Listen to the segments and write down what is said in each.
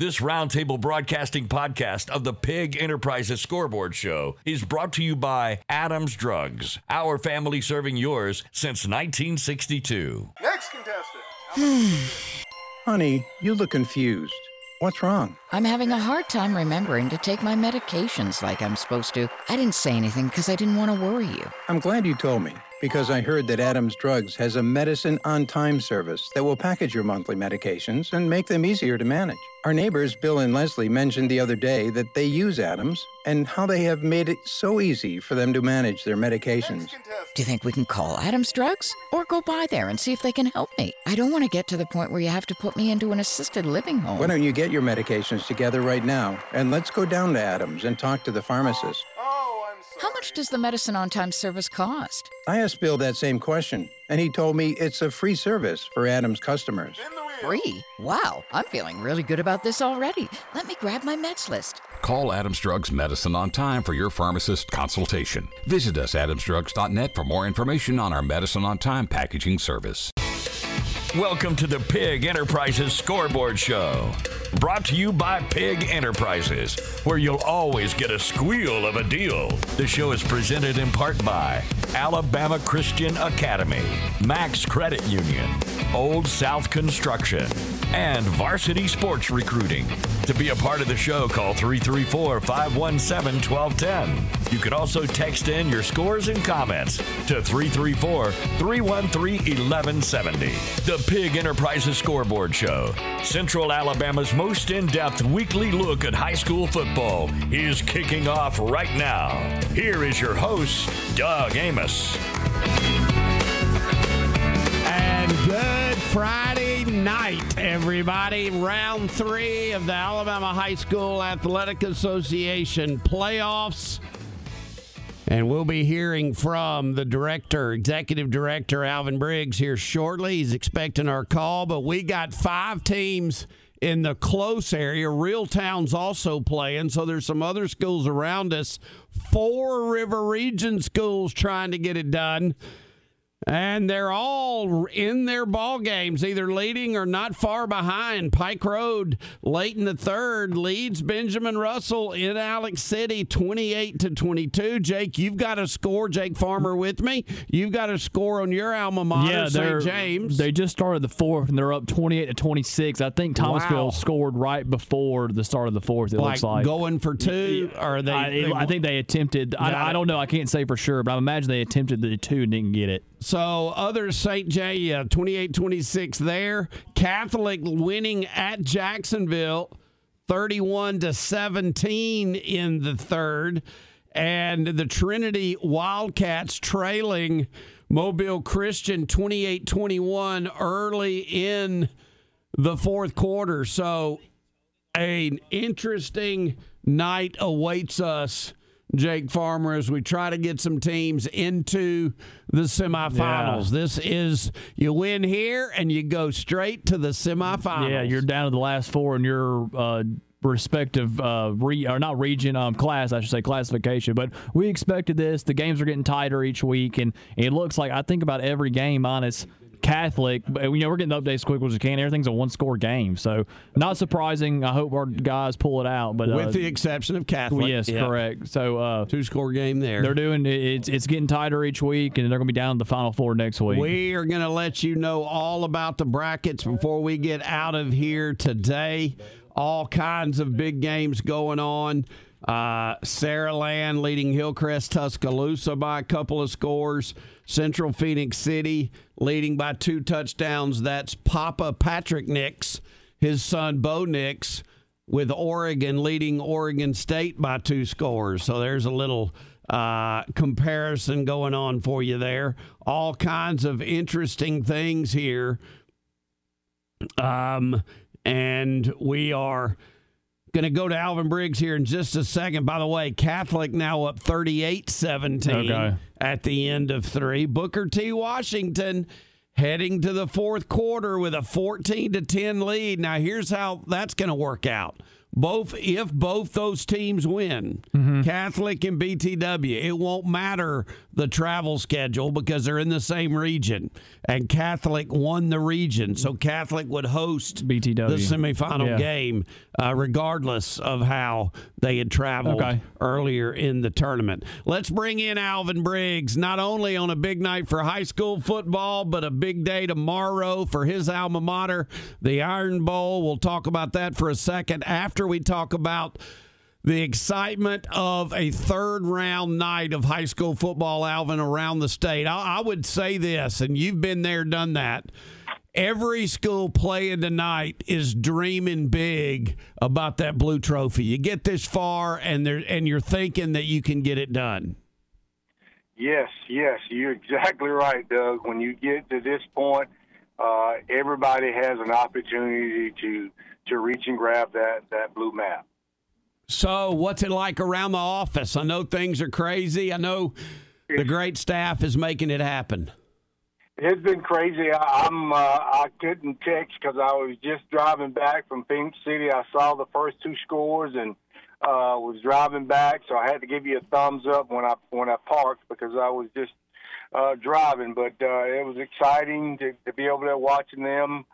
This roundtable broadcasting podcast of the Pigg Enterprises Scoreboard Show is brought to you by Adams Drugs, our family serving yours since 1962. Next contestant. Honey, you look confused. What's wrong? I'm having a hard time remembering to take my medications like I'm supposed to. I didn't say anything because I didn't want to worry you. I'm glad you told me because I heard that Adams Drugs has a medicine on time service that will package your monthly medications and make them easier to manage. Our neighbors, Bill and Leslie, mentioned the other day that they use Adams and how they have made it so easy for them to manage their medications. Do you think we can call Adams Drugs or go by there and see if they can help me? I don't want to get to the point where you have to put me into an assisted living home. Why don't you get your medications together right now and let's go down to Adams and talk to the pharmacist. Oh, I'm sorry. How much does the medicine on time service cost? I asked Bill that same question, and he told me it's a free service for Adams customers. In the wheel. Free? Wow, I'm feeling really good about this already. Let me grab my meds list. Call Adams Drugs Medicine on time for your pharmacist consultation. Visit us at adamsdrugs.net for more information on our medicine on time packaging service. Welcome to the Pigg Enterprises Scoreboard Show. Brought to you by Pigg Enterprises, where you'll always get a squeal of a deal. The show is presented in part by Alabama Christian Academy, Max Credit Union, Old South Construction, and Varsity Sports Recruiting. To be a part of the show, call 334 517 1210. You can also text in your scores and comments to 334 313 1170. The Pigg Enterprises Scoreboard Show, Central Alabama's most in depth weekly look at high school football, is kicking off right now. Here is your host, Doug Amos. And good Friday night, everybody. Round three of the Alabama High School Athletic Association playoffs. And we'll be hearing from the director, executive director Alvin Briggs here shortly. He's expecting our call, but we got five teams in the close area. Reeltown's also playing, so there's some other schools around us. Four River Region schools trying to get it done. And they're all in their ball games, either leading or not far behind. Pike Road, late in the third, leads Benjamin Russell in Alex City, twenty-eight to twenty-two. Jake, you've got a score. Jake Farmer with me. You've got a score on your alma mater, Yeah, St. James. They just started the fourth and they're up twenty-eight to twenty-six. I think Thomasville Wow. scored right before the start of the fourth. It like, looks like going for two, or they? I, they- I think they attempted. I. I don't know. I can't say for sure, but I imagine they attempted the two and didn't get it. So other St. J, uh, 28-26 there. Catholic winning at Jacksonville, 31 to 17 in the third. And the Trinity Wildcats trailing Mobile Christian 28-21 early in the fourth quarter. So an interesting night awaits us, Jake Farmer, as we try to get some teams into the semifinals. Yeah. This is you win here and you go straight to the semifinals. Yeah, you're down to the last four in your uh, respective uh, re or not region um class I should say classification. But we expected this. The games are getting tighter each week, and it looks like I think about every game minus. Catholic, but you know we're getting the updates as quick as we can. Everything's a one-score game, so not surprising. I hope our guys pull it out. But uh, with the exception of Catholic. yes, Yeah. correct. So uh, Two score game there. they're doing it's it's getting tighter each week, and they're going to be down to the final four next week. We are going to let you know all about the brackets before we get out of here today. All kinds of big games going on. Uh, Saraland leading Hillcrest Tuscaloosa by a couple of scores. Central Phenix City leading by two touchdowns. That's Papa Patrick Nix, his son Bo Nix, with Oregon leading Oregon State by two scores. So there's a little uh, comparison going on for you there. All kinds of interesting things here. Um, and we are going to go to Alvin Briggs here in just a second. By the way, Catholic now up 38 17 Okay. at the end of three. Booker T. Washington heading to the fourth quarter with a 14 to 10 lead. Now, here's how that's going to work out both if both those teams win, Catholic and BTW, it won't matter the travel schedule because they're in the same region. And Catholic won the region, so Catholic would host BTW. the semifinal Yeah. game, uh, regardless of how they had traveled Okay. earlier in the tournament. Let's bring in Alvin Briggs, not only on a big night for high school football, but a big day tomorrow for his alma mater, the Iron Bowl. We'll talk about that for a second after we talk about the excitement of a third round night of high school football, Alvin, around the state. I, I would say this, and you've been there, done that. Every school playing tonight is dreaming big about that blue trophy. You get this far, and there, and you're thinking that you can get it done. Yes, yes, you're exactly right, Doug. When you get to this point, uh, everybody has an opportunity to to reach and grab that that blue map. So, what's it like around the office? I know things are crazy. I know the great staff is making it happen. It's been crazy. I, I'm uh, I couldn't text because I was just driving back from Phenix City. I saw the first two scores and uh, was driving back, so I had to give you a thumbs up when I when I parked because I was just uh, driving. But uh, it was exciting to, to be over there watching them.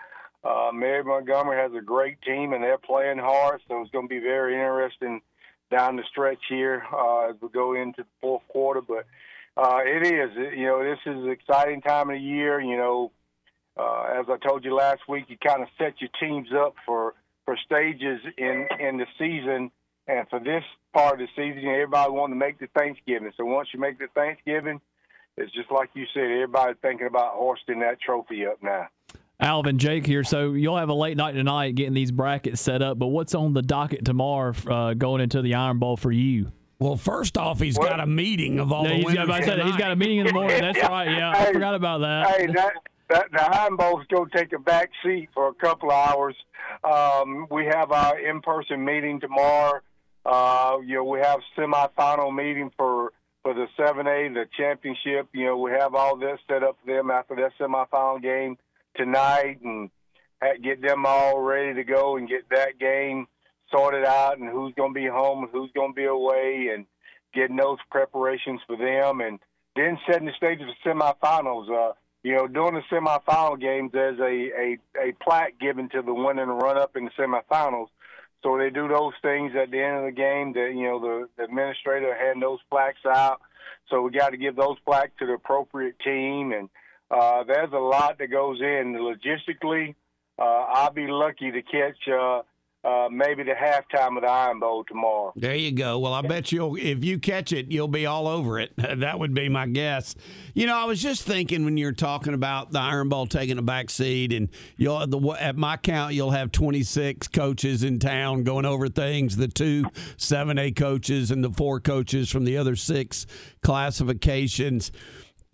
Uh, Mary Montgomery has a great team and they're playing hard, so it's going to be very interesting down the stretch here uh, as we go into the fourth quarter. But uh, it is, you know, this is an exciting time of the year. You know, uh, as I told you last week, you kind of set your teams up for for stages in in the season, and for this part of the season, everybody wanting to make the Thanksgiving. So once you make the Thanksgiving, it's just like you said, everybody's thinking about hoisting that trophy up now. Alvin, Jake here. So you'll have a late night tonight getting these brackets set up. But what's on the docket tomorrow uh, going into the Iron Bowl for you? Well, first off, he's got a meeting of all Yeah, the he's winners. got, I said, he's got a meeting in the morning. That's right. Yeah, I Hey, forgot about that. Hey, that, that the Iron Bowl's going to take a back seat for a couple of hours. Um, we have our in-person meeting tomorrow. Uh, you know, we have semifinal meeting for for the 7A, the championship. You know, we have all this set up for them after that semifinal game tonight, and get them all ready to go and get that game sorted out, and who's going to be home and who's going to be away, and getting those preparations for them, and then setting the stage for the semifinals. Uh, you know, during the semifinal games, there's a, a, a plaque given to the winner and run up in the semifinals. So they do those things at the end of the game. That you know, the, the administrator hand those plaques out. So we got to give those plaques to the appropriate team, and uh, there's a lot that goes in logistically. Uh, I'll be lucky to catch uh, uh, maybe the halftime of the Iron Bowl tomorrow. There you go. Well, I bet you'll if you catch it, you'll be all over it. that would be my guess. You know, I was just thinking when you're talking about the Iron Bowl taking a back seat, and you'll the, at my count, you'll have 26 coaches in town going over things. The two 7A coaches and the four coaches from the other six classifications.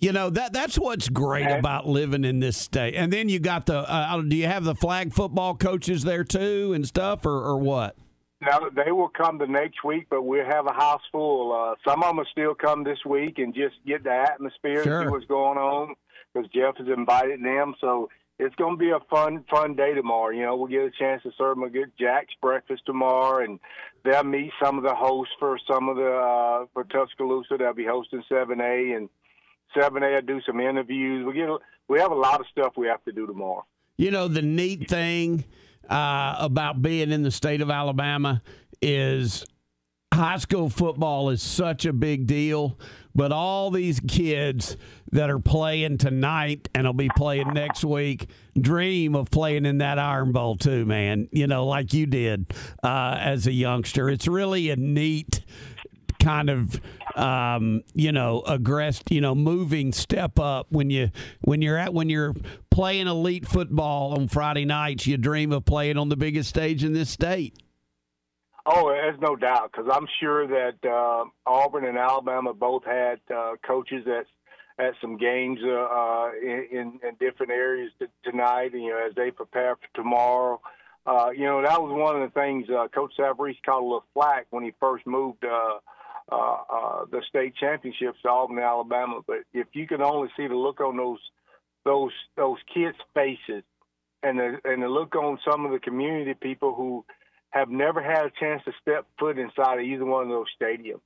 You know that that's what's great about living in this state. And then you got the. Uh, do you have the flag football coaches there too and stuff, or, or what? Now they will come the next week, but we'll have a house full. Uh, some of them will still come this week and just get the atmosphere, Sure. see what's going on, because Jeff has invited them. So it's going to be a fun, fun day tomorrow. You know, we'll get a chance to serve them a good Jack's breakfast tomorrow, and they'll meet some of the hosts for some of the uh, for Tuscaloosa. They'll be hosting seven A and seven A. do some interviews. We get we have a lot of stuff we have to do tomorrow. You know, the neat thing uh, about being in the state of Alabama is high school football is such a big deal, but all these kids that are playing tonight and will be playing next week dream of playing in that Iron Bowl too, man. You know, like you did uh, as a youngster. It's really a neat kind of um, you know aggressed you know moving step up when you when you're at when you're playing elite football on Friday nights you dream of playing on the biggest stage in this state Oh, there's no doubt because I'm sure that uh, Auburn and Alabama both had uh, coaches at at some games uh, in, in in different areas t- tonight. You know, as they prepare for tomorrow. Uh, you know, that was one of the things uh, Coach Savarese caught a little flack when he first moved uh, Uh, uh, the state championships Auburn, Alabama. But if you could only see the look on those those those kids' faces and the and the look on some of the community people who have never had a chance to step foot inside of either one of those stadiums.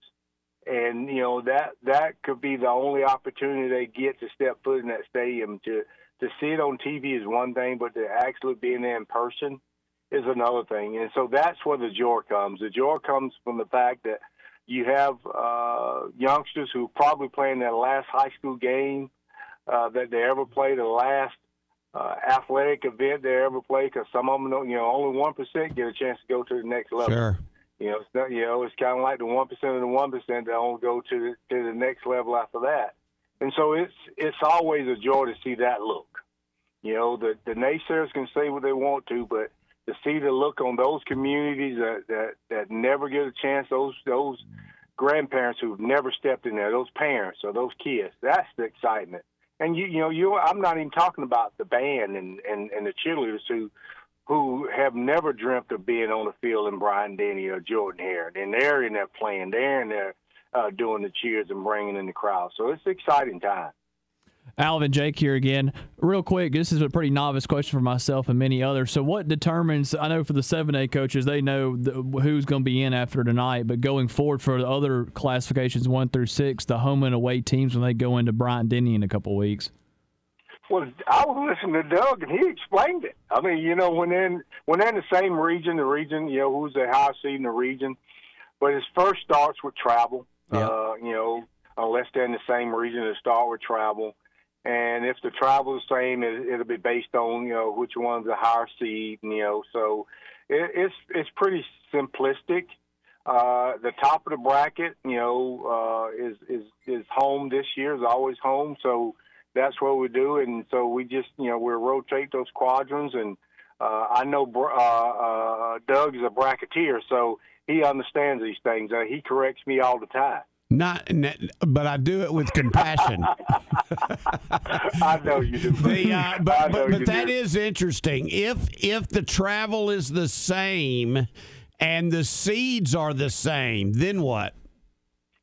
And you know that that could be the only opportunity they get to step foot in that stadium. To to see it on TV is one thing, but to actually be in there in person is another thing. And so that's where the joy comes. The joy comes from the fact that you have uh, youngsters who probably playing their last high school game uh, that they ever played, the last uh, athletic event they ever played. Because some of them, don't, you know, only one percent get a chance to go to the next level. Sure. You know, it's not, you know, it's kind of like the one percent of the one percent that only go to the, to the next level after that. And so it's it's always a joy to see that look. You know, the the naysayers can say what they want to, but to see the look on those communities that that, that never get a chance, those those grandparents who've never stepped in there, those parents or those kids, that's the excitement. And you you know, you I'm not even talking about the band and, and, and the cheerleaders who who have never dreamt of being on the field in Bryant Denny or Jordan Hare. And they're in there playing, they're in there uh, doing the cheers and bringing in the crowd. So it's an exciting time. Alvin Jake here again. Real quick, this is a pretty novice question for myself and many others. So, what determines? I know for the seven A coaches, they know the, who's going to be in after tonight, but going forward for the other classifications one through six, the home and away teams when they go into Bryant Denny in a couple of weeks. Well, I was listening to Doug, and he explained it. I mean, you know, when in when they're in the same region, the region, you know, who's the highest seed in the region, but his first starts with travel. Yeah. Uh, you know, unless they're in the same region, it start with travel. And if the travel is the same, it, it'll be based on you know which one's the higher seed. You know, so it, it's it's pretty simplistic. Uh, the top of the bracket, you know, uh, is is is home this year. Is always home. So that's what we do. And so we just you know we rotate those quadrants. And uh, I know uh, uh, Doug is a bracketeer, so he understands these things. Uh, he corrects me all the time. Not, but I do it with compassion. I know you do. The, uh, but but, but that do. is interesting. If if the travel is the same and the seeds are the same, then what?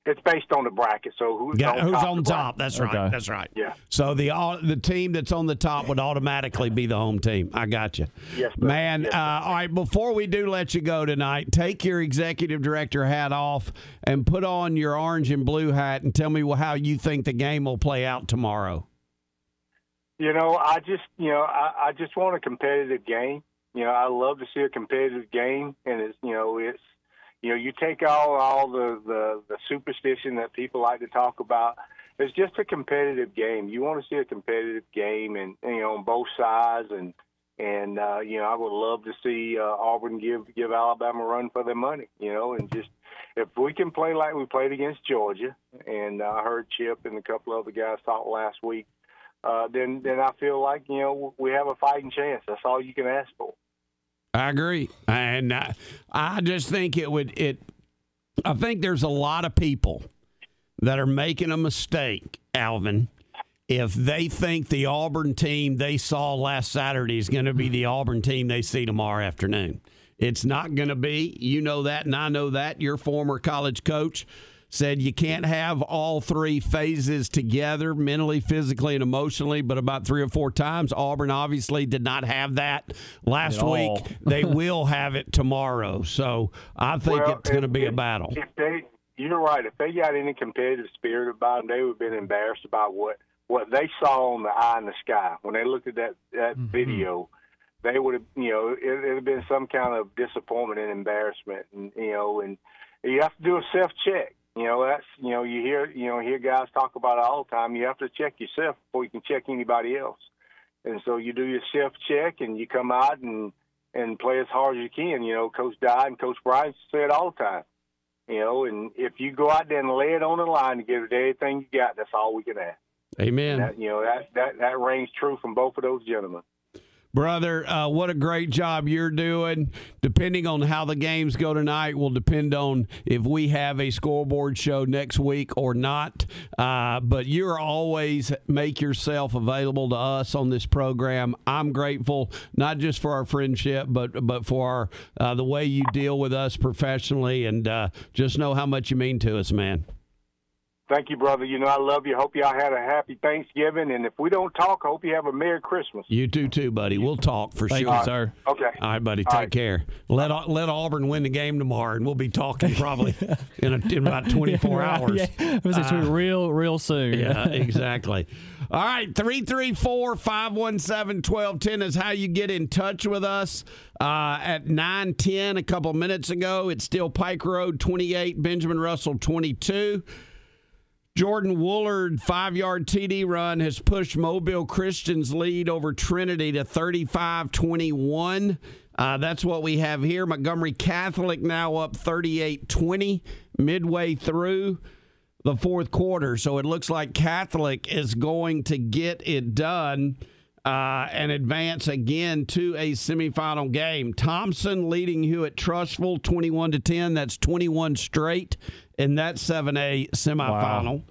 It's based on the bracket. So who's Yeah, on who's top on top? bracket. That's right. Okay. That's right. Yeah. So the au- the team that's on the top would automatically be the home team. I got you. Yes, sir. man. Yes, uh, all right. Before we do let you go tonight, take your executive director hat off and put on your orange and blue hat and tell me how you think the game will play out tomorrow. You know, I just you know I, I just want a competitive game. You know, I love to see a competitive game, and it's you know it's you know you take all all the the, the superstition that people like to talk about. It's just a competitive game. You want to see a competitive game, and you know on both sides, and and uh, you know I would love to see uh, Auburn give give Alabama a run for their money. You know, and just if we can play like we played against Georgia, and uh, I heard Chip and a couple other guys talk last week uh, then then I feel like you know we have a fighting chance. That's all you can ask for. I agree, and I, I just think it would it. I think there's a lot of people that are making a mistake, Alvin. If they think the Auburn team they saw last Saturday is going to be the Auburn team they see tomorrow afternoon, it's not going to be. You know that, and I know that. Your former college coach said you can't have all three phases together mentally, physically, and emotionally, but about three or four times. Auburn obviously did not have that last At week. they will have it tomorrow. So I think Well, it's going to if- be a battle. If they, you're right. If they got any competitive spirit about them, they would have been embarrassed about what what they saw on the eye in the sky when they looked at that that mm-hmm. video. They would have, you know, it would have been some kind of disappointment and embarrassment, and you know, and you have to do a self check. You know, that's you know, you hear you know hear guys talk about it all the time. You have to check yourself before you can check anybody else. And so you do your self check and you come out and and play as hard as you can. You know, Coach Dodd and Coach Bryce say it all the time. You know, and if you go out there and lay it on the line to give it everything you got, that's all we can ask. Amen. That you know that that that rings true from both of those gentlemen. Brother, uh, what a great job you're doing. Depending on how the games go tonight, will depend on if we have a scoreboard show next week or not. Uh, but you're always make yourself available to us on this program. I'm grateful not just for our friendship, but but for our, uh, the way you deal with us professionally, and uh, just know how much you mean to us, man. Thank you, brother. You know, I love you. Hope y'all had a happy Thanksgiving. And if we don't talk, I hope you have a Merry Christmas. You do too, buddy. We'll talk for Thank sure. you, sir. Okay. All right, buddy. All Take right. care. Let Au- let Auburn win the game tomorrow, and we'll be talking probably in, a, in about 24 hours. Yeah, it was actually real, real soon. Yeah, exactly. All right, 334 517 1210 is how you get in touch with us. Uh, at 910 a couple minutes ago, it's still Pike Road 28, Benjamin Russell 22. Jordan Woolard, five yard TD run, has pushed Mobile Christian's lead over Trinity to 35 21. Uh, that's what we have here. Montgomery Catholic now up 38 20 midway through the fourth quarter. So it looks like Catholic is going to get it done uh, and advance again to a semifinal game. Thompson leading Hewitt-Trussville 21 to 10. That's 21 straight in that 7A semifinal.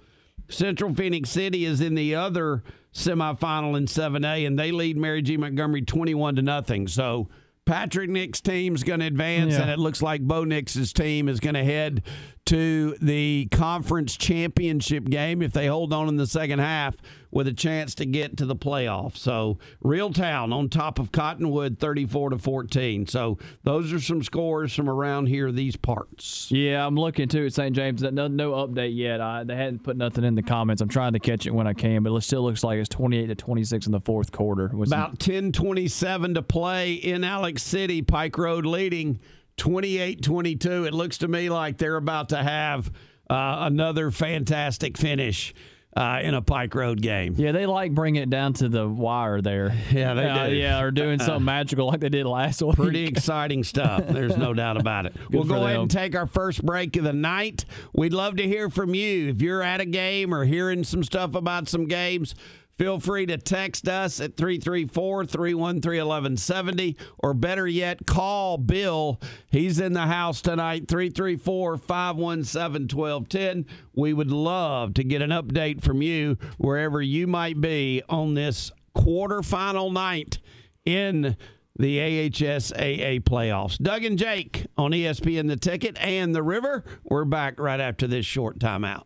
Central Phenix City is in the other semifinal in 7A, and they lead Mary G. Montgomery 21 to nothing. So Patrick Nix's team's going to advance, Yeah. and it looks like Bo Nix's team is going to head to the conference championship game if they hold on in the second half with a chance to get to the playoffs. So Reeltown on top of Cottonwood 34 to 14. So those are some scores from around here these parts. Yeah, I'm looking too at St. James. No, no update yet. I, they hadn't put nothing in the comments. I'm trying to catch it when I can, but it still looks like it's 28 to 26 in the fourth quarter. About 10:27 to play in Alex City, Pike Road leading 28-22. It looks to me like they're about to have uh, another fantastic finish uh, in a Pike Road game. yeah, they like bringing it down to the wire there. Yeah, they Uh, do. yeah, or doing something magical like they did last week. Pretty exciting stuff. There's no doubt about it. we'll go for ahead and take our first break of the night. We'd love to hear from you. If you're at a game or hearing some stuff about some games, feel free to text us at 334 313 1170 or better yet, call Bill. He's in the house tonight, 334 517 1210. We would love to get an update from you wherever you might be on this quarterfinal night in the AHSAA playoffs. Doug and Jake on ESPN The Ticket and The River. We're back right after this short timeout.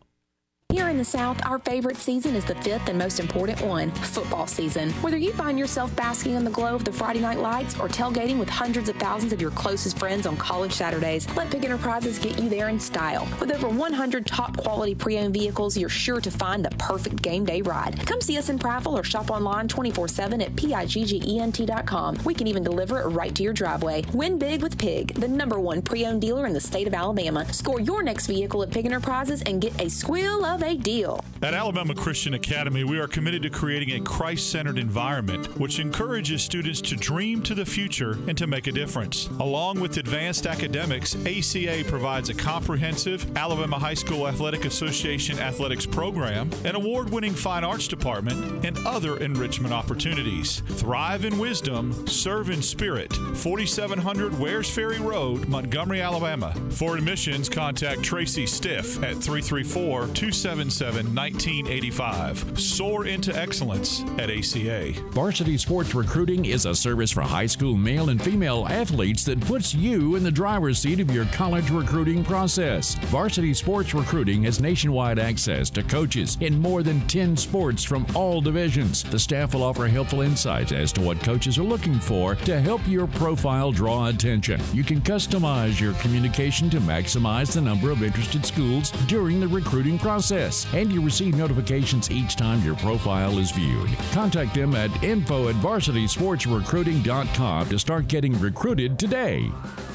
Here in the South, our favorite season is the fifth and most important one football season. Whether you find yourself basking in the glow of the Friday night lights or tailgating with hundreds of thousands of your closest friends on college Saturdays, let Pigg Enterprises get you there in style. With over 100 top quality pre owned vehicles, you're sure to find the perfect game day ride. Come see us in Prattville or shop online 24 7 at PIGGENT.com. We can even deliver it right to your driveway. Win big with Pigg, the number one pre owned dealer in the state of Alabama. Score your next vehicle at Pigg Enterprises and get a squeal of a deal. At Alabama Christian Academy, we are committed to creating a Christ centered environment which encourages students to dream to the future and to make a difference. Along with advanced academics, ACA provides a comprehensive Alabama High School Athletic Association athletics program, an award winning fine arts department, and other enrichment opportunities. Thrive in wisdom, serve in spirit. 4700 Wares Ferry Road, Montgomery, Alabama. For admissions, contact Tracy Stiff at 334 277 1985. Soar into excellence at ACA. Varsity Sports Recruiting is a service for high school male and female athletes that puts you in the driver's seat of your college recruiting process. Varsity Sports Recruiting has nationwide access to coaches in more than 10 sports from all divisions. The staff will offer helpful insights as to what coaches are looking for to help your profile draw attention. You can customize your communication to maximize the number of interested schools during the recruiting process, and you receive notifications each time your profile is viewed. Contact them at info at varsitysportsrecruiting.com to start getting recruited today.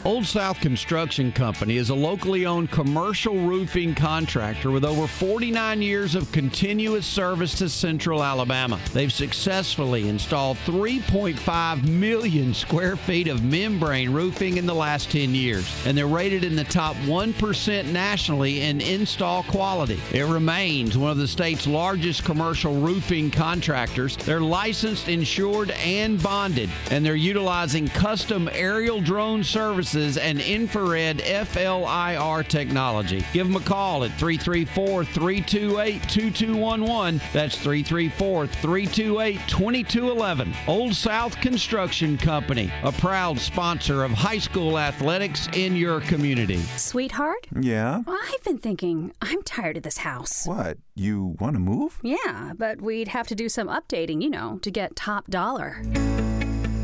Old South Construction Company is a locally owned commercial roofing contractor with over 49 years of continuous service to Central Alabama. They've successfully installed 3.5 million square feet of membrane roofing in the last 10 years, and they're rated in the top 1% nationally in install quality. It remains one of the state's largest commercial roofing contractors. They're licensed, insured, and bonded, and they're utilizing custom aerial drone services and infrared FLIR technology. Give them a call at 334 328 2211. That's 334 328 2211. Old South Construction Company, a proud sponsor of high school athletics in your community. Sweetheart? Yeah? Well, I've been thinking, I'm tired of this house. What? You want to move? Yeah, but we'd have to do some updating, you know, to get top dollar.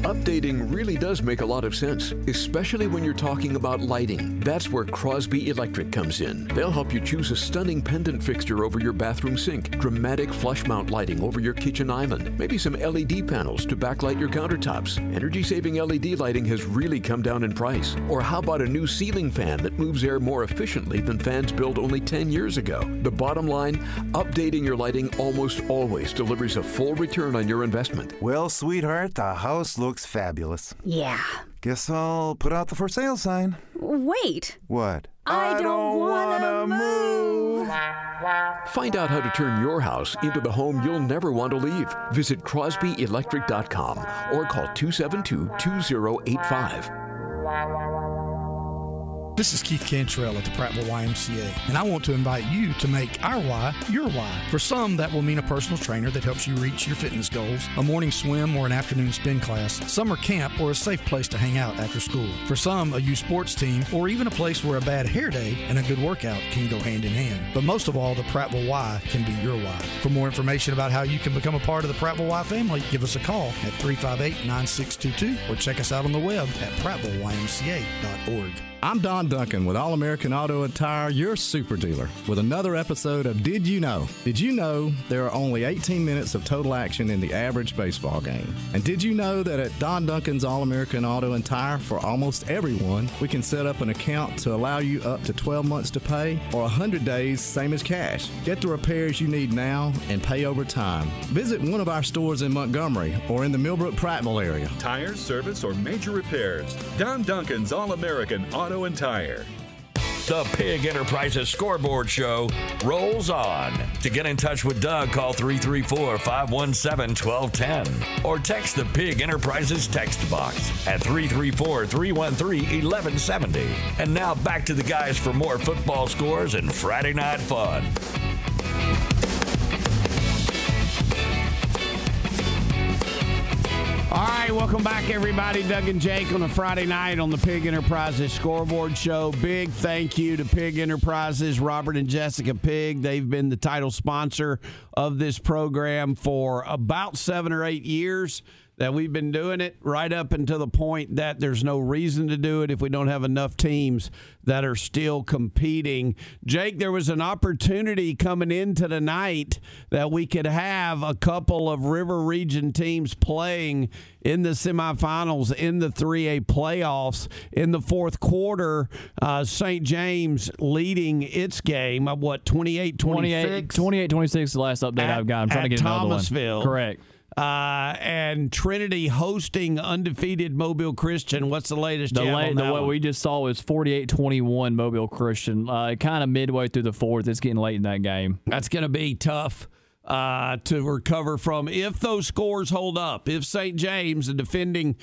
Updating really does make a lot of sense, especially when you're talking about lighting. That's where Crosby Electric comes in. They'll help you choose a stunning pendant fixture over your bathroom sink, dramatic flush mount lighting over your kitchen island, maybe some LED panels to backlight your countertops. Energy saving LED lighting has really come down in price. Or how about a new ceiling fan that moves air more efficiently than fans built only 10 years ago? The bottom line updating your lighting almost always delivers a full return on your investment. Well, sweetheart, the house looks fabulous. Yeah. Guess I'll put out the for sale sign. Wait. What? I, don't, want to move. Find out how to turn your house into the home you'll never want to leave. Visit crosbyelectric.com or call 272 2085. This is Keith Cantrell at the Prattville YMCA, and I want to invite you to make our why your why. For some, that will mean a personal trainer that helps you reach your fitness goals, a morning swim or an afternoon spin class, summer camp, or a safe place to hang out after school. For some, a youth sports team, or even a place where a bad hair day and a good workout can go hand in hand. But most of all, the Prattville Y can be your why. For more information about how you can become a part of the Prattville Y family, give us a call at 358 9622 or check us out on the web at prattvilleymca.org. I'm Don Duncan with All American Auto and Tire, your super dealer, with another episode of Did You Know? Did you know there are only 18 minutes of total action in the average baseball game? And did you know that at Don Duncan's All American Auto and Tire, for almost everyone, we can set up an account to allow you up to 12 months to pay or 100 days, same as cash? Get the repairs you need now and pay over time. Visit one of our stores in Montgomery or in the Millbrook Prattville area. Tires, service, or major repairs. Don Duncan's All American Auto and Tire. The Pigg Enterprises Scoreboard Show rolls on. To get in touch with Doug, call 334 517 1210 or text the Pigg Enterprises text box at 334 313 1170. And now back to the guys for more football scores and Friday night fun. All right, welcome back, everybody. Doug and Jake on a Friday night on the Pigg Enterprises Scoreboard Show. Big thank you to Pigg Enterprises, Robert and Jessica Pigg. They've been the title sponsor of this program for about seven or eight years that we've been doing it right up until the point that there's no reason to do it if we don't have enough teams that are still competing. Jake, there was an opportunity coming into tonight that we could have a couple of River Region teams playing in the semifinals in the 3A playoffs in the fourth quarter. Uh, St. James leading its game of what 28 26 28 26 the last update At- I've got. I'm trying to get another one. Thomasville. Correct. Uh, and Trinity hosting undefeated Mobile Christian. What's the latest? The, la- the what one? we just saw was 48-21 Mobile Christian. Uh, kind of midway through the fourth. It's getting late in that game. That's going to be tough uh, to recover from if those scores hold up. If St. James, the defending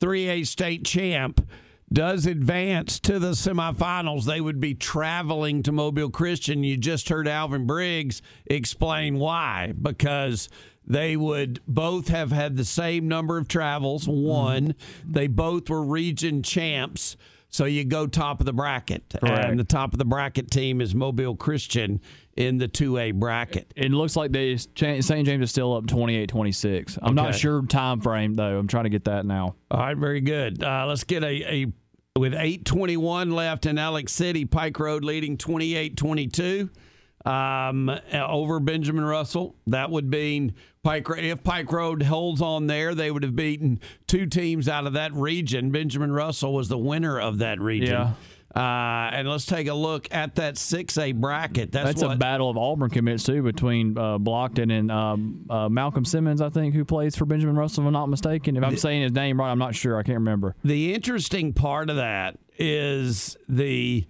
3A state champ, does advance to the semifinals, they would be traveling to Mobile Christian. You just heard Alvin Briggs explain why. Because they would both have had the same number of travels. One, they both were region champs. So you go top of the bracket. Correct. And the top of the bracket team is Mobile Christian in the 2A bracket. It looks like they St. James is still up 28-26. I'm not sure time frame though. I'm trying to get that now. All right, very good. Uh, let's get a, a with 8:21 left in Alex City, Pike Road leading 28-22 um, over Benjamin Russell. That would mean Pike if Pike Road holds on there, they would have beaten two teams out of that region. Benjamin Russell was the winner of that region. Yeah. Uh, and let's take a look at that 6A bracket. That's, That's, what a battle of Auburn commits too between uh, Blockton and um, uh, Malcolm Simmons, I think, who plays for Benjamin Russell. If I'm not mistaken. If I'm saying his name right, I'm not sure. I can't remember. The interesting part of that is the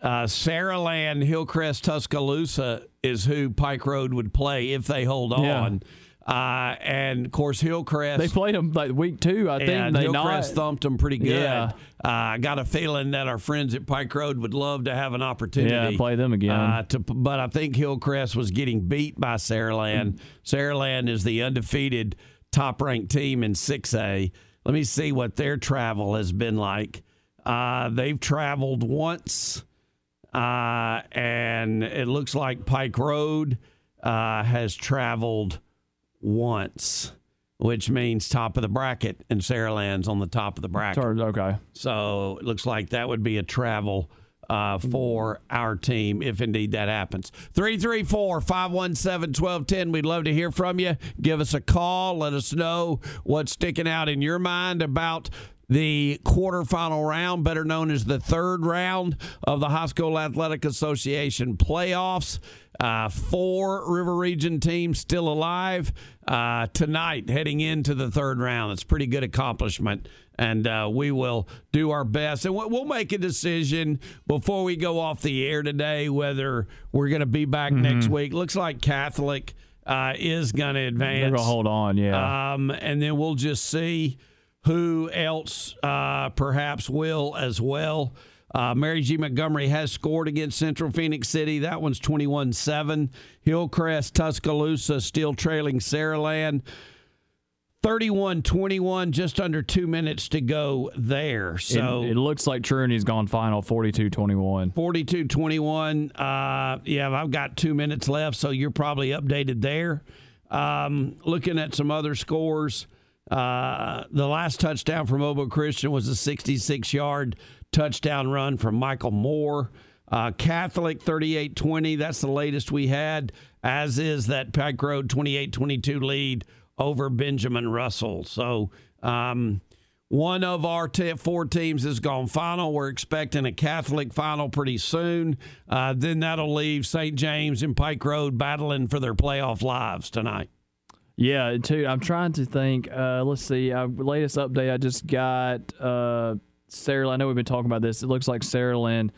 uh, Saraland Hillcrest Tuscaloosa is who Pike Road would play if they hold Yeah. on. Uh, and of course, Hillcrest. They played him like week two, I think. they Hillcrest not. thumped them pretty good. Yeah. Uh, I got a feeling that our friends at Pike Road would love to have an opportunity. Yeah, play them again. Uh, to, but I think Hillcrest was getting beat by Saraland. Saraland is the undefeated top ranked team in 6A. Let me see what their travel has been like. Uh, they've traveled once uh, and it looks like Pike Road uh, has traveled once, which means top of the bracket, and Saraland's on the top of the bracket. Okay. So it looks like that would be a travel uh, for our team if indeed that happens. 334 517 1210. We'd love to hear from you. Give us a call. Let us know what's sticking out in your mind about the quarterfinal round, better known as the third round of the High School Athletic Association playoffs. Uh, four River Region teams still alive uh, tonight, heading into the third round. It's a pretty good accomplishment, and uh, we will do our best. And we'll make a decision before we go off the air today whether we're going to be back Mm-hmm. next week. Looks like Catholic uh, is going to advance. They're gonna hold on, yeah. Um, and then we'll just see who else uh, perhaps will as well. Uh, Mary G. Montgomery has scored against Central Phenix City. That one's 21 7. Hillcrest, Tuscaloosa still trailing Saraland. 31 21, just under two minutes to go there. So it, it looks like Trinity's gone final 42 21. 42 21. Uh, yeah, I've got two minutes left, so you're probably updated there. Um, looking at some other scores, uh, the last touchdown for Mobile Christian was a 66 yard touchdown run from Michael Moore. Uh, Catholic 38 20. That's the latest we had, as is that Pike Road 28 22 lead over Benjamin Russell. So, um, one of our te- four teams has gone final. We're expecting a Catholic final pretty soon. Uh, then that'll leave St. James and Pike Road battling for their playoff lives tonight. Yeah, too. I'm trying to think. Uh, let's see. Uh, latest update I just got. Uh, Sarah, I know we've been talking about this. It looks like Saraland,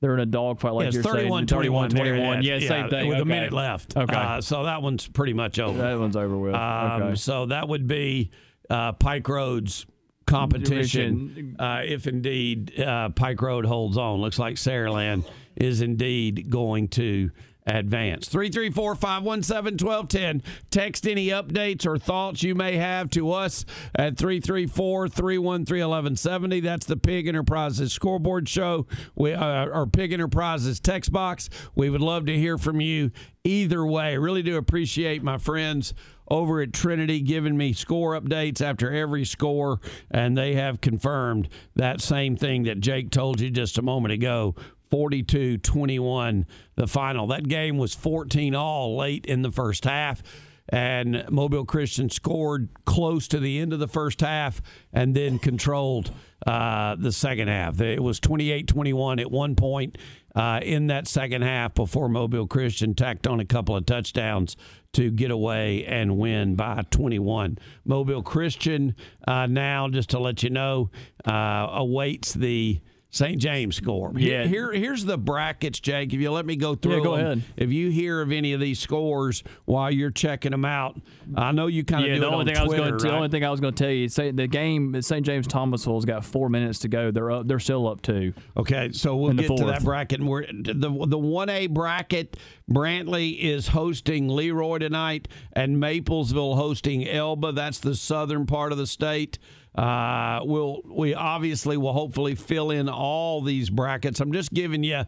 they're in a dogfight like Yeah, you're 31 saying. 21 21. Yeah, same thing. With a minute left. Okay. Uh, so that one's pretty much over. that one's over with. Um, okay. So that would be uh, Pike Road's competition uh, if indeed uh, Pike Road holds on. Looks like Saraland is indeed going to advance. 334 517 1210. Text any updates or thoughts you may have to us at 334 313 1170. That's the Pigg Enterprises scoreboard show. We, uh, our Pigg Enterprises text box. We would love to hear from you either way. Really do appreciate my friends over at Trinity giving me score updates after every score, and they have confirmed that same thing that Jake told you just a moment ago. 42 21, the final. That game was 14 all late in the first half, and Mobile Christian scored close to the end of the first half and then controlled uh, the second half. It was 28 21 at one point uh, in that second half before Mobile Christian tacked on a couple of touchdowns to get away and win by 21. Mobile Christian uh, now, just to let you know, uh, awaits the St. James score. Yeah. Here, here's the brackets, Jake. If you let me go through Yeah, go them. ahead. If you hear of any of these scores while you're checking them out, I know you kind of yeah, do the only on thing I was Twitter, going to the only thing I was going to tell you, say the game St. James Thomasville's got four minutes to go. They're up. They're still up two. Okay, so we'll get to that bracket. And we're the the one A bracket. Brantley is hosting Leroy tonight, and Maplesville hosting Elba. That's the southern part of the state. Uh, we'll we obviously will hopefully fill in all these brackets. I'm just giving you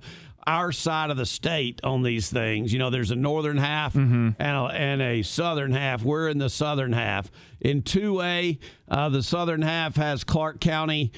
our side of the state on these things. You know, there's a northern half and, a, and a southern half. We're in the southern half. In 2A, uh, the southern half has Clark County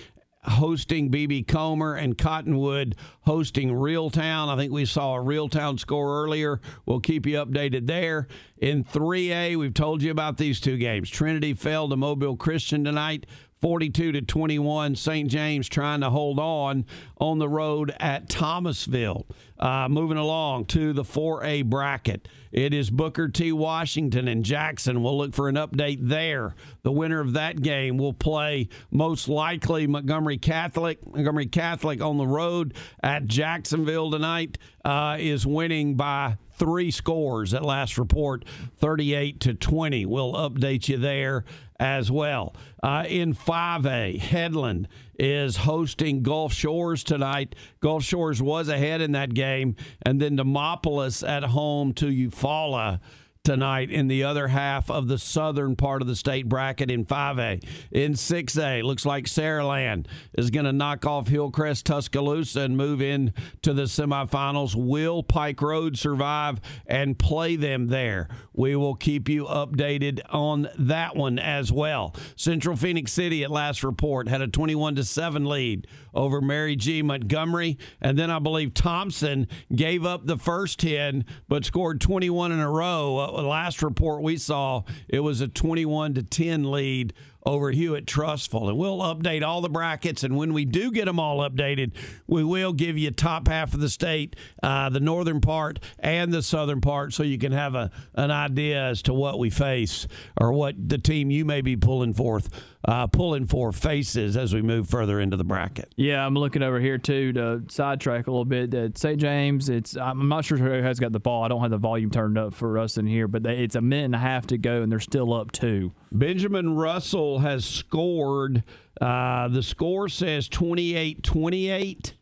hosting BB Comer and Cottonwood hosting Reeltown. I think we saw a Reeltown score earlier. We'll keep you updated there. In 3A, we've told you about these two games. Trinity fell to Mobile Christian tonight. 42 to 21, St. James trying to hold on on the road at Thomasville. Uh, moving along to the 4A bracket, it is Booker T. Washington and Jackson. We'll look for an update there. The winner of that game will play most likely Montgomery Catholic. Montgomery Catholic on the road at Jacksonville tonight uh, is winning by three scores at last report 38 to 20 we'll update you there as well. Uh, in 5a headland is hosting gulf shores tonight. Gulf shores was ahead in that game and then demopolis at home to eufaula tonight in the other half of the southern part of the state bracket in 5A. In 6A, looks like Saraland is going to knock off Hillcrest Tuscaloosa and move in to the semifinals. Will Pike Road survive and play them there? We will keep you updated on that one as well. Central Phenix City at last report had a 21 to 7 lead over Mary G. Montgomery. And then I believe Thompson gave up the first 10, but scored 21 in a row. Uh, last report we saw, it was a 21 to 10 lead over Hewitt-Trussville. And we'll update all the brackets. And when we do get them all updated, we will give you top half of the state, uh, the northern part and the southern part, so you can have a, an idea as to what we face or what the team you may be pulling forth. Uh, pulling for faces as we move further into the bracket. Yeah, I'm looking over here too to sidetrack a little bit. At St. James, it's I'm not sure who has got the ball. I don't have the volume turned up for us in here, but they, it's a minute and a half to go, and they're still up two. Benjamin Russell has scored. Uh, the score says 28 28.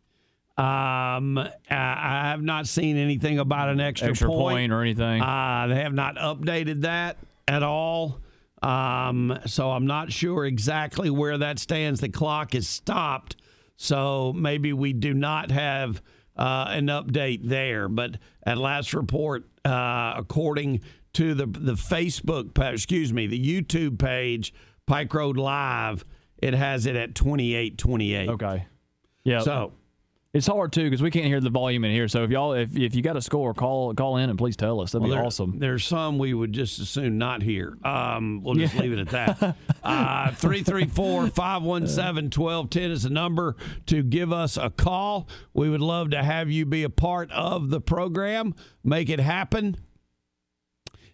Um, I have not seen anything about an extra, Extra point. point or anything. Uh, they have not updated that at all. Um, so I'm not sure exactly where that stands. The clock is stopped, so maybe we do not have uh, an update there. But at last report, uh, according to the the Facebook, pa- excuse me, the YouTube page, Pike Road Live, it has it at 28-28. Okay. Yeah. So it's hard too because we can't hear the volume in here. So if y'all, if, if you got a score, call call in and please tell us. That'd Well, be there- awesome. There's some we would just as soon not hear. Um, we'll just leave it at that. Uh, 334 517 1210 is the number to give us a call. We would love to have you be a part of the program, make it happen.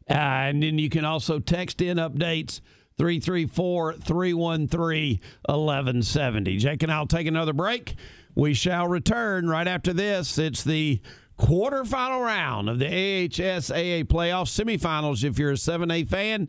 Uh, and then you can also text in updates 334 313 1170. Jake and I'll take another break. We shall return right after this. It's the quarterfinal round of the AHSAA playoff semifinals. If you're a 7A fan,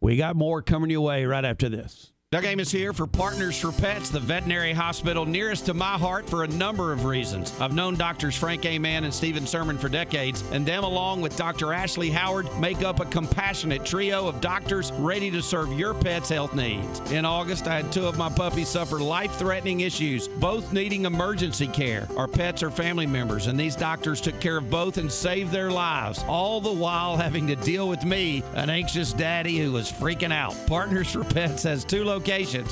we got more coming your way right after this. Doug Amos here for Partners for Pets, the veterinary hospital nearest to my heart for a number of reasons. I've known doctors Frank A. Mann and Stephen Sermon for decades, and them, along with Dr. Ashley Howard, make up a compassionate trio of doctors ready to serve your pet's health needs. In August, I had two of my puppies suffer life threatening issues, both needing emergency care. Our pets are family members, and these doctors took care of both and saved their lives, all the while having to deal with me, an anxious daddy who was freaking out. Partners for Pets has two locations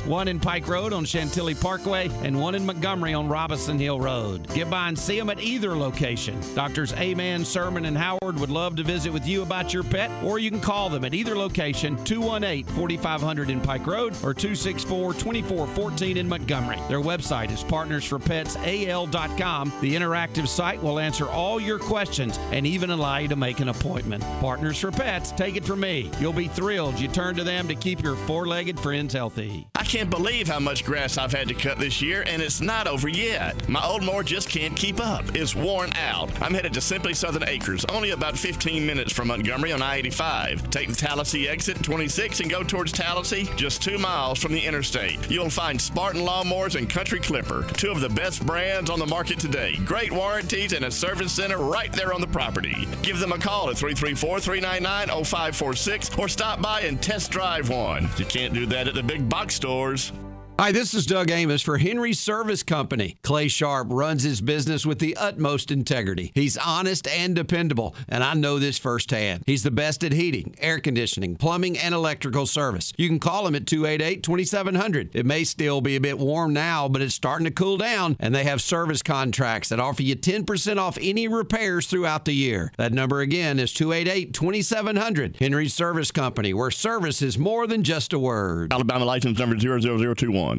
one in Pike Road on Chantilly Parkway, and one in Montgomery on Robinson Hill Road. Get by and see them at either location. Doctors Aman, Sermon, and Howard would love to visit with you about your pet, or you can call them at either location 218 4500 in Pike Road or 264 2414 in Montgomery. Their website is partnersforpetsal.com. The interactive site will answer all your questions and even allow you to make an appointment. Partners for Pets, take it from me. You'll be thrilled you turn to them to keep your four legged friends healthy. I can't believe how much grass I've had to cut this year, and it's not over yet. My old mower just can't keep up. It's worn out. I'm headed to Simply Southern Acres, only about 15 minutes from Montgomery on I 85. Take the Tallassee exit 26 and go towards Tallassee, just two miles from the interstate. You'll find Spartan Lawnmowers and Country Clipper, two of the best brands on the market today. Great warranties and a service center right there on the property. Give them a call at 334 399 0546 or stop by and test drive one. You can't do that at the big box stores. Hi, this is Doug Amos for Henry Service Company. Clay Sharp runs his business with the utmost integrity. He's honest and dependable, and I know this firsthand. He's the best at heating, air conditioning, plumbing, and electrical service. You can call him at 288 2700. It may still be a bit warm now, but it's starting to cool down, and they have service contracts that offer you 10% off any repairs throughout the year. That number again is 288 2700. Henry Service Company, where service is more than just a word. Alabama license number 00021.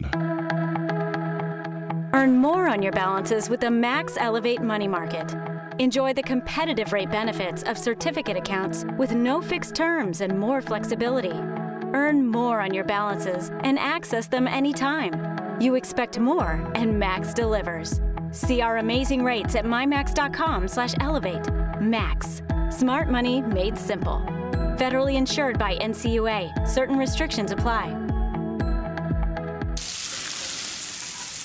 Earn more on your balances with the Max Elevate Money Market. Enjoy the competitive rate benefits of certificate accounts with no fixed terms and more flexibility. Earn more on your balances and access them anytime. You expect more, and Max delivers. See our amazing rates at mymax.com/elevate. Max, smart money made simple. Federally insured by NCUA. Certain restrictions apply.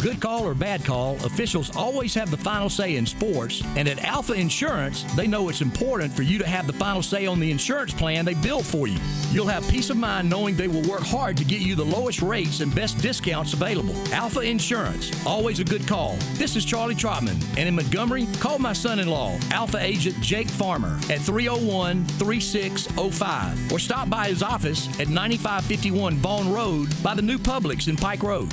Good call or bad call, officials always have the final say in sports, and at Alpha Insurance, they know it's important for you to have the final say on the insurance plan they build for you. You'll have peace of mind knowing they will work hard to get you the lowest rates and best discounts available. Alpha Insurance, always a good call. This is Charlie Trotman, and in Montgomery, call my son in law, Alpha Agent Jake Farmer, at 301 3605, or stop by his office at 9551 Bone Road by the new Publix in Pike Road.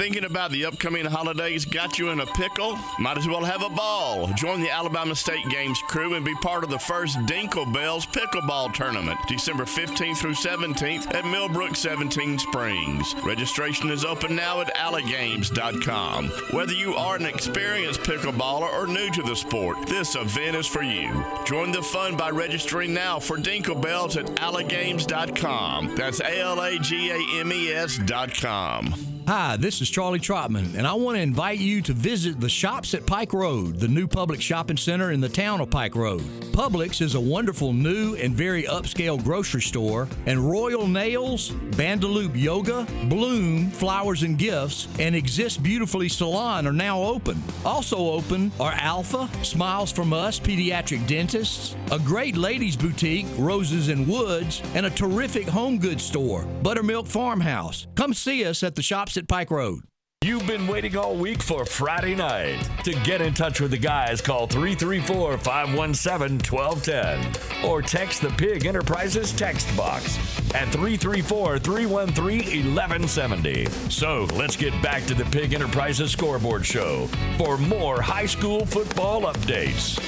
Thinking about the upcoming holidays got you in a pickle? Might as well have a ball. Join the Alabama State Games crew and be part of the first Dinkle Bells Pickleball Tournament, December 15th through 17th at Millbrook 17 Springs. Registration is open now at alagames.com. Whether you are an experienced pickleballer or new to the sport, this event is for you. Join the fun by registering now for Dinkle Bells at alagames.com. That's A L A G A M E S.com. Hi, this is Charlie Trotman, and I want to invite you to visit the Shops at Pike Road, the new public shopping center in the town of Pike Road. Publix is a wonderful new and very upscale grocery store, and Royal Nails, Bandaloop Yoga, Bloom, Flowers and Gifts, and Exist Beautifully Salon are now open. Also open are Alpha, Smiles from Us Pediatric Dentists, a great ladies boutique, Roses and Woods, and a terrific home goods store, Buttermilk Farmhouse. Come see us at the Shops at Pike Road. You've been waiting all week for Friday night. To get in touch with the guys, call 334 517 1210 or text the Pigg Enterprises text box at 334 313 1170. So let's get back to the Pigg Enterprises scoreboard show for more high school football updates.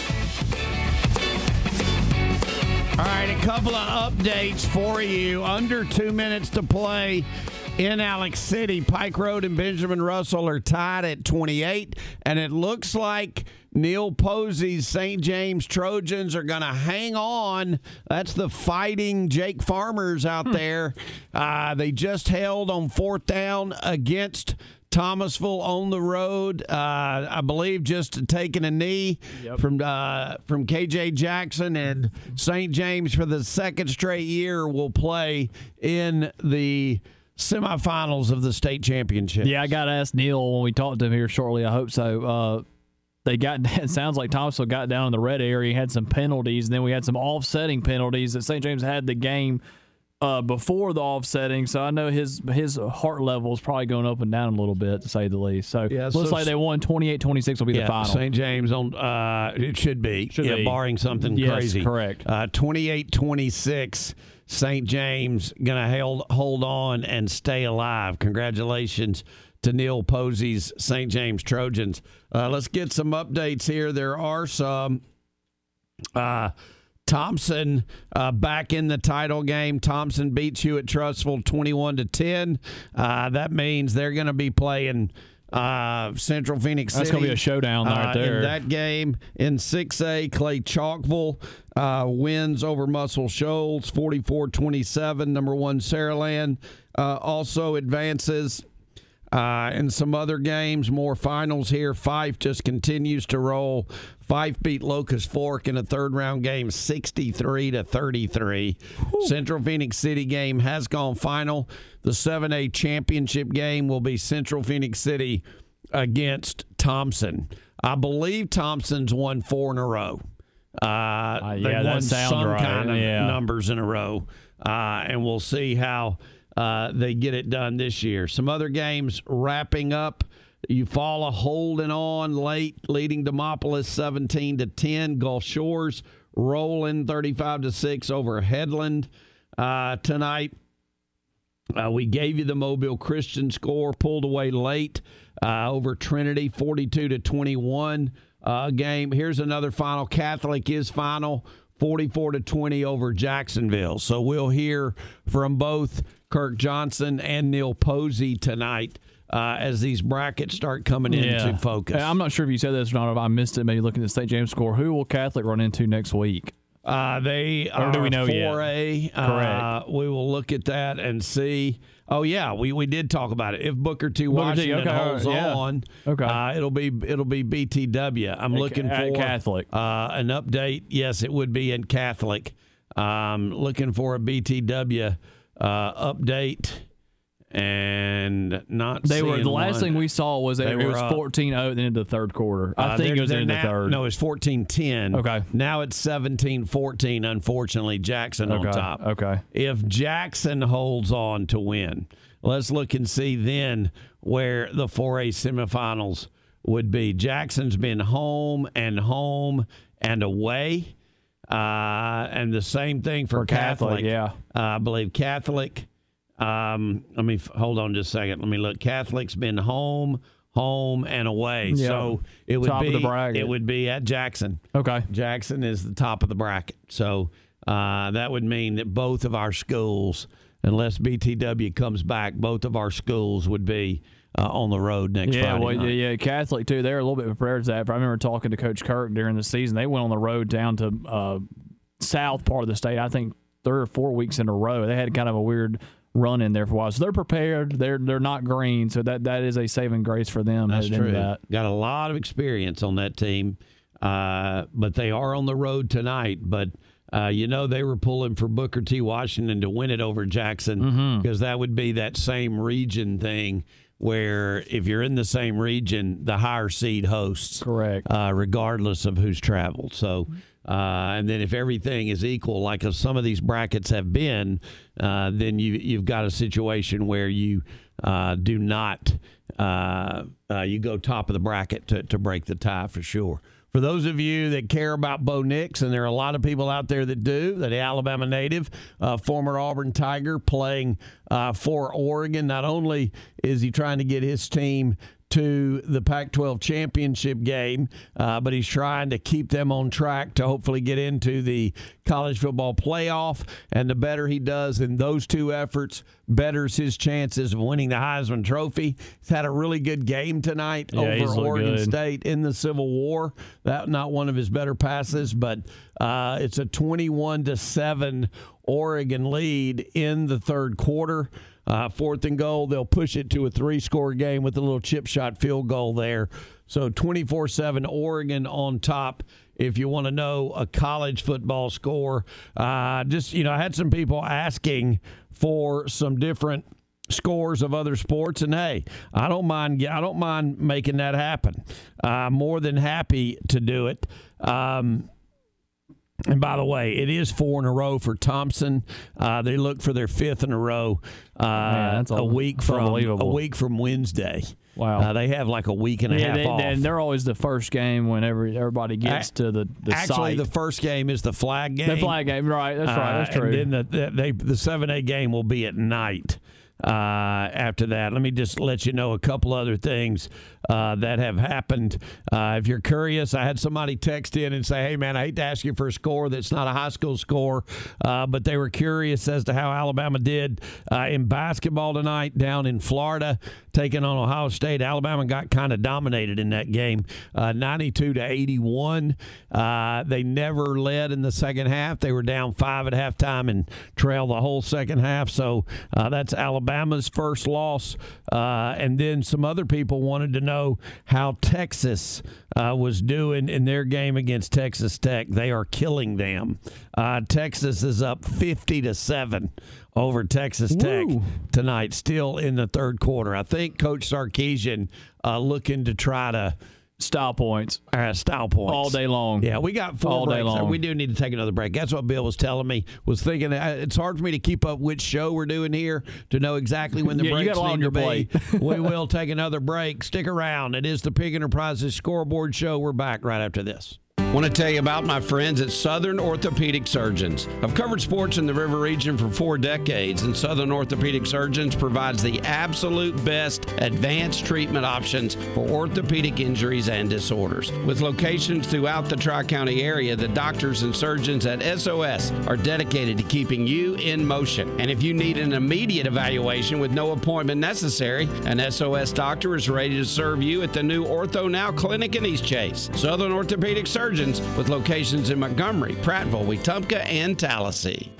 All right, a couple of updates for you. Under two minutes to play in Alex City. Pike Road and Benjamin Russell are tied at 28, and it looks like Neal Posey's St. James Trojans are going to hang on. That's the fighting Jake Farmers out there. Uh, they just held on fourth down against. Thomasville on the road, uh, I believe, just taking a knee from uh, from KJ Jackson and St. James for the second straight year will play in the semifinals of the state championship. Yeah, I got to ask Neal when we talked to him here shortly. I hope so. Uh, they got it sounds like Thomasville got down in the red area, had some penalties, and then we had some offsetting penalties that St. James had the game uh, before the offsetting. So I know his his heart level is probably going up and down a little bit to say the least. So Yeah, looks so- like they won 28-26 will be the final. St. James on uh, it should be. Should yeah, be. barring something Yes, crazy. correct. Uh 28-26 St. James going to hold hold on and stay alive. Congratulations to Neal Posey's St. James Trojans. Uh, let's get some updates here. There are some uh Thompson uh, back in the title game. Thompson beats Hewitt-Trussville 21 to 10. Uh, that means they're going to be playing uh, Central Phenix That's gonna be a showdown right uh, there. In that game in 6A, Clay Chalkville uh, wins over Muscle Shoals 44 27. Number one, Saraland uh, also advances. Uh, and some other games, more finals here. Fyffe just continues to roll. Fyffe beat Locust Fork in a third round game, 63 to 33. Central Phenix City game has gone final. The 7A championship game will be Central Phenix City against Thompson. I believe Thompson's won four in a row. Uh, they yeah, that won sounds some right. kind of Yeah. numbers in a row, uh, and we'll see how uh, they get it done this year. Some other games wrapping up. Eufaula holding on late, leading Demopolis 17 to 10. Gulf Shores rolling 35 to 6 over Headland uh, tonight. Uh, we gave you the Mobile Christian score, pulled away late uh, over Trinity, 42 to 21 uh, game. Here's another final. Catholic is final, 44 to 20 over Jacksonville. So we'll hear from both Kirk Johnson and Neal Posey tonight. Uh, as these brackets start coming into focus. I'm not sure if you said this or not. If I missed it, maybe looking at the St. James score. Who will Catholic run into next week? Uh, they Or are do we know yet? 4A. Uh, Correct. we will look at that and see. Oh yeah, we, we did talk about it. If Booker T. Booker T, okay, holds yeah. on, Okay. uh, it'll be it'll be BTW. I'm At- looking for Catholic. uh, an update. Yes, it would be in Catholic. Um, looking for a BTW uh, update and not. They were the last one. thing we saw was that They it was up. 14-0 at the end of the third quarter. I Uh, think it was in the third. No, it's 14 10. Okay. Now it's 17 14, unfortunately. Jackson on top. okay. If Jackson holds on to win, let's look and see then where the 4A semifinals would be. Jackson's been home and home and away. Uh, and the same thing for, For Catholic, yeah. Uh, I believe Catholic. Um, let me f- hold on just a second. Let me look. Catholic's been home, home, and away. Yeah. So it would Top be of the bracket. it would be at Jackson. Okay. Jackson is the top of the bracket. So uh, that would mean that both of our schools, unless BTW comes back, both of our schools would be uh, on the road next yeah, Friday well, night. yeah, yeah, Catholic too. They're a little bit prepared to that. I remember talking to Coach Kirk during the season. They went on the road down to uh, south part of the state. I think three or four weeks in a row. They had kind of a weird run in there for a while. So they're prepared. They're they're not green. So that that is a saving grace for them. That's true. That. Got a lot of experience on that team, uh, but they are on the road tonight. But uh, you know they were pulling for Booker T. Washington to win it over Jackson because that would be that same region thing where if you're in the same region, the higher seed hosts, correct, uh, regardless of who's traveled. So. Uh, and then if everything is equal, like some of these brackets have been, uh, then you you've got a situation where you uh, do not uh, uh, you go top of the bracket to, to break the tie for sure. For those of you that care about Bo Nix, and there are a lot of people out there that do, that Alabama native, uh, former Auburn Tiger, playing uh, for Oregon. Not only is he trying to get his team to the Pac 12 championship game, uh, but he's trying to keep them on track to hopefully get into the college football playoff. And the better he does in those two efforts, betters his chances of winning the Heisman Trophy. He's had a really good game tonight Yeah, over Oregon good. State in the Civil War. That not one of his better passes, but uh, it's a 21 to 7 Oregon lead in the third quarter. Uh, fourth and goal, they'll push it to a three score game with a little chip shot field goal there. So 24 7 Oregon on top. If you want to know a college football score, uh, just, you know, I had some people asking for some different scores of other sports and hey i don't mind i don't mind making that happen i'm more than happy to do it um, and by the way, it is four in a row for Thompson. Uh, they look for their fifth in a row uh, Man, a week from a week from Wednesday. Wow. Uh, they have like a week and a yeah, half they, off. and they're always the first game whenever everybody gets Ac- to the, the Actually, site. the first game is the flag game. The flag game, right? That's right. That's Uh, true. And then the, the, they, the 7A game will be at night. Uh, after that, let me just let you know a couple other things uh, that have happened. Uh, if you're curious, I had somebody text in and say, "Hey, man, I hate to ask you for a score that's not a high school score, uh, but they were curious as to how Alabama did uh, in basketball tonight down in Florida, taking on Ohio State. Alabama got kind of dominated in that game, uh, 92 to 81. Uh, they never led in the second half. They were down five at halftime and trailed the whole second half. So that's Alabama's first loss. Uh, and then some other people wanted to know how Texas uh, was doing in their game against Texas Tech. They are killing them. Uh, Texas is up 50 to seven over Texas Tech tonight, still in the third quarter. I think Coach Sarkisian uh, looking to try to style points, uh, style points all day long. Yeah, we got four all day long. We do need to take another break. That's what Bill was telling me. Was thinking uh, it's hard for me to keep up which show we're doing here to know exactly when the Yeah, breaks need on to be. we will take another break. Stick around. It is the Pigg Enterprises scoreboard show. We're back right after this. Want to tell you about my friends at Southern Orthopedic Surgeons. I've covered sports in the River region for four decades, and Southern Orthopedic Surgeons provides the absolute best advanced treatment options for orthopedic injuries and disorders. With locations throughout the Tri County area, the doctors and surgeons at SOS are dedicated to keeping you in motion. And if you need an immediate evaluation with no appointment necessary, an SOS doctor is ready to serve you at the new Ortho Now Clinic in East Chase. Southern Orthopedic Surgeons with locations in Montgomery, Prattville, Wetumpka, and Tallassee.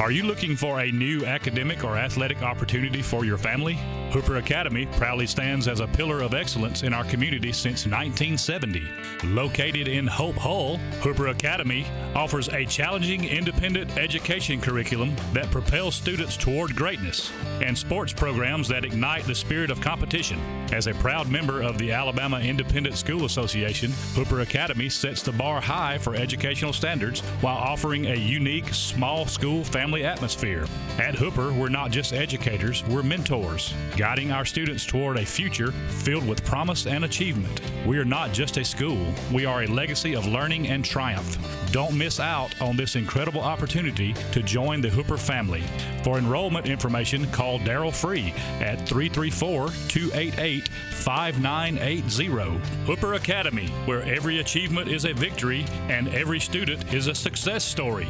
Are you looking for a new academic or athletic opportunity for your family? Hooper Academy proudly stands as a pillar of excellence in our community since 1970. Located in Hope Hull, Hooper Academy offers a challenging independent education curriculum that propels students toward greatness and sports programs that ignite the spirit of competition. As a proud member of the Alabama Independent School Association, Hooper Academy sets the bar high for educational standards while offering a unique small school family atmosphere. At Hooper, we're not just educators, we're mentors, our students toward a future filled with promise and achievement. We are not just a school, we are a legacy of learning and triumph. Don't miss out on this incredible opportunity to join the Hooper family. For enrollment information, call Daryl Free at 334 288 5980. Hooper Academy, where every achievement is a victory and every student is a success story.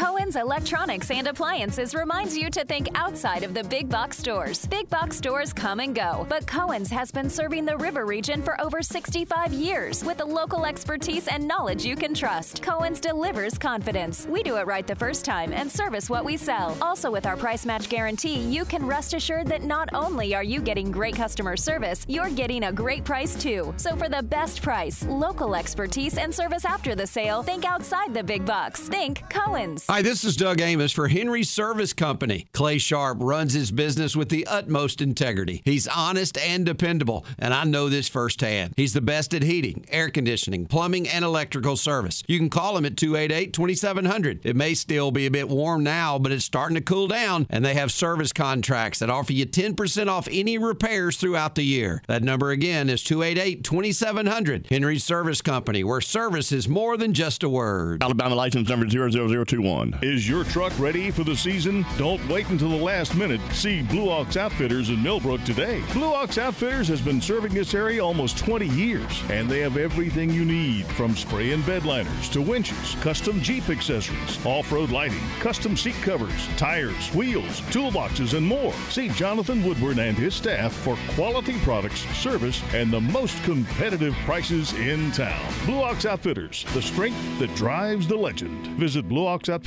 Cohen's Electronics and Appliances reminds you to think outside of the big box stores. Big box stores come and go, but Cohen's has been serving the river region for over 65 years with the local expertise and knowledge you can trust. Cohen's delivers confidence. We do it right the first time and service what we sell. Also, with our price match guarantee, you can rest assured that not only are you getting great customer service, you're getting a great price too. So, for the best price, local expertise, and service after the sale, think outside the big box. Think Cohen's. Hi, this is Doug Amos for Henry Service Company. Clay Sharp runs his business with the utmost integrity. He's honest and dependable, and I know this firsthand. He's the best at heating, air conditioning, plumbing, and electrical service. You can call him at 288 2700. It may still be a bit warm now, but it's starting to cool down, and they have service contracts that offer you 10% off any repairs throughout the year. That number again is 288 2700. Henry Service Company, where service is more than just a word. Alabama license number 00021. Is your truck ready for the season? Don't wait until the last minute. See Blue Ox Outfitters in Millbrook today. Blue Ox Outfitters has been serving this area almost 20 years, and they have everything you need from spray and bed liners to winches, custom Jeep accessories, off road lighting, custom seat covers, tires, wheels, toolboxes, and more. See Jonathan Woodward and his staff for quality products, service, and the most competitive prices in town. Blue Ox Outfitters, the strength that drives the legend. Visit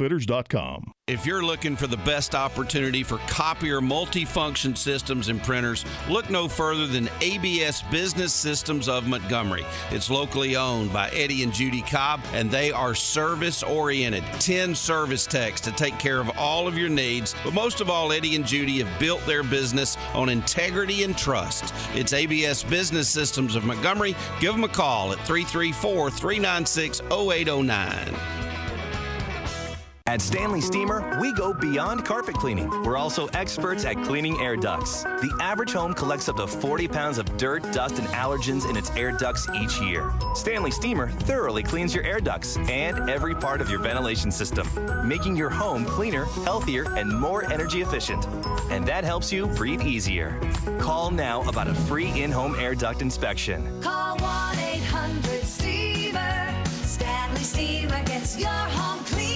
blueoxoutfitters.com. If you're looking for the best opportunity for copier multifunction systems and printers, look no further than ABS Business Systems of Montgomery. It's locally owned by Eddie and Judy Cobb, and they are service oriented. 10 service techs to take care of all of your needs. But most of all, Eddie and Judy have built their business on integrity and trust. It's ABS Business Systems of Montgomery. Give them a call at 334 396 0809. At Stanley Steamer, we go beyond carpet cleaning. We're also experts at cleaning air ducts. The average home collects up to 40 pounds of dirt, dust, and allergens in its air ducts each year. Stanley Steamer thoroughly cleans your air ducts and every part of your ventilation system, making your home cleaner, healthier, and more energy efficient. And that helps you breathe easier. Call now about a free in home air duct inspection. Call 1 800 Steamer. Stanley Steamer gets your home cleaner.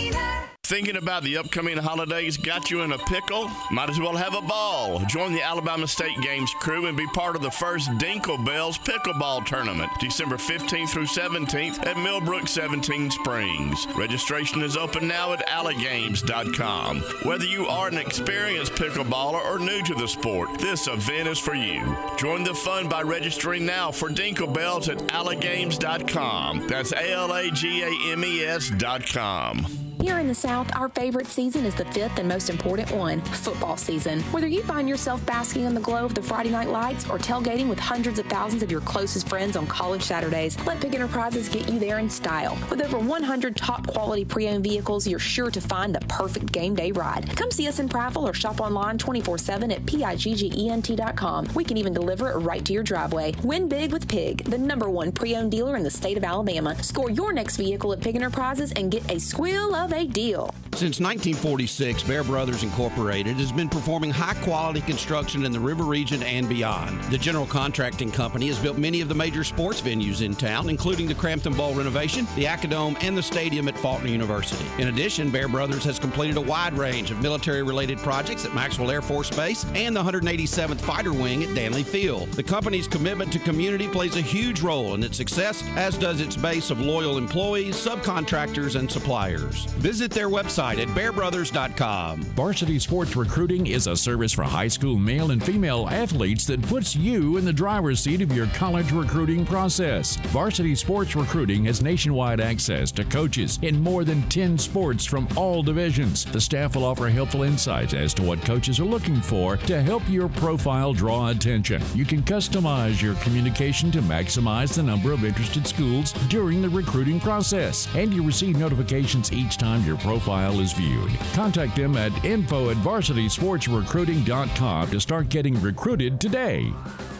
Thinking about the upcoming holidays got you in a pickle? Might as well have a ball. Join the Alabama State Games crew and be part of the first Dinkle Bells Pickleball Tournament, December 15th through 17th at Millbrook 17 Springs. Registration is open now at alagames.com. Whether you are an experienced pickleballer or new to the sport, this event is for you. Join the fun by registering now for Dinkle Bells at alagames.com. That's A L A G A M E S.com. Here in the South, our favorite season is the fifth and most important one football season. Whether you find yourself basking in the glow of the Friday night lights or tailgating with hundreds of thousands of your closest friends on college Saturdays, let Pigg Enterprises get you there in style. With over 100 top quality pre owned vehicles, you're sure to find the perfect game day ride. Come see us in Prattville or shop online 24 7 at PIGGENT.com. We can even deliver it right to your driveway. Win big with Pigg, the number one pre owned dealer in the state of Alabama. Score your next vehicle at Pigg Enterprises and get a squeal of a deal. Since 1946, Bear Brothers Incorporated has been performing high quality construction in the river region and beyond. The general contracting company has built many of the major sports venues in town, including the Crampton Bowl renovation, the Acadome, and the stadium at Faulkner University. In addition, Bear Brothers has completed a wide range of military related projects at Maxwell Air Force Base and the 187th Fighter Wing at Dannelly Field. The company's commitment to community plays a huge role in its success, as does its base of loyal employees, subcontractors, and suppliers. Visit their website at bearbrothers.com. Varsity Sports Recruiting is a service for high school male and female athletes that puts you in the driver's seat of your college recruiting process. Varsity Sports Recruiting has nationwide access to coaches in more than 10 sports from all divisions. The staff will offer helpful insights as to what coaches are looking for to help your profile draw attention. You can customize your communication to maximize the number of interested schools during the recruiting process, and you receive notifications each time your profile is viewed. Contact them at info at varsitysportsrecruiting.com to start getting recruited today.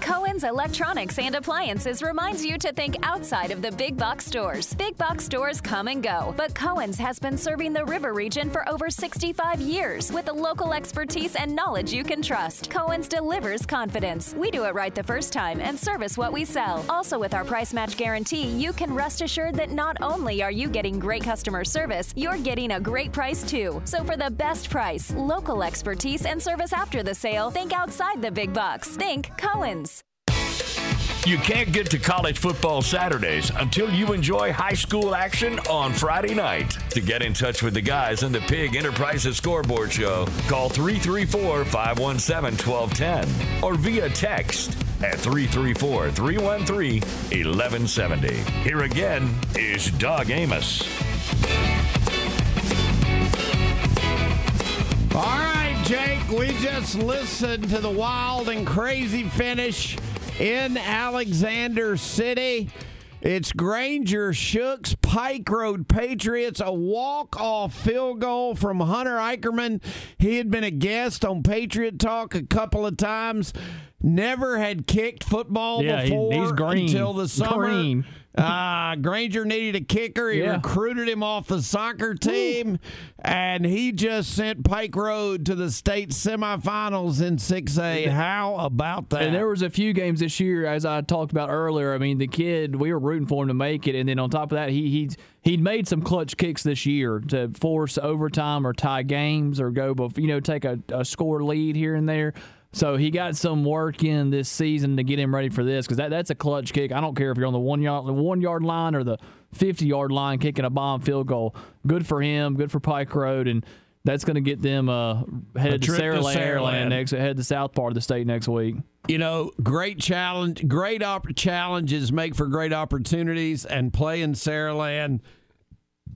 Cohen's Electronics and Appliances reminds you to think outside of the big box stores. Big box stores come and go, but Cohen's has been serving the river region for over 65 years with the local expertise and knowledge you can trust. Cohen's delivers confidence. We do it right the first time and service what we sell. Also, with our price match guarantee, you can rest assured that not only are you getting great customer service, you're getting a great price too. So, for the best price, local expertise, and service after the sale, think outside the big box. Think Cohen's. You can't get to college football Saturdays until you enjoy high school action on Friday night. To get in touch with the guys in the Pigg Enterprises Scoreboard Show, call 334 517 1210 or via text at 334 313 1170. Here again is Doug Amos. All right, Jake, we just listened to the wild and crazy finish in Alexander City. It's Granger Shook's, Pike Road Patriots, a walk-off field goal from Hunter Eicherman. He had been a guest on Patriot Talk a couple of times. Never had kicked football Yeah, before until the summer. Green. Uh, Granger needed a kicker. He Yeah. recruited him off the soccer team, and he just sent Pike Road to the state semifinals in 6A. How about that? And there was a few games this year, as I talked about earlier. I mean, the kid, we were rooting for him to make it, and then on top of that, he he's he'd made some clutch kicks this year to force overtime or tie games or go, you know, take a, a score lead here and there. So he got some work in this season to get him ready for this because that, that's a clutch kick. I don't care if you're on the one yard the one yard line or the fifty yard line kicking a bomb field goal. Good for him. Good for Pike Road and. That's going to get them uh, headed to trip to Saraland, Saraland. next, head to the south part of the state next week. you know, great challenge, great op- challenges make for great opportunities, and playing Saraland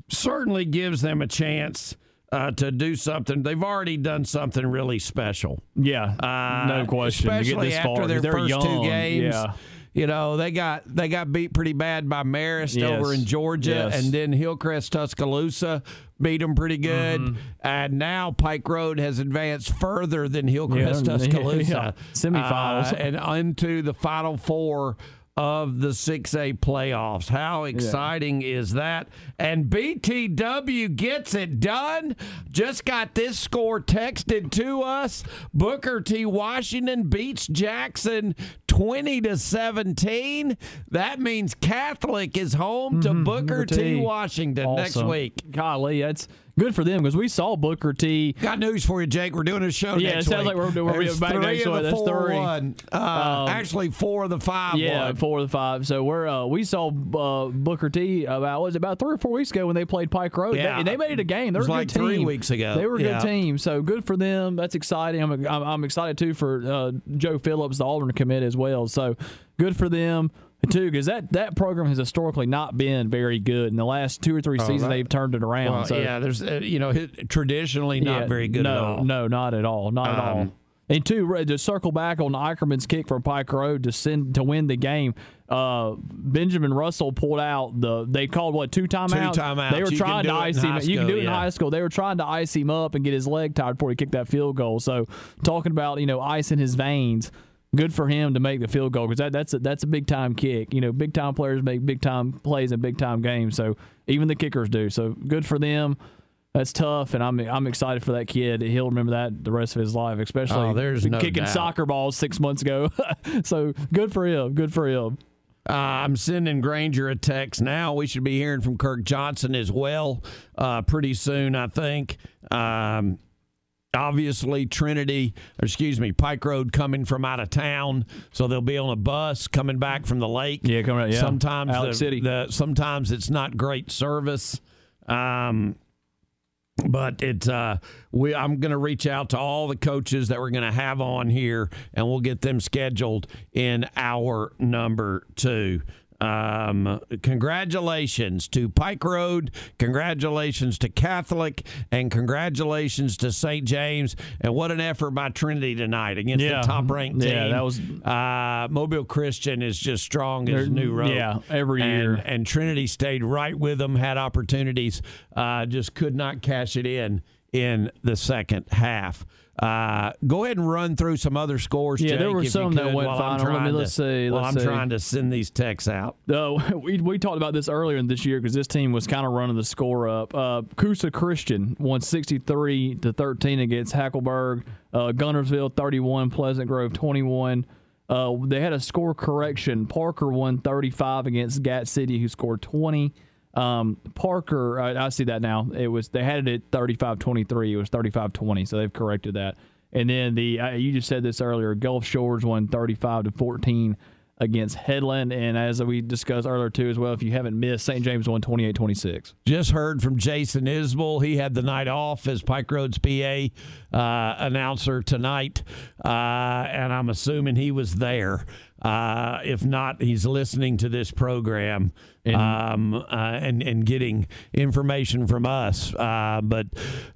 certainly gives them a chance uh, to do something. They've already done something really special. Yeah, Uh, no question. Especially this after far, their they're first young. two games. Yeah. You know, they got they got beat pretty bad by Marist Yes. over in Georgia, Yes. and then Hillcrest Tuscaloosa beat them pretty good. Mm-hmm. And now Pike Road has advanced further than Hillcrest Yeah, Tuscaloosa. yeah. Semifinals. Uh, and into the final four of the 6A playoffs. How exciting is that? And BTW gets it done. Just got this score texted to us. Booker T. Washington beats Jackson 20 to 17. That means Catholic is home to mm-hmm. Booker, T. Washington next week. Golly, that's good for them because we saw Booker T. Got news for you, Jake. We're doing a show Yeah, it sounds week. like we're- we're back three next week. the That's three. One. Uh, Um, actually, four of the five Yeah, won. four of the five. So we're uh, we saw uh, Booker T about was it about three or four weeks ago when they played Pike Road. They- Yeah. and they, made it a game. They were a like good team. three weeks ago. They were a Yeah. good team. So good for them. That's exciting. I'm I'm, I'm excited too for uh, Joe Phillips, the Auburn commit as well. So good for them. Too, because that, that program has historically not been very good. In the last two or three Oh, seasons, that- they've turned it around. Well, so yeah, there's uh, you know traditionally not Yeah, very good no, at all. No, not at all. Not at all. Um, And two, to circle back on Eicherman's kick from Pike Road to send to win the game, uh, Benjamin Russell pulled out the. They called what two timeouts? Two timeouts. They were You trying to ice him. high You can do it in high school. They were trying to ice him up and get his leg tired before he kicked that field goal. So talking about you know ice in his veins. Good for him to make the field goal because that, that's a, that's a big time kick. You know, big time players make big time plays in big time games. So even the kickers do. So good for them. That's tough, and I'm I'm excited for that kid. He'll remember that the rest of his life, especially Oh, there's no kicking doubt. soccer balls six months ago. so good for him. Good for him. Uh, I'm sending Granger a text now. We should be hearing from Kirk Johnson as well uh, pretty soon, I think. Um, obviously, Trinity, or excuse me, Pike Road coming from out of town, so they'll be on a bus coming back from the lake. Yeah, coming out. Yeah, Sometimes Alex the, City. the sometimes it's not great service. Um, but it's uh we I'm going to reach out to all the coaches that we're going to have on here and we'll get them scheduled in our number 2. Um, congratulations to Pike Road, congratulations to Catholic, and congratulations to St. James. And what an effort by Trinity tonight against Yeah. the top ranked team. Yeah, that was- uh, Mobile Christian is just strong as new road. yeah, every And- year. and Trinity stayed right with them, had opportunities, uh, just could not cash it in in the second half. Uh, go ahead and run through some other scores. Yeah, there Jake, were some that went final. Let me- let's to- see, While let's I'm see. trying to send these texts out. Uh, we, we talked about this earlier in this year because this team was kind of running the score up. Uh, Coosa Christian won 63 to 13 against Hackleburg. Uh, Guntersville 31, Pleasant Grove 21. Uh, they had a score correction. Parker won 35 against Gat City, who scored 20. Um, Parker, I, I see that now. It was they had it at 35-23. It was 35-20, so they've corrected that. And then the uh, you just said this earlier. Gulf Shores won 35 to 14 against Headland, and as we discussed earlier too, as well. If you haven't missed, St. James won 28-26. Just heard from Jason Isbell. He had the night off as Pike Road's PA uh, announcer tonight, uh, and I'm assuming he was there. Uh, if not, he's listening to this program um, uh, and and getting information from us. Uh, but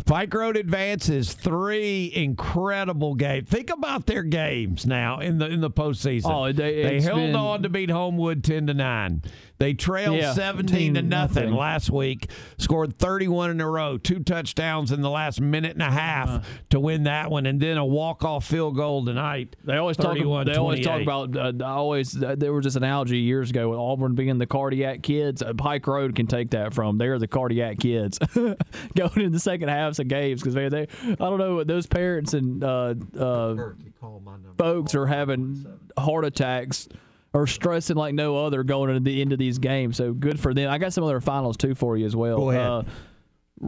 Pike Road advances three incredible games. Think about their games now in the in the postseason. Oh, they- they held been- on to beat Homewood ten to nine. They trailed Yeah, seventeen to nothing nothing. last week. Scored thirty one in a row, two touchdowns in the last minute and a half Uh-huh. to win that one, and then a walk off field goal tonight. They always talk. 31, They always talk about. Uh, always uh, there was this analogy years ago with Auburn being the cardiac kids. Uh, Pike Road can take that from. They're the cardiac kids going in the second halves of games because they, they. I don't know. Those parents and uh, uh, folks are having heart attacks or stressing like no other going into the end of these games. So good for them. I got some other finals too for you as well. Go ahead. Uh,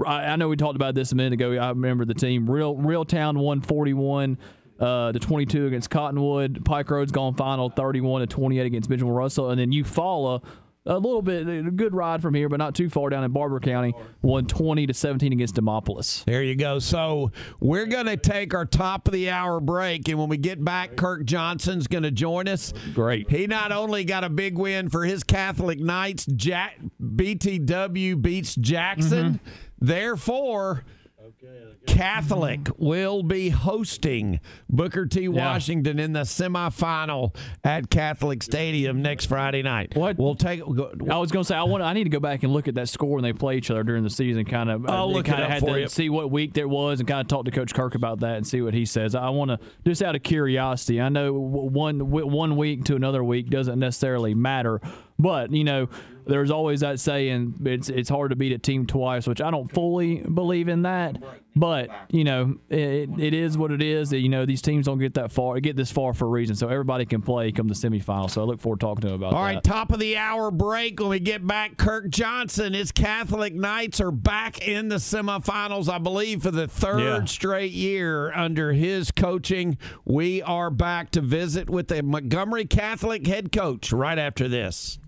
I I know we talked about this a minute ago. I remember the team. Real Reeltown won 41 uh, to 22 against Cottonwood. Pike Road's gone final 31 to 28 against Benjamin Russell. And then Eufaula, a little bit, a good ride from here, but not too far down in Barbour County, won 20 to 17 against Demopolis. There you go. So we're going to take our top of the hour break, and when we get back, Kirk Johnson's going to join us. Great. He not only got a big win for his Catholic Knights, Jack BTW beats Jackson. Mm-hmm. Therefore, Catholic will be hosting Booker T. Washington in the semifinal at Catholic Stadium next Friday night. What? We'll take. Go, I was going to say I want. I need to go back and look at that score when they play each other during the season. Kind of. I'll look it kind of up had for to you. see what week there was and kind of talk to Coach Kirk about that and see what he says. I want to just out of curiosity. I know one one week to another week doesn't necessarily matter, but you know. There's always that saying it's it's hard to beat a team twice, which I don't fully believe in that. But you know, it, it is what it is. You know, these teams don't get that far, get this far for a reason, so everybody can play come the semifinals. So I look forward to talking to him about All that. right, top of the hour break. When we get back, Kirk Johnson, his Catholic Knights are back in the semifinals, I believe, for the third Yeah. straight year under his coaching. We are back to visit with the Montgomery Catholic head coach right after this.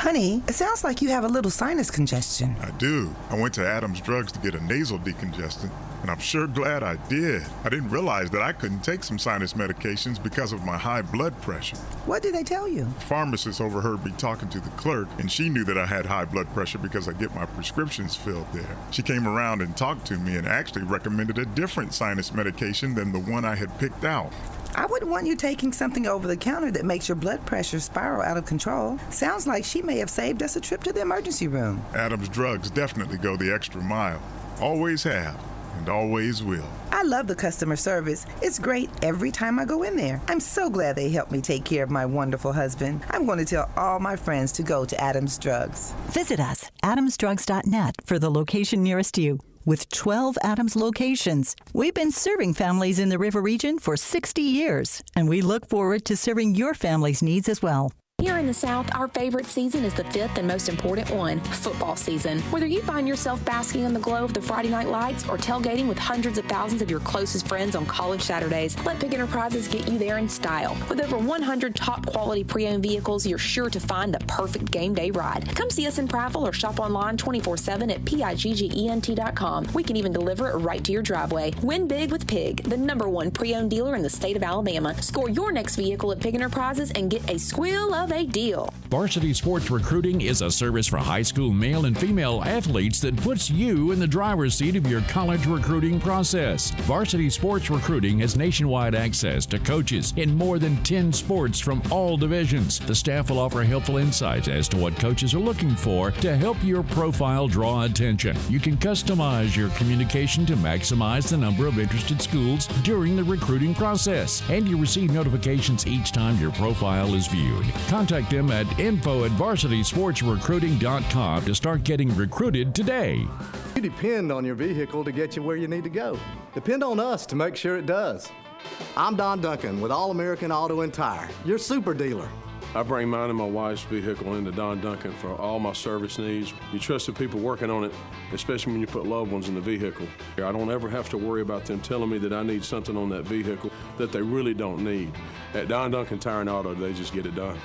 Honey, it sounds like you have a little sinus congestion. I do. I went to Adams Drugs to get a nasal decongestant, and I'm sure glad I did. I didn't realize that I couldn't take some sinus medications because of my high blood pressure. What did they tell you? The pharmacist overheard me talking to the clerk, and she knew that I had high blood pressure because I get my prescriptions filled there. She came around and talked to me and actually recommended a different sinus medication than the one I had picked out. I wouldn't want you taking something over the counter that makes your blood pressure spiral out of control. Sounds like she may have saved us a trip to the emergency room. Adams Drugs definitely go the extra mile. Always have, and always will. I love the customer service. It's great every time I go in there. I'm so glad they helped me take care of my wonderful husband. I'm going to tell all my friends to go to Adams Drugs. Visit us, adamsdrugs.net, for the location nearest you. With 12 Adams locations, we've been serving families in the River Region for 60 years, and we look forward to serving your family's needs as well. Here in the South, our favorite season is the fifth and most important one football season. Whether you find yourself basking in the glow of the Friday night lights or tailgating with hundreds of thousands of your closest friends on college Saturdays, let Pigg Enterprises get you there in style. With over 100 top quality pre owned vehicles, you're sure to find the perfect game day ride. Come see us in Prattville or shop online 24 7 at PIGGENT.com. We can even deliver it right to your driveway. Win big with Pigg, the number one pre owned dealer in the state of Alabama. Score your next vehicle at Pigg Enterprises and get a squeal of a deal. Varsity Sports Recruiting is a service for high school male and female athletes that puts you in the driver's seat of your college recruiting process. Varsity Sports Recruiting has nationwide access to coaches in more than 10 sports from all divisions. The staff will offer helpful insights as to what coaches are looking for to help your profile draw attention. You can customize your communication to maximize the number of interested schools during the recruiting process, and you receive notifications each time your profile is viewed. Them at info at varsitysportsrecruiting.com to start getting recruited today. You depend on your vehicle to get you where you need to go. Depend on us to make sure it does. I'm Don Duncan with All American Auto and Tire, your super dealer. I bring mine and my wife's vehicle into Don Duncan for all my service needs. You trust the people working on it, especially when you put loved ones in the vehicle. I don't ever have to worry about them telling me that I need something on that vehicle that they really don't need. At Don Duncan Tire and Auto, they just get it done.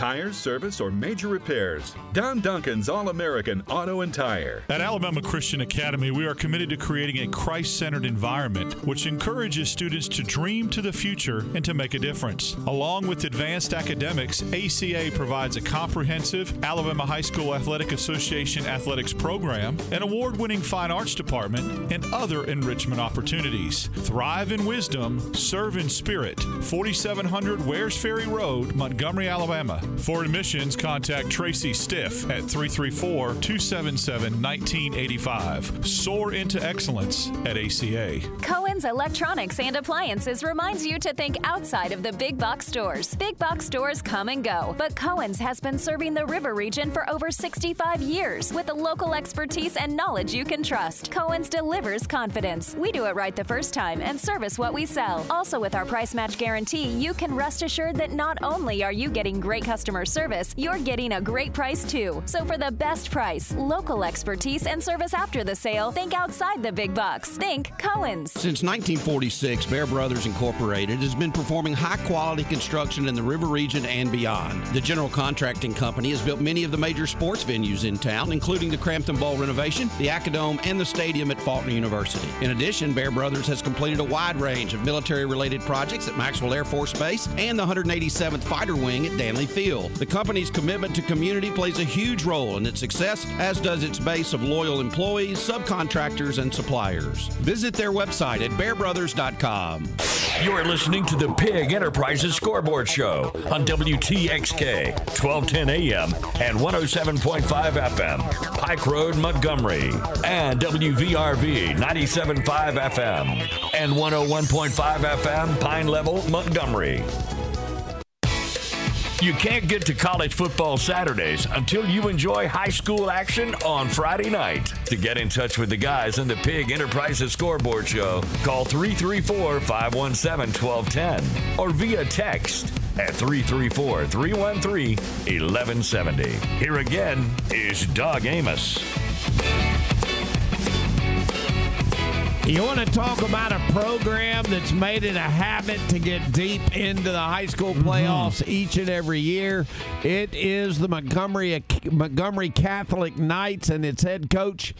Tires, service, or major repairs. Don Duncan's All American Auto and Tire. At Alabama Christian Academy, we are committed to creating a Christ centered environment which encourages students to dream to the future and to make a difference. Along with advanced academics, ACA provides a comprehensive Alabama High School Athletic Association athletics program, an award winning fine arts department, and other enrichment opportunities. Thrive in wisdom, serve in spirit. 4700 Wares Ferry Road, Montgomery, Alabama. For admissions, contact Tracy Stiff at 334 277 1985. Soar into excellence at ACA. Cohen's Electronics and Appliances reminds you to think outside of the big box stores. Big box stores come and go, but Cohen's has been serving the River region for over 65 years with the local expertise and knowledge you can trust. Cohen's delivers confidence. We do it right the first time and service what we sell. Also, with our price match guarantee, you can rest assured that not only are you getting great customer service, you're getting a great price too. So, for the best price, local expertise, and service after the sale, think outside the big box. Think Cohen's. Since 1946, Bear Brothers Incorporated has been performing high quality construction in the River region and beyond. The general contracting company has built many of the major sports venues in town, including the Crampton Bowl renovation, the Acadome, and the stadium at Faulkner University. In addition, Bear Brothers has completed a wide range of military related projects at Maxwell Air Force Base and the 187th Fighter Wing at Dannelly Field. The company's commitment to community plays a huge role in its success, as does its base of loyal employees, subcontractors, and suppliers. Visit their website at bearbrothers.com. You're listening to the Pigg Enterprises Scoreboard Show on WTXK, 1210 AM and 107.5 FM, Pike Road, Montgomery, and WVRV 97.5 FM and 101.5 FM, Pine Level, Montgomery. You can't get to college football Saturdays until you enjoy high school action on Friday night. To get in touch with the guys in the Pigg Enterprises Scoreboard Show, call 334 517 1210 or via text at 334 313 1170. Here again is Doug Amos. You want to talk about a program that's made it a habit to get deep into the high school mm-hmm. playoffs each and every year? It is the Montgomery Montgomery Catholic Knights, and its head coach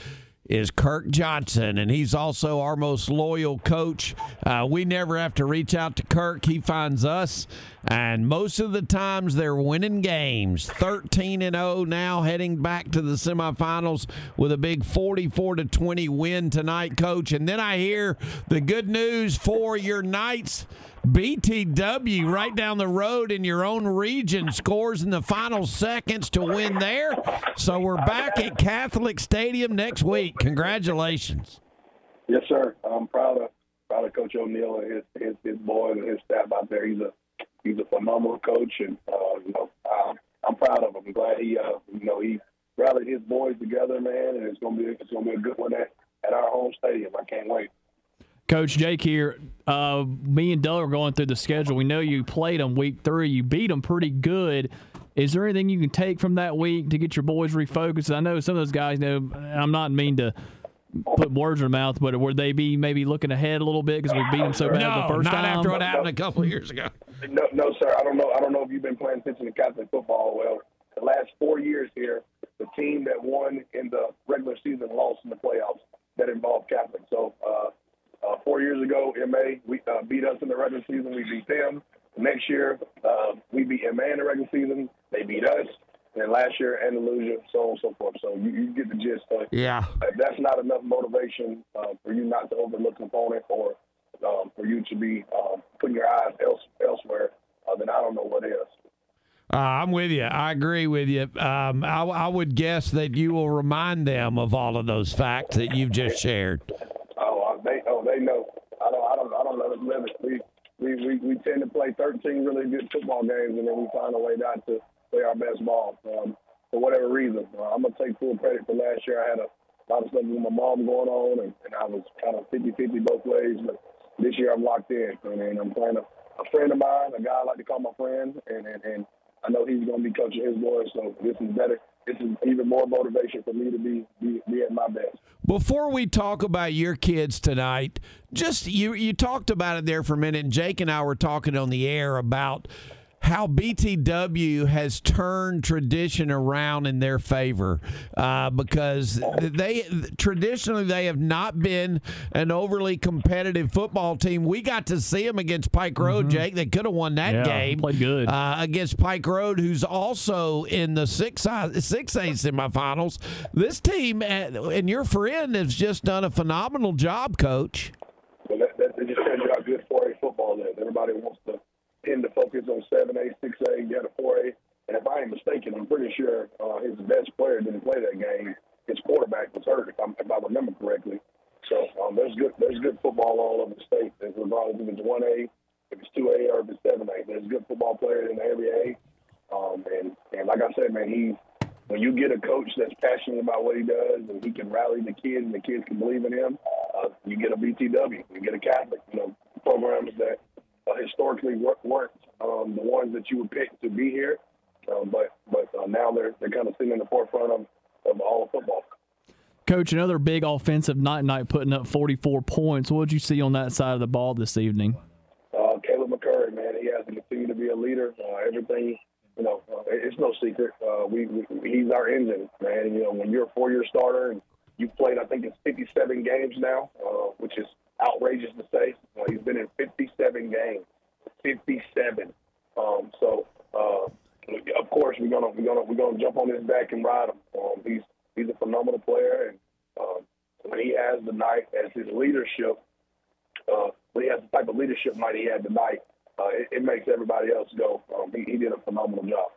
is Kirk Johnson, and he's also our most loyal coach. Uh, we never have to reach out to Kirk; he finds us, and most of the times they're winning games. Thirteen and zero now, heading back to the semifinals with a big forty-four to twenty win tonight, Coach. And then I hear the good news for your Knights. BTW right down the road in your own region scores in the final seconds to win there. So we're back at Catholic Stadium next week. Congratulations. Yes, sir. I'm proud of proud of Coach O'Neill and his his, his boys and his staff out there. He's a he's a phenomenal coach, and uh, you know um, I'm proud of him. I'm glad he uh, you know he rallied his boys together, man, and it's gonna be it's gonna be a good one at, at our home stadium. I can't wait. Coach Jake here. Uh, me and Doug are going through the schedule. We know you played them week three. You beat them pretty good. Is there anything you can take from that week to get your boys refocused? I know some of those guys know. I'm not mean to put words in their mouth, but would they be maybe looking ahead a little bit because we beat them so bad no, the first not time? after what happened a couple of years ago. No, no, sir. I don't know. I don't know if you've been paying attention to Catholic football. Well, the last four years here, the team that won in the regular season lost in the playoffs. That involved Catholic. So uh, uh, four years ago, MA we uh, beat us in the regular season. We beat them. Next year, uh, we beat MA in the regular season. They beat us. And then last year, Andalusia, so on and so forth. So you, you get the gist. Uh, Yeah. if that's not enough motivation uh, for you not to overlook an opponent or um, for you to be um, putting your eyes else, elsewhere, uh, then I don't know what is. Uh, I'm with you. I agree with you. Um, I, I would guess that you will remind them of all of those facts that you've just shared. Oh, uh, they oh they know. I don't I don't It. We we, we we tend to play 13 really good football games, and then we find a way not to play our best ball um, for whatever reason. Uh, I'm gonna take full credit for last year. I had a lot of stuff with my mom going on, and, and I was kind of 50-50 both ways. But this year I'm locked in, and, and I'm playing a, a friend of mine, a guy I like to call my friend, and and, and I know he's gonna be coaching his boys. So this is better. This is even more motivation for me to be be, be at my best. Before we talk about your kids tonight, just you you talked about it there for a minute. Jake and I were talking on the air about how BTW has turned tradition around in their favor uh, because they traditionally they have not been an overly competitive football team. We got to see them against Pike Road, Jake. They could have won that Yeah, game. played good. uh, against Pike Road, who's also in the six six A semifinals. This team uh, and your friend has just done a phenomenal job, Coach. Well, that, that, that just tells you how good 4A football is. Everybody wants to tend to focus on 7A, 6A, get a 4A. And if I ain't mistaken, I'm pretty sure uh, his best player didn't play that game. His quarterback was hurt, if, I'm, if I remember correctly. So um, there's good there's good football all over the state, regardless if it's 1A, if it's 2A, or if it's 7A. There's good football players in every A. Um, and, and like I said, man, he when you get a coach that's passionate about what he does and he can rally the kids and the kids can believe in him, uh, you get a BTW, you get a Catholic, you know, programs that uh, historically weren't um, the ones that you would pick to be here, um, but but uh, now they're they're kind of sitting in the forefront of, of all of football. Coach, another big offensive night night putting up 44 points. What did you see on that side of the ball this evening? Uh, Caleb McCurry, man, he has to continue to be a leader. Uh, everything, you know, uh, it's no secret. Uh, we, we he's our engine, man. You know, when you're a four-year starter and you've played, I think it's 57 games now, uh, which is outrageous to say. Uh, he's been in 57 games, 57. Um, so, uh, of course, we're gonna we're gonna we're gonna jump on his back and ride him. Um, he's he's a phenomenal player, and um, when he has the night as his leadership, uh, when he has the type of leadership night he had tonight, uh, it, it makes everybody else go. Um, he, he did a phenomenal job.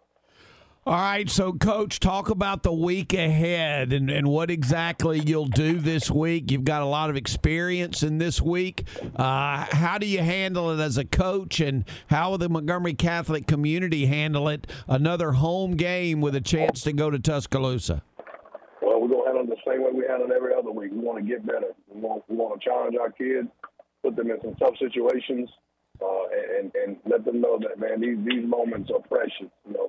All right, so coach, talk about the week ahead and, and what exactly you'll do this week. You've got a lot of experience in this week. Uh, how do you handle it as a coach, and how will the Montgomery Catholic community handle it? Another home game with a chance to go to Tuscaloosa. Well, we're gonna handle it the same way we handle it every other week. We want to get better. We want we want to challenge our kids, put them in some tough situations, uh, and and let them know that man, these these moments are precious. You know,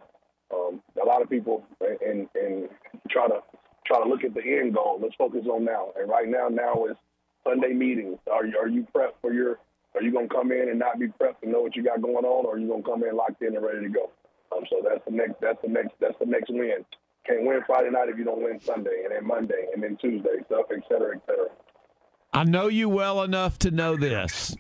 lot of people and and try to try to look at the end goal. Let's focus on now. And right now, now is Sunday meetings. Are you are you prepped for your? Are you gonna come in and not be prepped and know what you got going on, or are you gonna come in locked in and ready to go? Um, so that's the next. That's the next. That's the next win. Can't win Friday night if you don't win Sunday, and then Monday, and then Tuesday, stuff, et cetera, et cetera. I know you well enough to know this.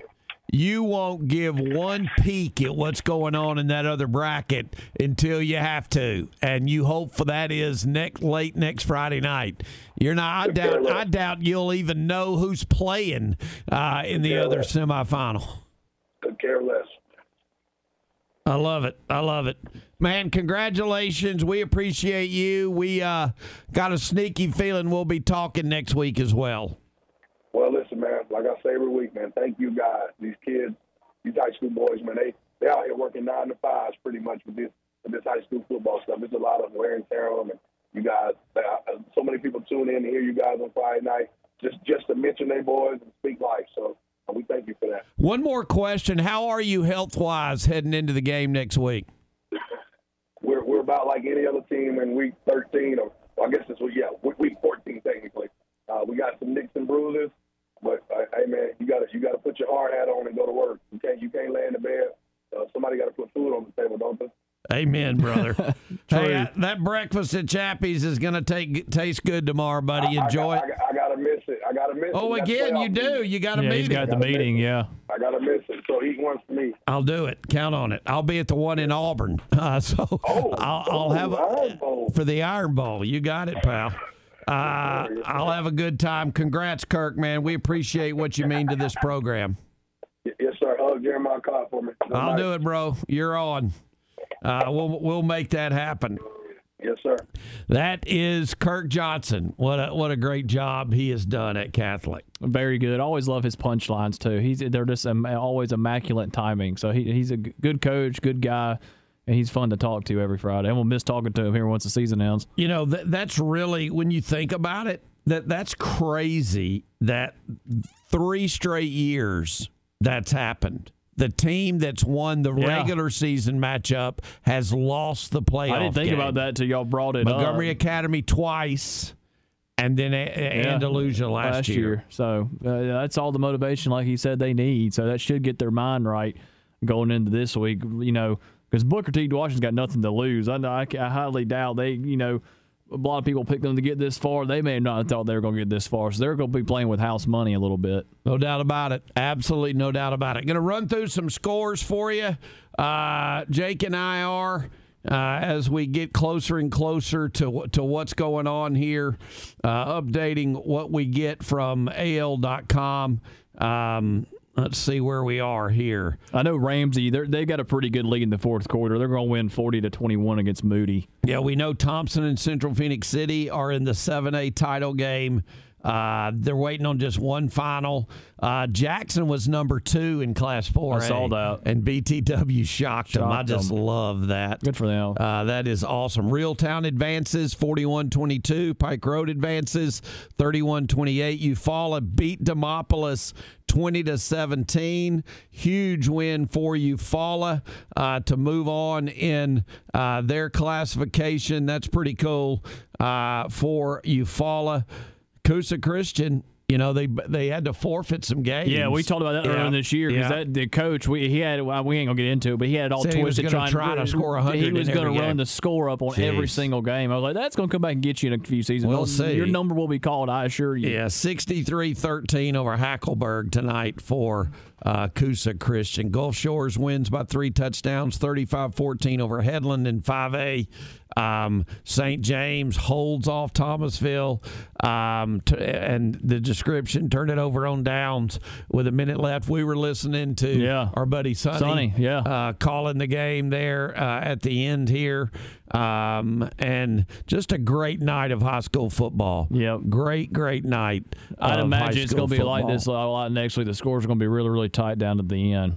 You won't give one peek at what's going on in that other bracket until you have to, and you hope for that is next late next Friday night. You're not. I doubt. I doubt you'll even know who's playing uh, in the other semifinal. Could care less. I love it. I love it. Man, congratulations. We appreciate you. We uh, got a sneaky feeling we'll be talking next week as well. Man. Like I say every week, man. Thank you guys. These kids, these high school boys, man. They they out here working nine to fives pretty much with this with this high school football stuff. There's a lot of wear and tear on them. And you guys, uh, so many people tune in to hear you guys on Friday night just just to mention their boys and speak life. So uh, we thank you for that. One more question: How are you health wise heading into the game next week? We're we're about like any other team in week 13 or well, I guess it's yeah week- week 14 technically. Uh, we got some nicks and bruises, but uh, hey man, you got to you got to put your hard hat on and go to work. You can't you can't lay in the bed. Uh, somebody got to put food on the table, don't they? Amen, brother. hey, that, that breakfast at Chappie's is going to take taste good tomorrow, buddy. Enjoy I, it. I, I gotta miss it. I gotta miss it. Oh, again, you do. teams. You gotta yeah, meeting. he's got the meeting. Yeah. I gotta miss it. So eat one for me. I'll do it. Count on it. I'll be at the one in Auburn. Uh, so I'll, I'll have a, for the Iron Bowl. You got it, pal. Uh, I'll have a good time. Congrats, Kirk, man. We appreciate what you mean to this program. Yes, sir. Hug Jeremiah Cobb for me. Good I'll night. do it, bro. You're on. Uh, we'll we'll make that happen. Yes, sir. That is Kirk Johnson. What a what a great job he has done at Catholic. Very good. Always love his punchlines too. He's they're just always immaculate timing. So he, he's a good coach, good guy, and he's fun to talk to every Friday. And we'll miss talking to him here once the season ends. You know that that's really when you think about it that that's crazy that three straight years that's happened. The team that's won the Yeah. regular season matchup has lost the playoff. I didn't think game. about that till y'all brought it Montgomery up. Academy twice, and then Yeah, Andalusia last, year. So uh, that's all the motivation, like he said, they need. So that should get their mind right going into this week. You know, because Booker T. Washington's got nothing to lose. I, I, I highly doubt they. You know, a lot of people picked them to get this far. They may not have thought they were going to get this far. So they're going to be playing with house money a little bit. No doubt about it. Absolutely no doubt about it. Going to run through some scores for you. Uh, Jake and I are. Uh, as we get closer and closer to to what's going on here, uh, updating what we get from AL.com. Um, let's see where we are here. I know Ramsey. They they got a pretty good lead in the fourth quarter. They're going to win forty to twenty one against Moody. Yeah, we know Thompson and Central Phenix City are in the 7A title game. Uh, they're waiting on just one final. Uh, Jackson was number two in Class 4. I. And BTW shocked, them. I just them. love that. Good for them. Uh, that is awesome. Reeltown advances 41 22. Pike Road advances 31 28. Eufaula beat Demopolis 20 to 17. Huge win for Eufaula uh, to move on in uh, their classification. That's pretty cool uh, for Eufaula. Coosa Christian. You know they they had to forfeit some games. Yeah, we talked about that Yeah. earlier this year because Yeah. that the coach we he had well, we ain't gonna get into it, but he had it all Said twisted gonna trying try to score 100 He was gonna run game. the score up on every single game. I was like, that's to come back and get you in a few seasons. We'll see. Your number will be called, I assure you. Yeah, 63-13 over Hackleburg tonight for uh, Coosa Christian. Gulf Shores wins by three touchdowns, 35-14 over Headland in 5A. Um, St. James holds off Thomasville, um, t- and the description turn it over on downs with a minute left. We were listening to Yeah. our buddy Sonny, Sonny, yeah. uh, calling the game there uh, at the end here, um, and just a great night of high school football. Yeah, great, great night. I'd imagine it's going to be like this a lot next week. The scores are going to be really, really tight down to the end.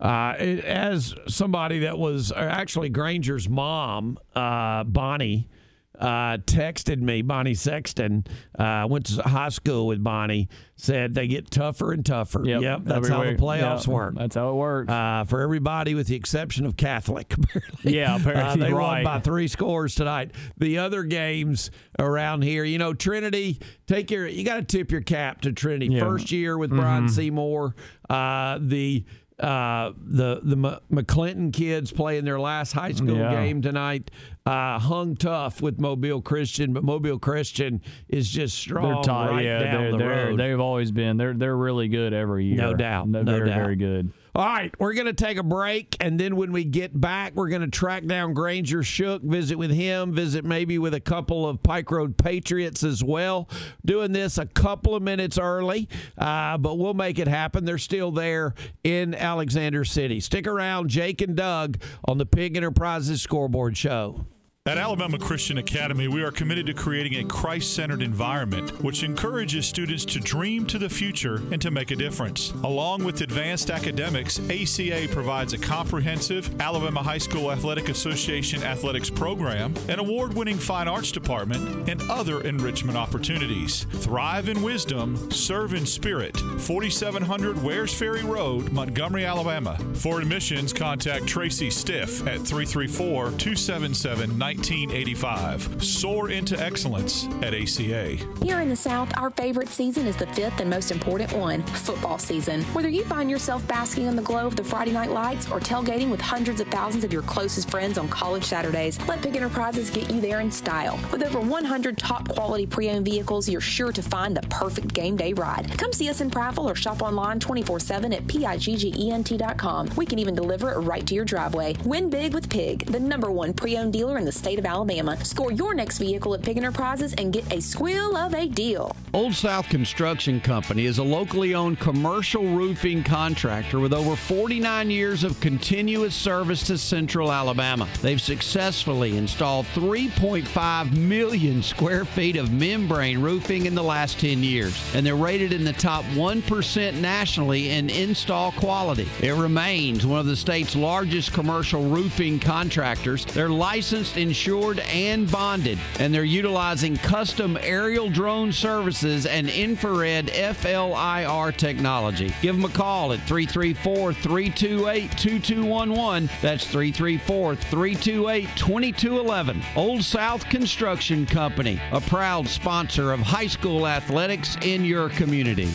Uh, it- as somebody that was uh, actually Granger's mom, uh, Bonnie, uh, texted me. Bonnie Sexton uh, went to high school with Bonnie. Said they get tougher and tougher. Yep, that's every how the playoffs Yep, work. That's how it works. Uh, for everybody, with the exception of Catholic. Apparently. Yeah, apparently, Uh, they won right. by three scores tonight. The other games around here, you know, Trinity, take your, you got to tip your cap to Trinity. Yeah. First year with Brian Mhm. Seymour. Uh, the uh, the the M- McClinton kids playing their last high school Yeah. game tonight. Uh, hung tough with Mobile Christian, but Mobile Christian is just strong they're tight. right yeah, down they're, the they're, road. they've always been. They're they're really good every year. No doubt. They're No very, doubt. very good. All right, we're going to take a break, and then when we get back, we're going to track down Granger Shook, visit with him, visit maybe with a couple of Pike Road Patriots as well. Doing this a couple of minutes early, uh, but we'll make it happen. They're still there in Alexander City. Stick around, Jake and Doug, on the Pigg Enterprises Scoreboard Show. At Alabama Christian Academy, we are committed to creating a Christ centered environment which encourages students to dream to the future and to make a difference. Along with advanced academics, ACA provides a comprehensive Alabama High School Athletic Association athletics program, an award winning fine arts department, and other enrichment opportunities. Thrive in wisdom, serve in spirit. 4700 Wares Ferry Road, Montgomery, Alabama. For admissions, contact Tracy Stiff at 334 277 1985. Soar into excellence at ACA. Here in the South, our favorite season is the fifth and most important one football season. Whether you find yourself basking in the glow of the Friday night lights or tailgating with hundreds of thousands of your closest friends on college Saturdays, let Pigg Enterprises get you there in style. With over 100 top quality pre owned vehicles, you're sure to find the perfect game day ride. Come see us in Prattville or shop online 24 7 at PIGGENT.com. We can even deliver it right to your driveway. Win big with Pigg, the number one pre owned dealer in the state of Alabama. Score your next vehicle at Pigg Enterprises and get a squeal of a deal. Old South Construction Company is a locally owned commercial roofing contractor with over 49 years of continuous service to Central Alabama. They've successfully installed 3.5 million square feet of membrane roofing in the last 10 years, and they're rated in the top 1% nationally in install quality. It remains one of the state's largest commercial roofing contractors. They're licensed, insured, and bonded, and they're utilizing custom aerial drone services and infrared FLIR technology. Give them a call at 334 328 2211. That's 334 328 2211. Old South Construction Company, a proud sponsor of high school athletics in your community.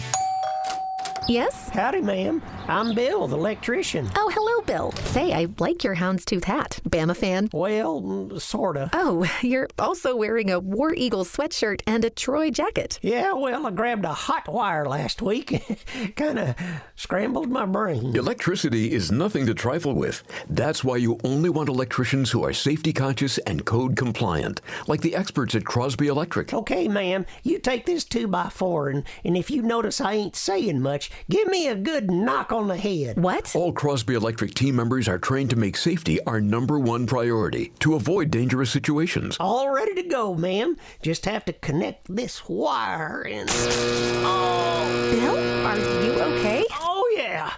Yes? Howdy, ma'am. I'm Bill, the electrician. Oh, hello, Bill. Say, I like your houndstooth hat. Bama fan? Well, mm, sorta. Oh, you're also wearing a War Eagle sweatshirt and a Troy jacket. Yeah, well, I grabbed a hot wire last week. kind of scrambled my brain. Electricity is nothing to trifle with. That's why you only want electricians who are safety conscious and code compliant, like the experts at Crosby Electric. Okay, ma'am, you take this 2 by 4 and, and if you notice I ain't saying much, give me a good knock on the head. What? All Crosby Electric team members are trained to make safety our number one priority to avoid dangerous situations. All ready to go, ma'am. Just have to connect this wire and. Oh! Bill, are you okay? Oh, yeah.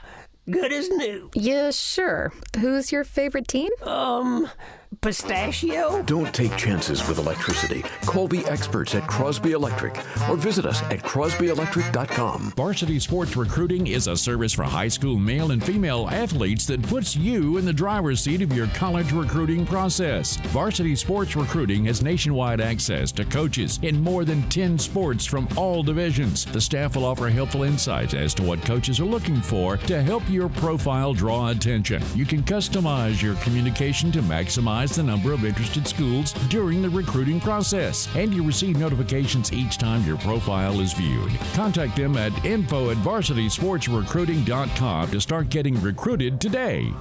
Good as new. Yeah, sure. Who's your favorite team? Um, pistachio? Don't take chances with electricity. Call the experts at Crosby Electric or visit us at crosbyelectric.com. Varsity Sports Recruiting is a service for high school male and female athletes that puts you in the driver's seat of your college recruiting process. Varsity Sports Recruiting has nationwide access to coaches in more than 10 sports from all divisions. The staff will offer helpful insights as to what coaches are looking for to help your profile draw attention. You can customize your communication to maximize the number of interested schools during the recruiting process, and you receive notifications each time your profile is viewed. Contact them at info at varsitysportsrecruiting.com to start getting recruited today.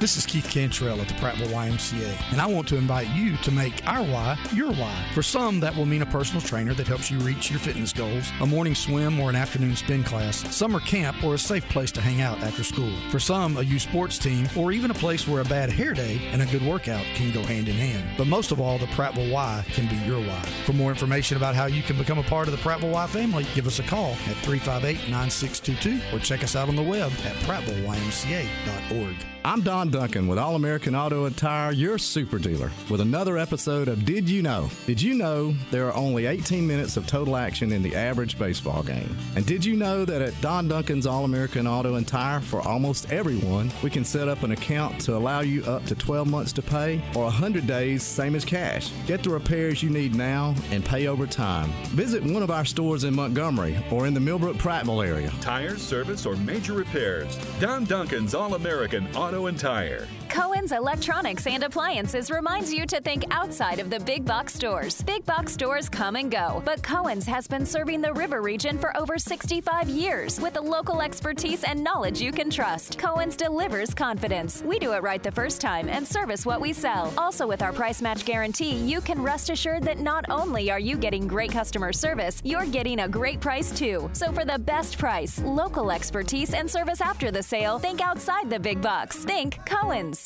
This is Keith Cantrell at the Prattville YMCA, and I want to invite you to make our why your why. For some, that will mean a personal trainer that helps you reach your fitness goals, a morning swim or an afternoon spin class, summer camp, or a safe place to hang out after school. For some, a youth sports team, or even a place where a bad hair day and a good workout can go hand in hand. But most of all, the Prattville Y can be your why. For more information about how you can become a part of the Prattville Y family, give us a call at 358 9622 or check us out on the web at prattvilleymca.org. I'm Don Duncan with All American Auto and Tire, your super dealer, with another episode of Did You Know? Did you know there are only 18 minutes of total action in the average baseball game? And did you know that at Don Duncan's All American Auto and Tire, for almost everyone, we can set up an account to allow you up to 12 months to pay or 100 days, same as cash? Get the repairs you need now and pay over time. Visit one of our stores in Montgomery or in the Millbrook Prattville area. Tires, service, or major repairs. Don Duncan's All American Auto and Tire. Cohen's Electronics and Appliances reminds you to think outside of the big box stores. Big box stores come and go, but Cohen's has been serving the river region for over 65 years with the local expertise and knowledge you can trust. Cohen's delivers confidence. We do it right the first time and service what we sell. Also, with our price match guarantee, you can rest assured that not only are you getting great customer service, you're getting a great price too. So, for the best price, local expertise, and service after the sale, think outside the big box. Think Cohen's.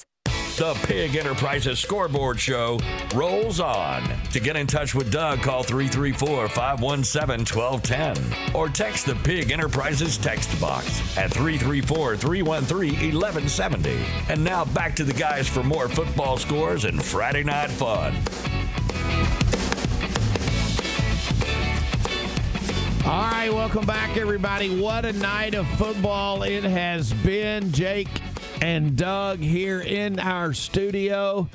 The Pigg Enterprises Scoreboard Show rolls on. To get in touch with Doug, call 334 517 1210 or text the Pigg Enterprises text box at 334 313 1170. And now back to the guys for more football scores and Friday night fun. All right, welcome back, everybody. What a night of football it has been. Jake and Doug here in our studio.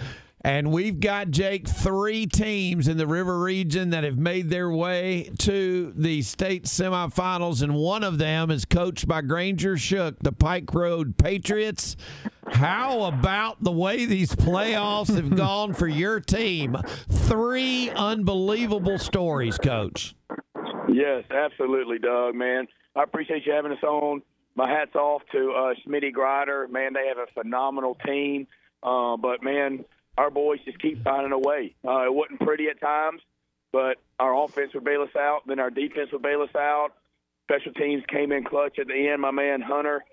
And we've got, Jake, three teams in the River region that have made their way to the state semifinals, and one of them is coached by Granger Shook, the Pike Road Patriots. How about the way these playoffs have gone for your team? Three unbelievable stories, Coach. Yes, absolutely, Doug. Man, I appreciate you having us on. My hats off to uh, Smitty Grider. Man, they have a phenomenal team. Uh, but man, our boys just keep finding a way. Uh, it wasn't pretty at times, but our offense would bail us out. Then our defense would bail us out. Special teams came in clutch at the end. My man Hunter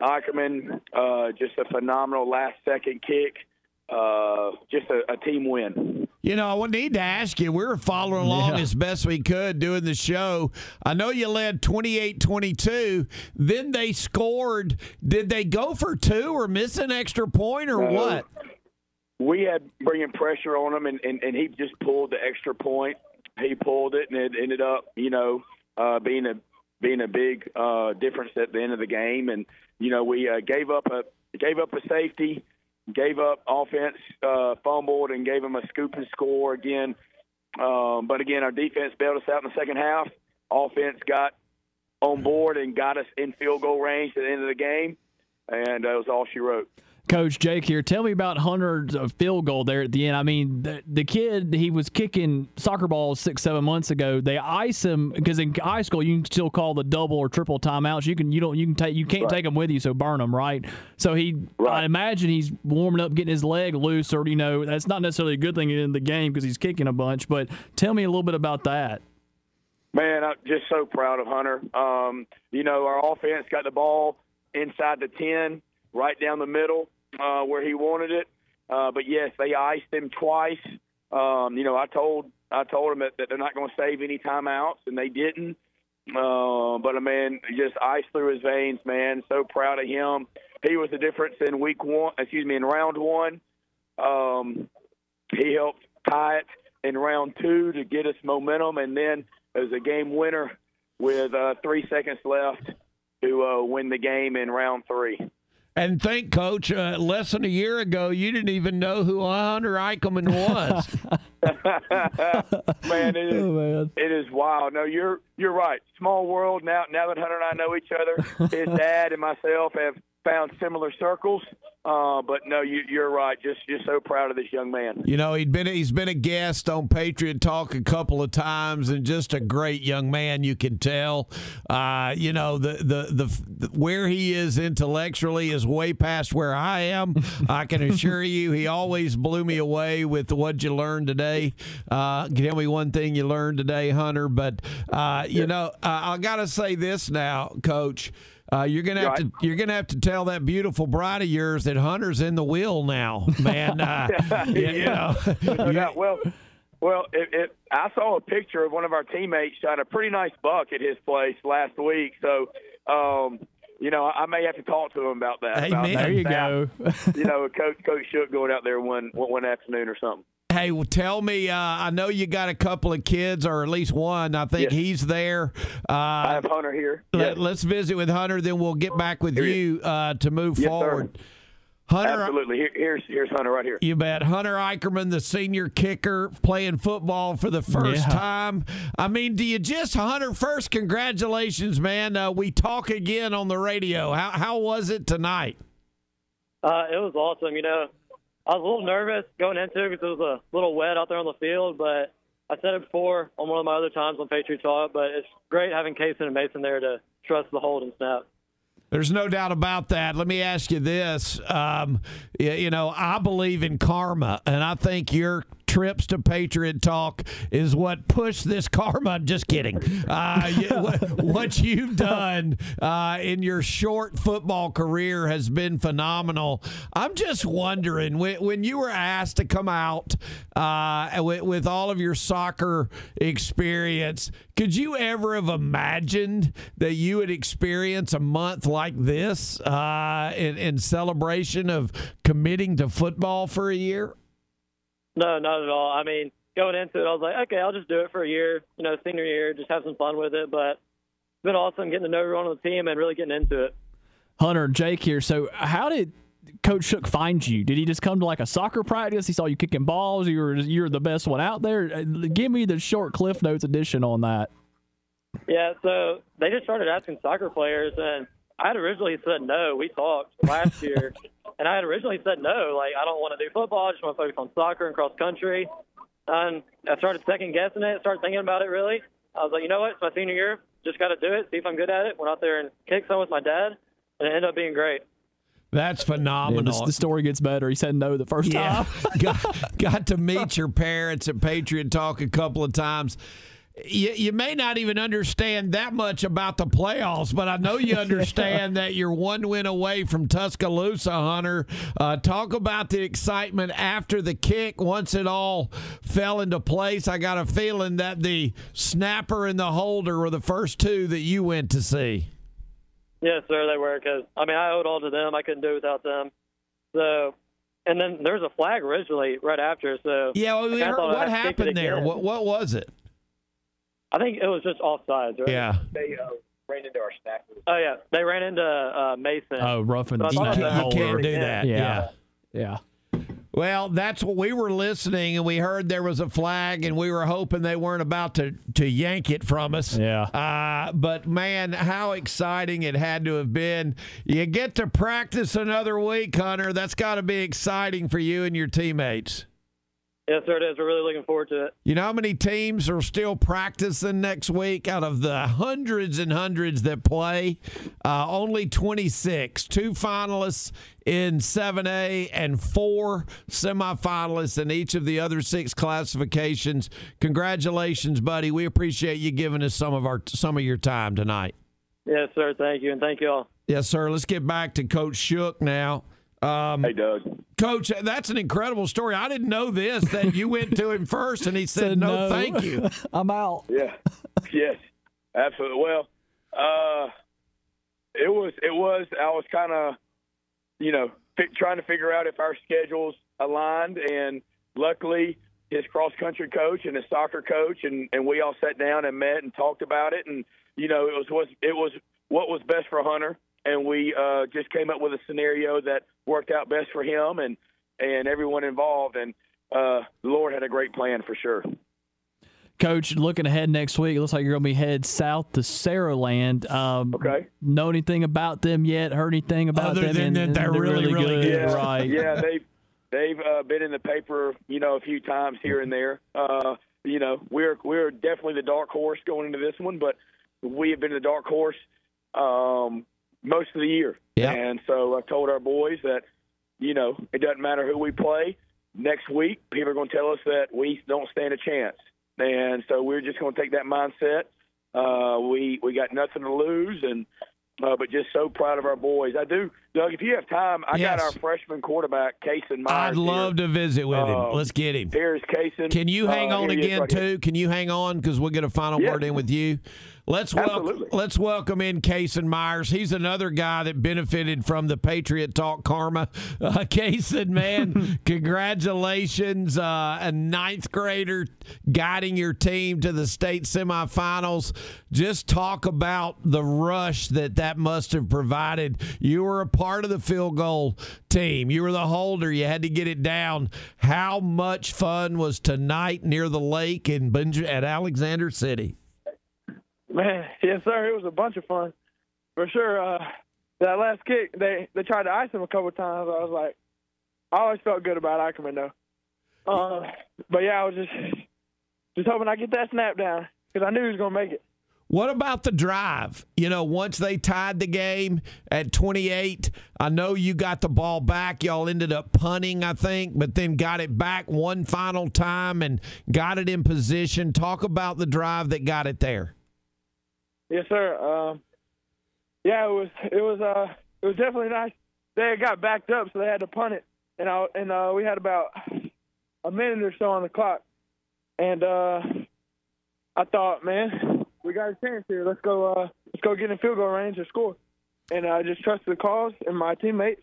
Ackerman, uh, just a phenomenal last second kick. Uh, just a, a team win. You know, I would need to ask you, we were following along Yeah. as best we could doing the show. I know you led 28 22. Then they scored. Did they go for two or miss an extra point or No. what? We had bringing pressure on him, and, and, and he just pulled the extra point. He pulled it, and it ended up, you know, uh, being a being a big uh, difference at the end of the game. And you know, we uh, gave up a gave up a safety, gave up offense, uh, fumbled, and gave him a scoop and score again. Um, but again, our defense bailed us out in the second half. Offense got on board and got us in field goal range at the end of the game, and that was all she wrote. Coach Jake here. Tell me about Hunter's uh, field goal there at the end. I mean, the, the kid he was kicking soccer balls six, seven months ago. They ice him because in high school you can still call the double or triple timeouts. You can you don't you can take you can't take them with you, so burn them right. So he, I imagine he's warming up, getting his leg loose, or you know that's not necessarily a good thing in the game because he's kicking a bunch. But tell me a little bit about that. Man, I'm just so proud of Hunter. Um, you know, our offense got the ball inside the 10, right down the middle uh, where he wanted it. Uh, but yes, they iced him twice. Um, you know, I told I told him that, that they're not going to save any timeouts, and they didn't. Uh, but a man just ice through his veins, man. So proud of him. He was the difference in week one. Excuse me, in round one. Um, he helped tie it in round two to get us momentum, and then as a game winner with uh, three seconds left to uh, win the game in round three. And think, Coach, uh, less than a year ago, you didn't even know who Hunter Eichelman was. man, it is, Oh, it is wild. No, you're you're right. Small world. Now now that Hunter and I know each other, his dad and myself have found similar circles. Uh, but no, you, you're right. Just just so proud of this young man. You know, he'd been he's been a guest on Patriot Talk a couple of times, and just a great young man. You can tell. Uh, you know, the, the the the where he is intellectually is way past where I am. I can assure you, he always blew me away with what you learned today. Uh, tell me one thing you learned today, Hunter. But uh, you know, I got to say this now, Coach. Uh, you're gonna have to you're gonna have to tell that beautiful bride of yours that Hunter's in the wheel now, man. Uh, you, you know, No doubt. well, well, it, it, I saw a picture of one of our teammates shot a pretty nice buck at his place last week. So, um, you know, I, may have to talk to him about that. Amen. About that There you go. you know, Coach Coach Shook going out there one one one afternoon or something. Hey, well, tell me. Uh, I know you got a couple of kids, or at least one. I think Yes. he's there. Uh, I have Hunter here. Let, us visit with Hunter, then we'll get back with you uh, to move Yes, sir. forward. Hunter, Absolutely. Here, here's here's Hunter right here. You bet. Hunter Eicherman, the senior kicker, playing football for the first Yeah. time. I mean, do you just, Hunter, first, congratulations, man. Uh, we talk again on the radio. How, how was it tonight? Uh, it was awesome. You know, I was a little nervous going into it because it was a little wet out there on the field, but I said it before on one of my other times on Patriot Talk, but it's great having Kaysen and Mason there to trust the hold and snap. There's no doubt about that. Let me ask you this. Um, you know, I believe in karma, and I think your trips to Patriot Talk is what pushed this karma. I'm just kidding. Uh, what- what you've done uh, in your short football career has been phenomenal. I'm just wondering when, when you were asked to come out uh, with, with all of your soccer experience, could you ever have imagined that you would experience a month like this uh, in, in celebration of committing to football for a year? No, not at all. I mean, going into it, I was like, okay, I'll just do it for a year, you know, senior year, just have some fun with it. But it's been awesome getting to know everyone on the team and really getting into it. Hunter, Jake here. So, how did Coach Shook find you? Did he just come to like a soccer practice? He saw you kicking balls. You were you're the best one out there. Uh, Give me the short Cliff Notes edition on that. Yeah, so they just started asking soccer players, and I had originally said no. We talked last year, and I had originally said no. Like, I don't want to do football. I just want to focus on soccer and cross country. And I started second guessing it, started thinking about it really. I was like, you know what? It's my senior year. Just got to do it, see if I'm good at it. Went out there and kicked some with my dad, and it ended up being great. That's Yeah, phenomenal. this- the story gets better. He said no the first Yeah. time. got, got to meet your parents at Patriot Talk a couple of times. You, you may not even understand that much about the playoffs, but I know you understand that you're one win away from Tuscaloosa, Hunter. Uh, talk about the excitement after the kick once it all fell into place. I got a feeling that the snapper and the holder were the first two that you went to see. Yes, sir, they were. Because I mean, I owed all to them. I couldn't do it without them. So, and then there was a flag originally right after. So Yeah, well, I we kinda heard, what I'd kick it happened there? What, what was it? I think it was just offsides, right? Yeah. They uh, ran into our staff. Oh yeah, they ran into uh, Mason. Oh, roughing So I the thought snap. You can't do in. that. Yeah. Yeah. Well, that's what we were listening, and we heard there was a flag, and we were hoping they weren't about to, to yank it from us. Yeah. Uh, but man, how exciting it had to have been! You get to practice another week, Hunter. That's got to be exciting for you and your teammates. Yes, sir, it is. We're really looking forward to it. You know how many teams are still practicing next week out of the hundreds and hundreds that play? Uh, only 26. Two finalists in 7A and four semifinalists in each of the other six classifications. Congratulations, buddy. We appreciate you giving us some of our some of your time tonight. Yes, sir. Thank you, and thank you all. Yes, sir. Let's get back to Coach Shook now. Um, hey, Doug. Coach, that's an incredible story. I didn't know this that you went to him first and he said, no, thank you. I'm out. Yeah. yes. Absolutely. Well, uh, it was. It was. I was kind of, you know, fi- trying to figure out if our schedules aligned, and luckily, his cross country coach and his soccer coach, and and we all sat down and met and talked about it, and you know, it was was it was what was best for Hunter, and we uh, just came up with a scenario that worked out best for him and and everyone involved, and uh, the Lord had a great plan for sure. Coach, looking ahead next week, it looks like you're going to be head south to Saraland. Um, okay. Know anything about them yet? Heard anything about Other them? than And- that and they're really, really good. Yeah, Right. Yeah, they've they've uh, been in the paper, you know, a few times here and there. Uh, you know, we're we're definitely the dark horse going into this one, but we have been the dark horse um, most of the year. Yeah. And so I've told our boys that, you know, it doesn't matter who we play. Next week, people are going to tell us that we don't stand a chance, and so we're just going to take that mindset. Uh, we we got nothing to lose, and uh, but just so proud of our boys. I do, Doug. If you have time, I Yes. got our freshman quarterback, Kason Myers. I'd love here. to visit with him. Uh, Let's get him. Here's Kason. Can you hang Uh, on here again, right here. too? Can you hang on? Because we'll get a final word in with you. Let's welcome let's welcome in Kason Myers. He's another guy that benefited from the Patriot Talk karma. Uh, man, congratulations! Uh, a ninth grader guiding your team to the state semifinals. Just talk about the rush that that must have provided. You were a part of the field goal team. You were the holder. You had to get it down. How much fun was tonight near the lake in Benj- at Alexander City? Man, yes, sir. It was a bunch of fun, for sure. Uh, that last kick, they they tried to ice him a couple times. I was like, I always felt good about Ackerman though. Uh, but yeah, I was just just hoping I get that snap down because I knew he was gonna make it. What about the drive? You know, once they tied the game at 28, I know you got the ball back. Y'all ended up punting, I think, but then got it back one final time and got it in position. Talk about the drive that got it there. Yes, sir. Um, yeah, it was it was uh it was definitely nice. They got backed up, so they had to punt it, and I and uh, we had about a minute or so on the clock, and uh, I thought, man, we got a chance here. Let's go. Uh, let's go get in field goal range and score. And I just trusted the calls and my teammates,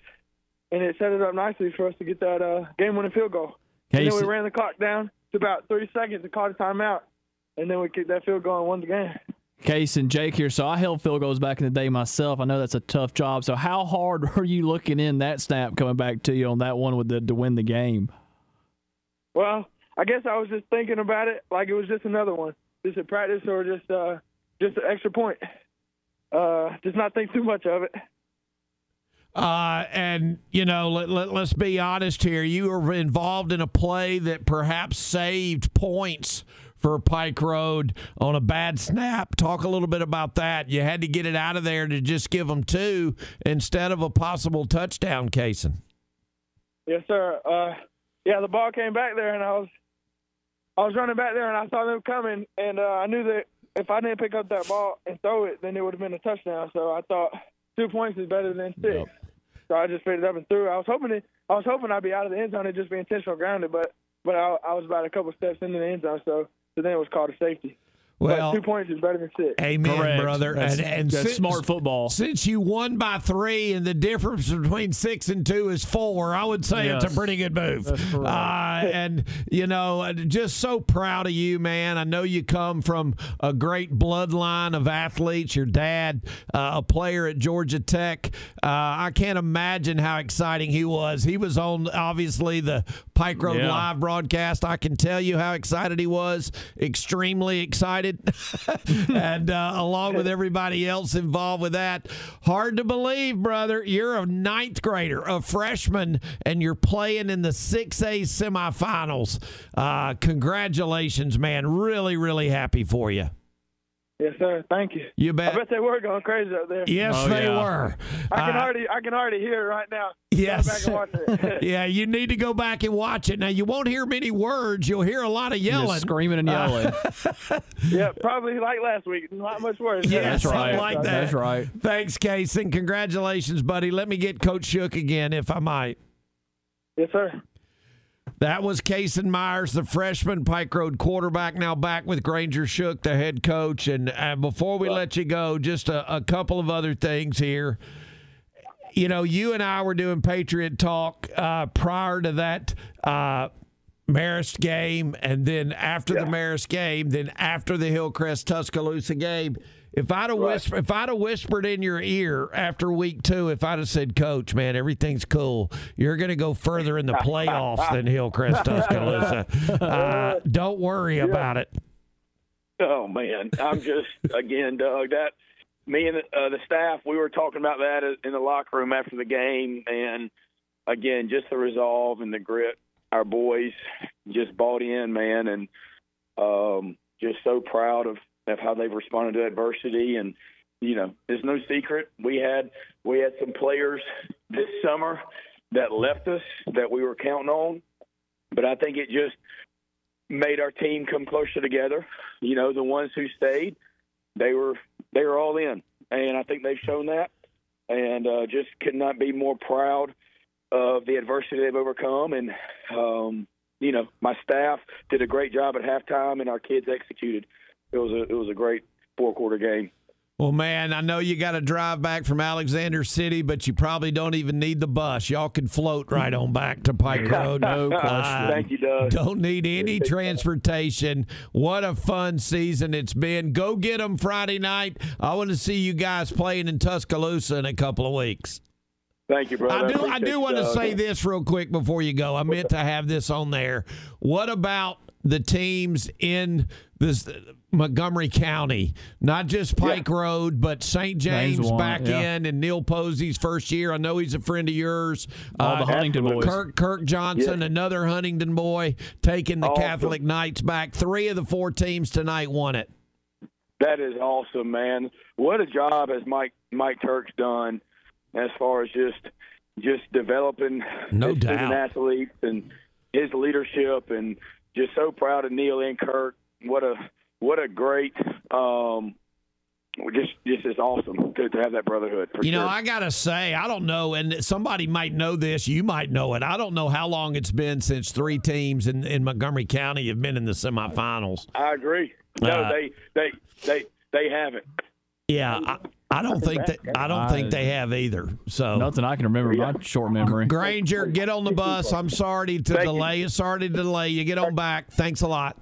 and it set it up nicely for us to get that uh, game-winning field goal. and then we ran the clock down to about 30 seconds and called a timeout, and then we kicked that field goal and won the game. Case and Jake here. So I held field goals back in the day myself. I know that's a tough job. So how hard were you looking in that snap coming back to you on that one with the to win the game? Well, I guess I was just thinking about it like it was just another one, just a practice or just uh, just an extra point. Uh, just not think too much of it. Uh, and you know, let, let, let's be honest here. You were involved in a play that perhaps saved points for Pike Road on a bad snap. Talk a little bit about that. You had to get it out of there to just give them two instead of a possible touchdown, Kason. Yes, sir. Uh, yeah, the ball came back there, and I was I was running back there, and I saw them coming, and uh, I knew that if I didn't pick up that ball and throw it, then it would have been a touchdown. So I thought two points is better than six. Yep. So I just picked it up and threw. I was hoping it, I was hoping I'd be out of the end zone and just be intentional grounded, but but I, I was about a couple steps into the end zone, so so then it was called a safety. Well, but two points is better than six. Amen, Correct. brother. That's- and and that's since- smart football. Since you won by three, and the difference between six and two is four, I would say it's a pretty good move. That's. Uh, and you know, just so proud of you, man. I know you come from a great bloodline of athletes. Your dad, uh, a player at Georgia Tech. Uh, I can't imagine how exciting he was. He was on obviously the Pike Road Yeah. live broadcast. I can tell you how excited he was. Extremely excited. and uh, along with everybody else involved with that. Hard to believe, brother. You're a ninth grader, a freshman, and you're playing in the 6A semifinals. Uh, congratulations, man. Really, really happy for you. Yes, sir. Thank you. You bet. I bet they were going crazy up there. Yes, Oh, they yeah. were. I can Uh, already I can already hear it right now. Go Yes. back and watch it. yeah, you need to go back and watch it. Now, you won't hear many words. You'll hear a lot of yelling. Just screaming and Uh, yelling. yeah, probably like last week. Not much worse. Yeah, That's something right. like that. That's right. Thanks, Case, and congratulations, buddy. Let me get Coach Shook again, if I might. Yes, sir. That was Kason Myers, the freshman Pike Road quarterback, now back with Granger Shook, the head coach. And uh, before we let you go, just a, a couple of other things here. You know, you and I were doing Patriot Talk uh, prior to that uh, Marist game, and then after the Marist game, then after the Hillcrest Tuscaloosa game. If I'd have whisper, if I'd have whispered in your ear after week two, if I'd have said, "Coach, man, everything's cool. You're going to go further in the playoffs than Hillcrest Tuscaloosa. Uh, don't worry about it." Oh man, I'm just again, Doug. That me and uh, the staff, we were talking about that in the locker room after the game, and again, just the resolve and the grit. Our boys just bought in, man, and um, just so proud of of how they've responded to adversity. And you know, there's no secret we had we had some players this summer that left us that we were counting on, but I think it just made our team come closer together. You know, the ones who stayed, they were they were all in, and I think they've shown that. And uh, just could not be more proud of the adversity they've overcome. And um, you know, my staff did a great job at halftime, and our kids executed. It was a it was a great four quarter game. Well, man, I know you got to drive back from Alexander City, but you probably don't even need the bus. Y'all can float right on back to Pike Road. No question. Thank you, Doug. Don't need any transportation. What a fun season it's been. Go get them Friday night. I want to see you guys playing in Tuscaloosa in a couple of weeks. Thank you, brother. I do. I appreciate do want to say this real quick before you go. I meant to have this on there. What about the teams in this Montgomery County? Not just Pike Road, but St. James, James back yeah. in, and Neal Posey's first year. I know he's a friend of yours. Uh, All the Huntingdon boys. Kirk Kirk Johnson, another Huntingdon boy, taking the Awesome. Catholic Knights back. Three of the four teams tonight won it. That is awesome, man. What a job has Mike Mike Turk's done as far as just just developing No his student doubt. athletes and his leadership and just so proud of Neal and Kirk. What a what a great um just just is awesome to, to have that brotherhood. For You know. I gotta say, I don't know, and somebody might know this. You might know it. I don't know how long it's been since three teams in, in Montgomery County have been in the semifinals. I agree. No, Uh, they they they they haven't. Yeah, I, I don't think that. I don't think they have either. So Nothing I can remember. My short memory. Granger, get on the bus. I'm sorry to delay you. Sorry to delay you. Get on back. Thanks a lot.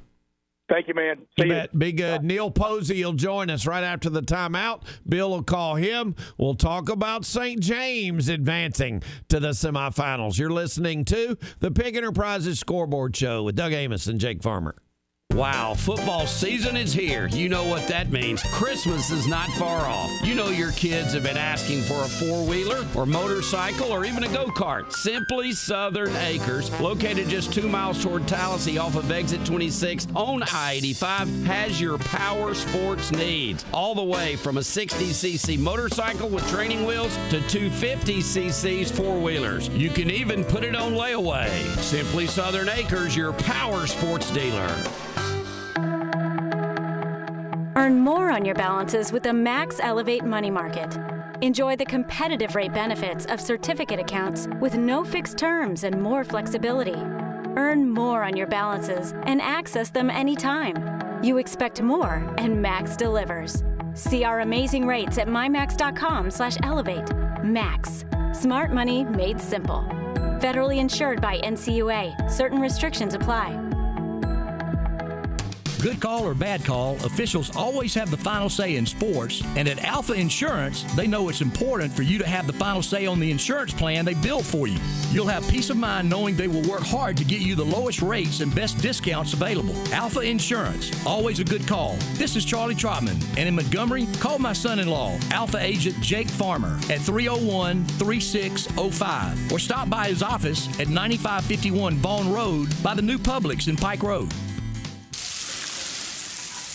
Thank you, man. You bet. Be good. Neal Posey will join us right after the timeout. Bill will call him. We'll talk about St. James advancing to the semifinals. You're listening to the Pigg Enterprises Scoreboard Show with Doug Amos and Jake Farmer. Wow, football season is here. You know what that means. Christmas is not far off. You know your kids have been asking for a four wheeler or motorcycle or even a go kart. Simply Southern Acres, located just two miles toward Tallassee off of exit 26 on I 85, has your power sports needs. All the way from a 60cc motorcycle with training wheels to 250cc's four wheelers. You can even put it on layaway. Simply Southern Acres, your power sports dealer. Earn more on your balances with the Max Elevate Money Market. Enjoy the competitive rate benefits of certificate accounts with no fixed terms and more flexibility. Earn more on your balances and access them anytime. You expect more, and Max delivers. See our amazing rates at mymax.com/elevate. Max, smart money made simple. Federally insured by NCUA. Certain restrictions apply. Good call or bad call, officials always have the final say in sports, and at Alfa Insurance, they know it's important for you to have the final say on the insurance plan they build for you. You'll have peace of mind knowing they will work hard to get you the lowest rates and best discounts available. Alfa Insurance, always a good call. This is Charlie Trotman, and in Montgomery, call my son in law, Alfa Agent Jake Farmer, at 301 3605, or stop by his office at 9551 Vaughn Road by the new Publix in Pike Road.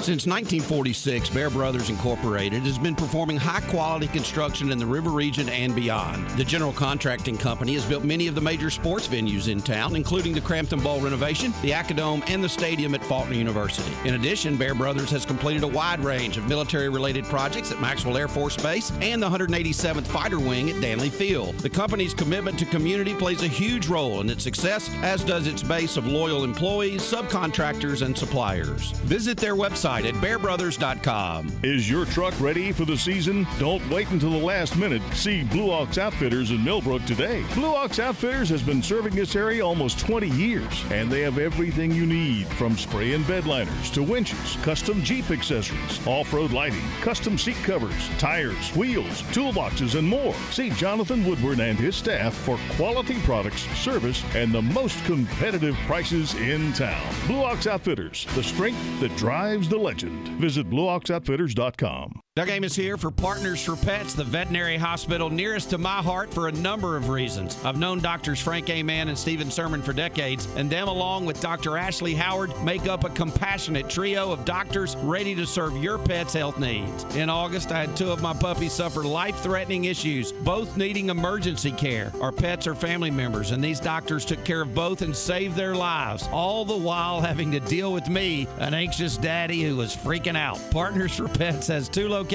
Since 1946, Bear Brothers Incorporated has been performing high quality construction in the river region and beyond. The general contracting company has built many of the major sports venues in town, including the Crampton Bowl renovation, the Acadome, and the stadium at Faulkner University. In addition, Bear Brothers has completed a wide range of military related projects at Maxwell Air Force Base and the 187th Fighter Wing at Dannelly Field. The company's commitment to community plays a huge role in its success, as does its base of loyal employees, subcontractors, and suppliers. Visit their website website at bearbrothers.com. Is your truck ready for the season? Don't wait until the last minute. See Blue Ox Outfitters in Millbrook today. Blue Ox Outfitters has been serving this area almost 20 years, and they have everything you need from spray and bed liners to winches, custom Jeep accessories, off road lighting, custom seat covers, tires, wheels, toolboxes, and more. See Jonathan Woodward and his staff for quality products, service, and the most competitive prices in town. Blue Ox Outfitters, the strength that drives the legend. Visit blueoxoutfitters.com. Doug Amos here for Partners for Pets, the veterinary hospital nearest to my heart for a number of reasons. I've known doctors Frank Aman and Stephen Sermon for decades, and them, along with Dr. Ashley Howard, make up a compassionate trio of doctors ready to serve your pet's health needs. In August, I had two of my puppies suffer life threatening issues, both needing emergency care. Our pets are family members, and these doctors took care of both and saved their lives, all the while having to deal with me, an anxious daddy who was freaking out. Partners for Pets has two locations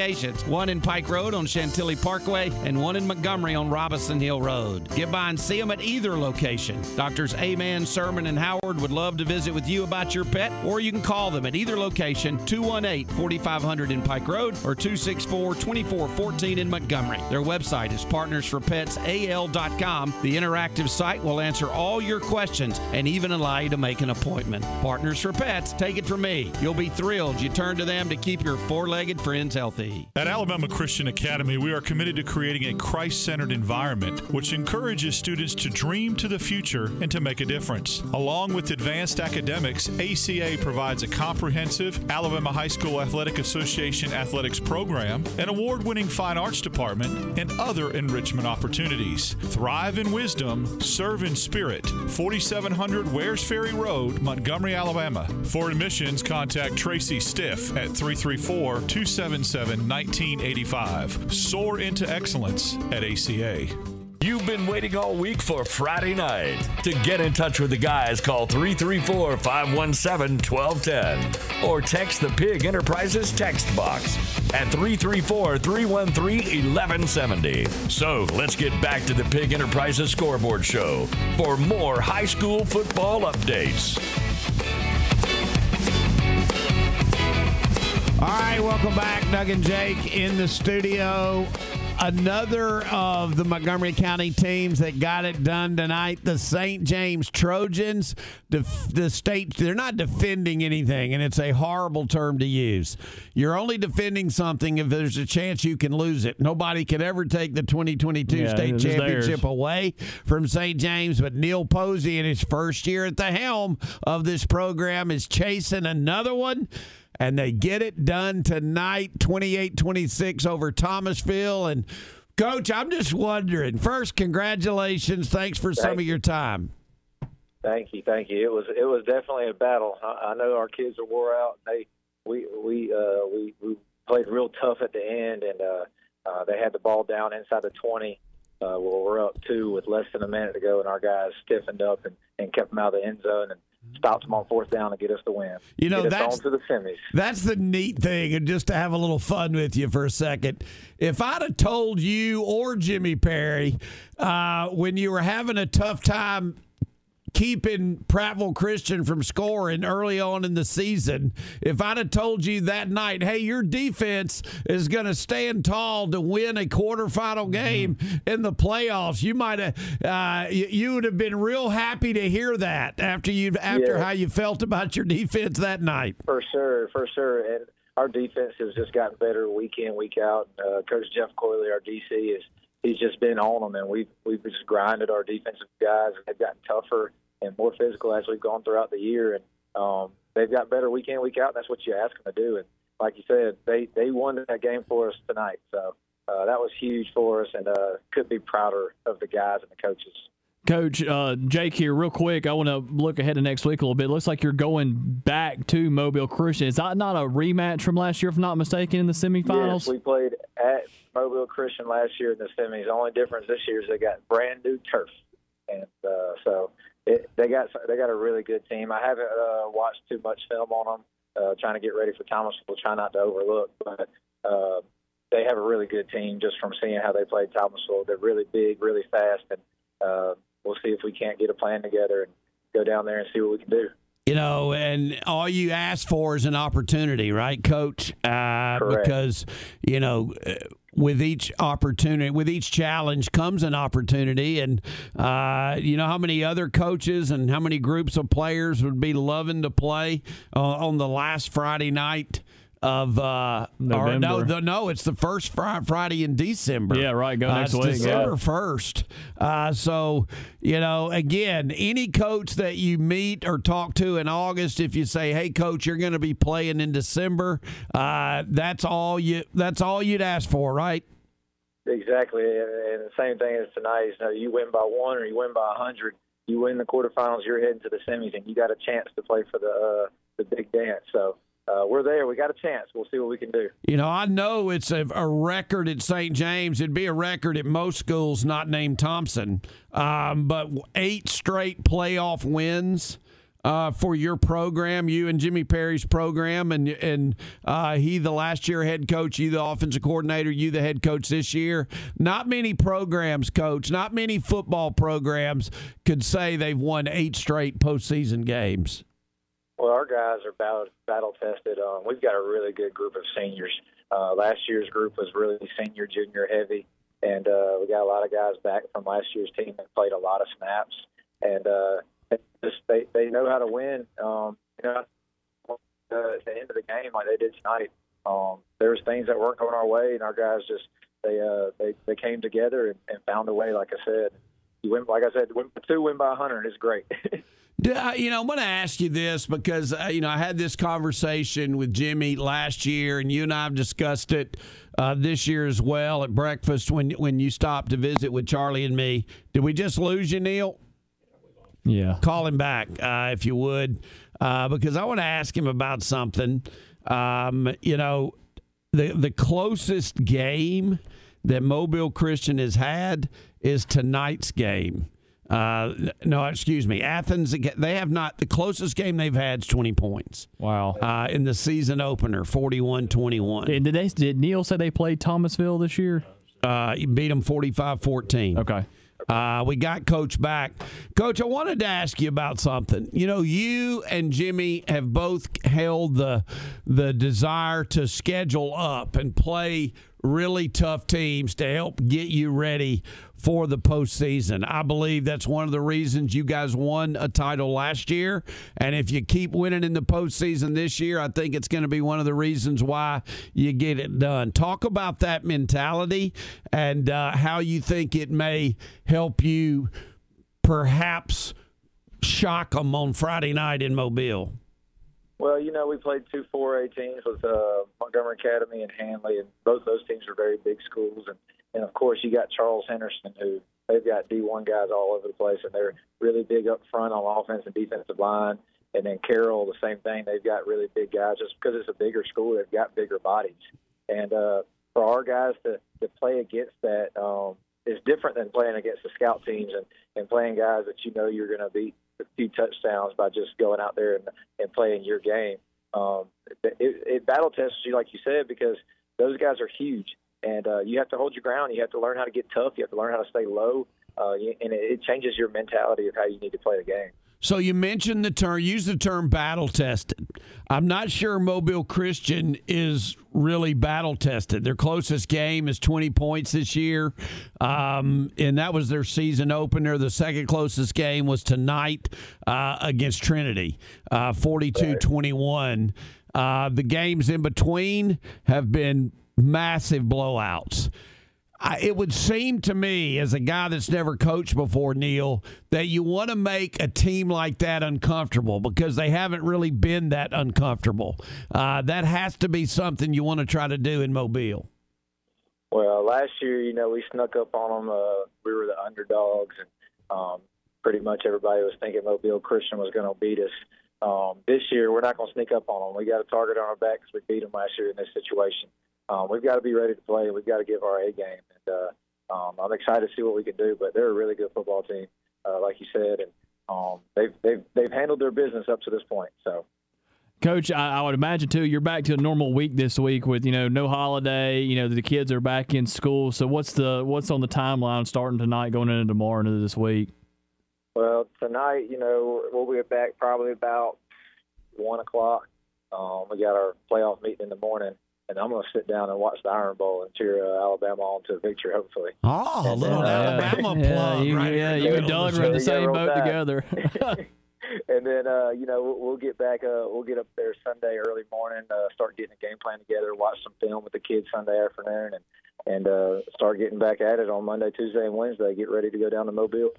one in Pike Road on Chantilly Parkway and one in Montgomery on Robinson Hill Road. Get by and see them at either location. Doctors Aman, Sermon, and Howard would love to visit with you about your pet, or you can call them at either location 218 4500 in Pike Road or 264 2414 in Montgomery. Their website is partnersforpetsal.com. The interactive site will answer all your questions and even allow you to make an appointment. Partners for Pets, take it from me. You'll be thrilled you turn to them to keep your four legged friends healthy. At Alabama Christian Academy, we are committed to creating a Christ centered environment which encourages students to dream to the future and to make a difference. Along with advanced academics, ACA provides a comprehensive Alabama High School Athletic Association athletics program, an award winning fine arts department, and other enrichment opportunities. Thrive in wisdom, serve in spirit. 4700 Wares Ferry Road, Montgomery, Alabama. For admissions, contact Tracy Stiff at 334 277 1985. Soar into excellence at ACA. You've been waiting all week for Friday night. To get in touch with the guys, call 334 517 1210 or text the Pigg Enterprises text box at 334 313 1170. So let's get back to the Pigg Enterprises scoreboard show for more high school football updates. All right, welcome back. Doug and Jake in the studio. Another of the Montgomery County teams that got it done tonight, the St. James Trojans. Def- the state, they're not defending anything, and it's a horrible term to use. You're only defending something if there's a chance you can lose it. Nobody could ever take the 2022 Yeah, state championship theirs. away from St. James, but Neal Posey, in his first year at the helm of this program, is chasing another one. And they get it done tonight, 28 26 over Thomasville. And, Coach, I'm just wondering first, congratulations. Thanks for some of your time. Thank you, thank you. It was it was definitely a battle. I, I know our kids are wore out. They we we uh, we we played real tough at the end, and uh, uh, they had the ball down inside the twenty. Uh, well, we're up two with less than a minute to go, and our guys stiffened up and, and kept them out of the end zone and stopped them on fourth down and get us the win. You know, that's- on to the semis. That's the neat thing, and just to have a little fun with you for a second. If I'd have told you or Jimmy Perry uh, when you were having a tough time keeping Prattville Christian from scoring early on in the season, if I'd have told you that night, hey, your defense is going to stand tall to win a quarterfinal game in the playoffs, you might have, uh, you, you would have been real happy to hear that after you after Yeah. how you felt about your defense that night. For sure, for sure. And our defense has just gotten better week in, week out. Uh, Coach Jeff Coyley, our DC, is he's just been on them, and we've we've just grinded our defensive guys, they've gotten tougher and more physical as we've gone throughout the year, and um, they've got better week in, week out. And that's what you ask them to do, and like you said, they they won that game for us tonight, so uh, that was huge for us, and uh, could be prouder of the guys and the coaches. Coach uh, Jake here, real quick. I want to look ahead to next week a little bit. looks like you're going back to Mobile Christian. Is that not a rematch from last year, if I'm not mistaken, in the semifinals? Yes, we played at Mobile Christian last year in the semis. The only difference this year is they got brand new turf, and uh, so it, they got they got a really good team. I haven't uh, watched too much film on them, uh, trying to get ready for Thomasville. Try not to overlook, but uh, they have a really good team. Just from seeing how they played Thomasville, they're really big, really fast, and uh, we'll see if we can't get a plan together and go down there and see what we can do. you know, and all you ask for is an opportunity, right, Coach? Uh, because you know, uh, with each opportunity, with each challenge comes an opportunity, and uh, you know how many other coaches and how many groups of players would be loving to play uh, on the last Friday night of uh or no the, no it's the first fri- Friday in December Yeah, right, go Uh, next it's week. December first uh so you know again any coach that you meet or talk to in August if you say hey coach you're going to be playing in December uh that's all you that's all you'd ask for right Exactly, and, and the same thing as tonight. is, You know, you win by one or you win by a hundred. You win the quarterfinals, you're heading to the semis, and you got a chance to play for the uh, the big dance. So uh, we're there. We got a chance. We'll see what we can do. You know, I know it's a, a record at St. James. It'd be a record at most schools not named Thompson. Um, but eight straight playoff wins uh, for your program, you and Jimmy Perry's program, and and uh, he the last year head coach, you the offensive coordinator, you the head coach this year. Not many programs, coach, not many football programs could say they've won eight straight postseason games. Well, our guys are battle, battle tested. Um, we've got a really good group of seniors. Uh, last year's group was really senior, junior heavy, and uh, we got a lot of guys back from last year's team that played a lot of snaps, and uh, they just they they know how to win. Um, you know, uh, at the end of the game, like they did tonight, um, there was things that weren't going our way, and our guys just they uh, they they came together and, and found a way. Like I said, you win. Like I said, win two, win by a hundred is great. Uh, You know, I'm going to ask you this because uh, you know I had this conversation with Jimmy last year, and you and I have discussed it uh, this year as well at breakfast when when you stopped to visit with Charlie and me. Did we just lose you, Neal? Yeah. Call him back uh, if you would, uh, because I want to ask him about something. Um, you know, the the closest game that Mobile Christian has had is tonight's game. Uh, no, excuse me, Athens. They have not. The closest game they've had is twenty points. Wow. Uh, in the season opener, 41-21. Did they? Did Neal say they played Thomasville this year? Uh, you beat them 45-14. Okay. Uh, we got Coach back. Coach, I wanted to ask you about something. You know, you and Jimmy have both held the the desire to schedule up and play really tough teams to help get you ready for the postseason. I believe that's one of the reasons you guys won a title last year. And if you keep winning in the postseason this year, I think it's going to be one of the reasons why you get it done. Talk about that mentality and uh, how you think it may help you perhaps shock them on Friday night in Mobile. Well, you know, we played two 4A teams with uh, Montgomery Academy and Handley, and both those teams are very big schools. And, and of course, you got Charles Henderson, who they've got D1 guys all over the place, and they're really big up front on offense and defensive line. And then Carroll, the same thing. They've got really big guys. Just because it's a bigger school, they've got bigger bodies. And uh, for our guys to, to play against that um, is different than playing against the scout teams and, and playing guys that you know you're going to beat a few touchdowns by just going out there and, and playing your game. Um, it, it battle tests you, like you said, because those guys are huge, and uh, you have to hold your ground. You have to learn how to get tough. You have to learn how to stay low, uh, and it, changes your mentality of how you need to play the game. So you mentioned the term, use the term battle tested. I'm not sure Mobile Christian is really battle tested. Their closest game is 20 points this year, um, and that was their season opener. The second closest game was tonight uh, against Trinity, uh, 42 21. Uh, the games in between have been massive blowouts. I, it would seem to me, as a guy that's never coached before, Neal, that you want to make a team like that uncomfortable because they haven't really been that uncomfortable. Uh, that has to be something you want to try to do in Mobile. Well, last year, you know, we snuck up on them. Uh, we were the underdogs, and um, pretty much everybody was thinking Mobile Christian was going to beat us. Um, this year, we're not going to sneak up on them. We got a target on our back because we beat them last year in this situation. Um, we've got to be ready to play. We've got to give our A game, and uh, um, I'm excited to see what we can do. But they're a really good football team, uh, like you said, and um, they've they've they've handled their business up to this point. So. Coach, I, I would imagine too. You're back to a normal week this week with you know no holiday. You know the kids are back in school. So what's the what's on the timeline starting tonight, going into tomorrow into this week? Well, tonight, you know, we'll be back probably about one o'clock. Um, we got our playoff meeting in the morning, and I'm going to sit down and watch the Iron Bowl and cheer uh, Alabama on to victory, hopefully. Oh, a little then, uh, Alabama Yeah, plug you, right yeah, you and Doug are in the same boat tide. together. and then uh, you know we'll, we'll get back. Uh, we'll get up there Sunday early morning, uh, start getting a game plan together, watch some film with the kids Sunday afternoon, and and uh, start getting back at it on Monday, Tuesday, and Wednesday. Get ready to go down to Mobile.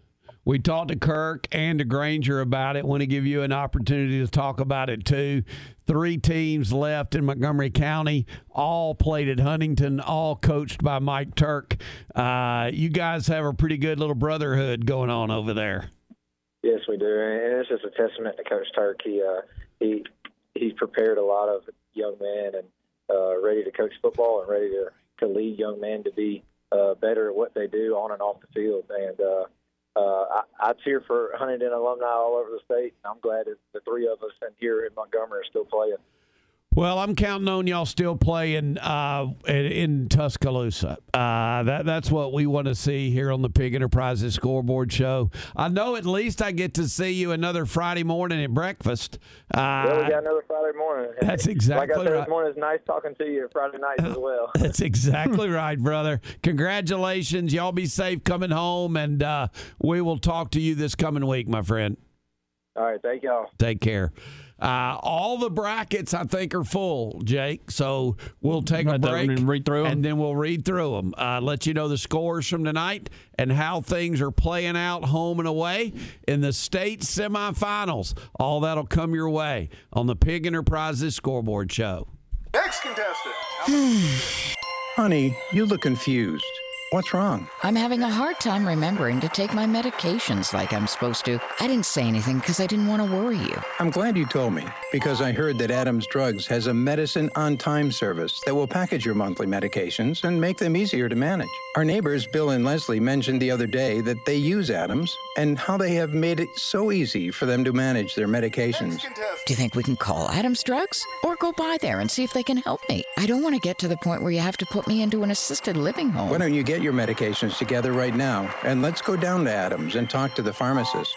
We talked to Kirk and to Granger about it. Want to give you an opportunity to talk about it too. Three teams left in Montgomery County, all played at Huntingdon, all coached by Mike Turk. Uh, you guys have a pretty good little brotherhood going on over there. Yes, we do, and it's just a testament to Coach Turk. He uh, he he's prepared a lot of young men and uh, ready to coach football and ready to, to lead young men to be uh, better at what they do on and off the field. And uh, I, I cheer for Huntingdon alumni all over the state. And I'm glad that the three of us in here in Montgomery are still playing. Well, I'm counting on y'all still playing uh, in, Tuscaloosa. Uh, that that's what we want to see here on the Pigg Enterprises Scoreboard Show. I know at least I get to see you another Friday morning at breakfast. Uh, well, we got another Friday morning. That's exactly like I said right. this morning. It's nice talking to you Friday nights as well. That's exactly right, brother. Congratulations. Y'all be safe coming home, and uh, we will talk to you this coming week, my friend. All right, thank y'all. Take care. Uh, all the brackets, I think, are full, Jake. So we'll take a Let that break read through 'em? and then we'll read through them. Uh, let you know the scores from tonight and how things are playing out home and away in the state semifinals. All that'll come your way on the Pigg Enterprises Scoreboard Show. Next contestant. Honey, you look confused. What's wrong? I'm having a hard time remembering to take my medications like I'm supposed to. I didn't say anything because I didn't want to worry you. I'm glad you told me because I heard that Adams Drugs has a medicine on time service that will package your monthly medications and make them easier to manage. Our neighbors, Bill and Leslie, mentioned the other day that they use Adams and how they have made it so easy for them to manage their medications. Do you think we can call Adams Drugs or go by there and see if they can help me? I don't want to get to the point where you have to put me into an assisted living home. Why don't you get your medications together right now and let's go down to Adams and talk to the pharmacist?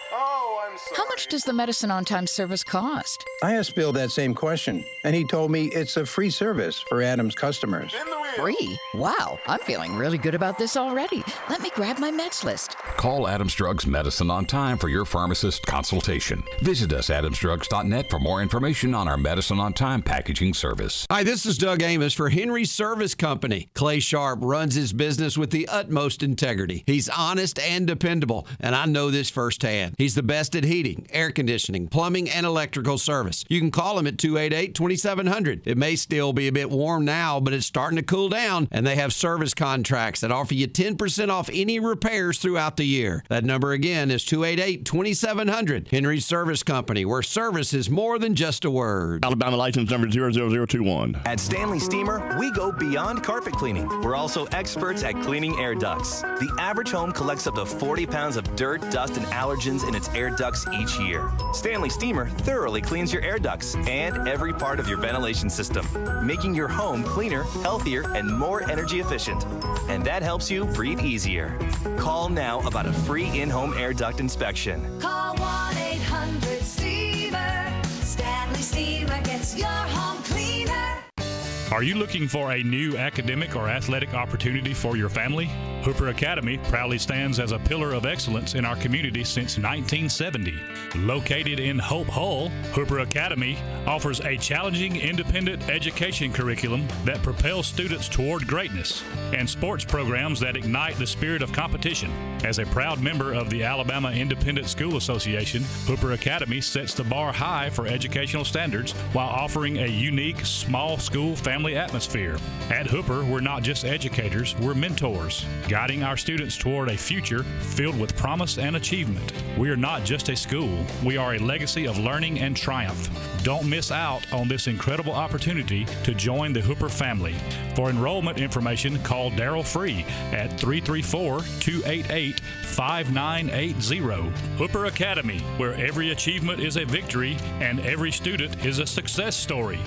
How much does the medicine on time service cost? I asked Bill that same question, and he told me it's a free service for Adams customers. Free? Wow, I'm feeling really good about this already. Let me grab my meds list. Call Adams Drugs Medicine on time for your pharmacist consultation. Visit us at adamsdrugs.net for more information on our medicine on time packaging service. Hi, this is Doug Amos for Henry Service Company. Clay Sharp runs his business with the utmost integrity. He's honest and dependable, and I know this firsthand. He's the best at heating, air conditioning, plumbing, and electrical service. You can call him at 288 2700. It may still be a bit warm now, but it's starting to cool down, and they have service contracts that offer you 10% off any repairs throughout the year. That number again is 288 2700. Henry Service Company, where service is more than just a word. Alabama license number 00021. At Stanley Steamer, we go beyond carpet cleaning. We're also experts at cleaning air ducts. The average home collects up to 40 pounds of dirt, dust, and allergens in its air ducts each year. Stanley Steamer thoroughly cleans your air ducts and every part of your ventilation system, making your home cleaner, healthier, and more energy efficient. And that helps you breathe easier. Call now about a free in home air duct inspection. Call 1 800 Steamer. Stanley Steamer gets your home. Are you looking for a new academic or athletic opportunity for your family? Hooper Academy proudly stands as a pillar of excellence in our community since 1970. Located in Hope Hull, Hooper Academy offers a challenging independent education curriculum that propels students toward greatness and sports programs that ignite the spirit of competition. As a proud member of the Alabama Independent School Association, Hooper Academy sets the bar high for educational standards while offering a unique small school family atmosphere. At Hooper, we're not just educators, we're mentors, guiding our students toward a future filled with promise and achievement. We are not just a school, we are a legacy of learning and triumph. Don't miss out on this incredible opportunity to join the Hooper family. For enrollment information, call Daryl Free at 334 288 5980. Hooper Academy, where every achievement is a victory and every student is a success story.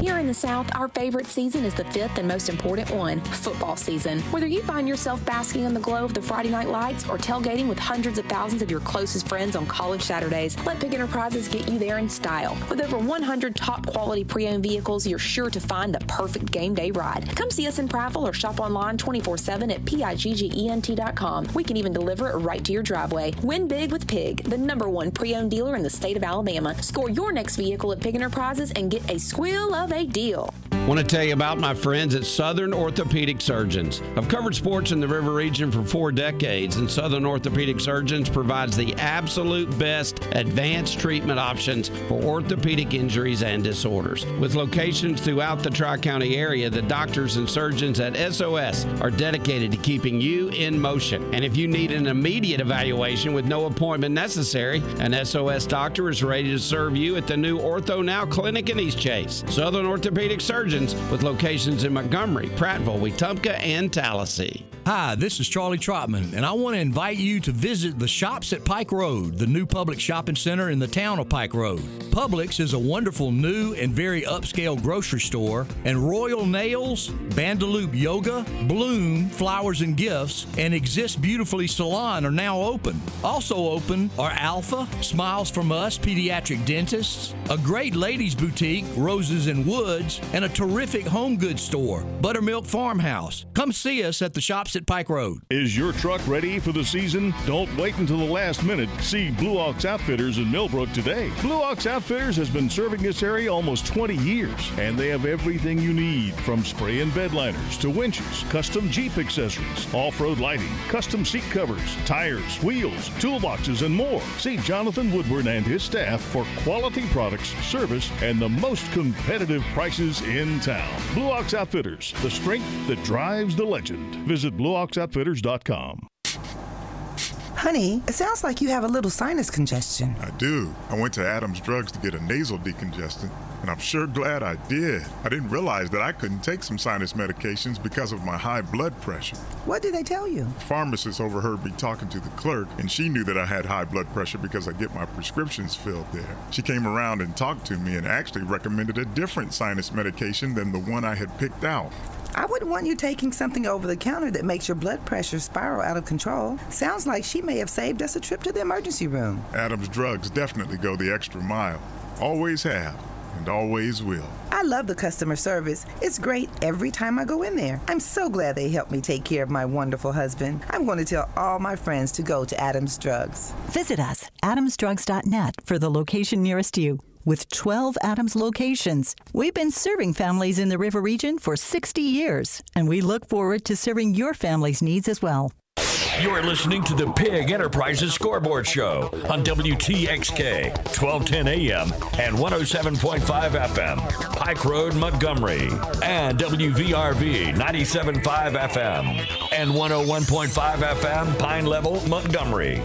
Here in the South, our favorite season is the fifth and most important one football season. Whether you find yourself basking in the glow of the Friday night lights or tailgating with hundreds of thousands of your closest friends on college Saturdays, let Pigg Enterprises get you there in style. With over 100 top quality pre owned vehicles, you're sure to find the perfect game day ride. Come see us in Prattville or shop online 24 7 at PIGGENT.com. We can even deliver it right to your driveway. Win big with Pigg, the number one pre owned dealer in the state of Alabama. Score your next vehicle at Pigg Enterprises and get a squeal of a deal. Want to tell you about my friends at Southern Orthopedic Surgeons. I've covered sports in the River region for four decades, and Southern Orthopedic Surgeons provides the absolute best advanced treatment options for orthopedic injuries and disorders. With locations throughout the Tri County area, the doctors and surgeons at SOS are dedicated to keeping you in motion. And if you need an immediate evaluation with no appointment necessary, an SOS doctor is ready to serve you at the new Ortho Now Clinic in East Chase. Southern Orthopedic Surgeons with locations in Montgomery, Prattville, Wetumpka, and Tallassee. Hi, this is Charlie Trotman, and I want to invite you to visit the Shops at Pike Road, the new public shopping center in the town of Pike Road. Publix is a wonderful new and very upscale grocery store, and Royal Nails, Bandaloop Yoga, Bloom Flowers and Gifts, and Exist Beautifully Salon are now open. Also open are Alfa, Smiles from Us Pediatric Dentists, a great ladies boutique, Roses and Woods, and a terrific home goods store, Buttermilk Farmhouse. Come see us at the Shops at Pike Road. Is your truck ready for the season? Don't wait until the last minute. See Blue Ox Outfitters in Millbrook today. Blue Ox Outfitters has been serving this area almost 20 years, and they have everything you need from spray and bed liners to winches, custom Jeep accessories, off road lighting, custom seat covers, tires, wheels, toolboxes, and more. See Jonathan Woodward and his staff for quality products, service, and the most competitive prices in town. Blue Ox Outfitters, the strength that drives the legend. Visit blueoxoutfitters.com. Honey, it sounds like you have a little sinus congestion. I do. I went to Adams Drugs to get a nasal decongestant, and I'm sure glad I did. I didn't realize that I couldn't take some sinus medications because of my high blood pressure. What did they tell you? The pharmacist overheard me talking to the clerk, and she knew that I had high blood pressure because I get my prescriptions filled there. She came around and talked to me and actually recommended a different sinus medication than the one I had picked out. I wouldn't want you taking something over the counter that makes your blood pressure spiral out of control. Sounds like she may have saved us a trip to the emergency room. Adams Drugs definitely go the extra mile. Always have, and always will. I love the customer service. It's great every time I go in there. I'm so glad they helped me take care of my wonderful husband. I'm going to tell all my friends to go to Adams Drugs. Visit us, adamsdrugs.net, for the location nearest you. With 12 Adams locations, we've been serving families in the River region for 60 years, and we look forward to serving your family's needs as well. You're listening to the Pigg Enterprises Scoreboard Show on WTXK, 1210 AM and 107.5 FM, Pike Road, Montgomery, and WVRV 97.5 FM and 101.5 FM, Pine Level, Montgomery.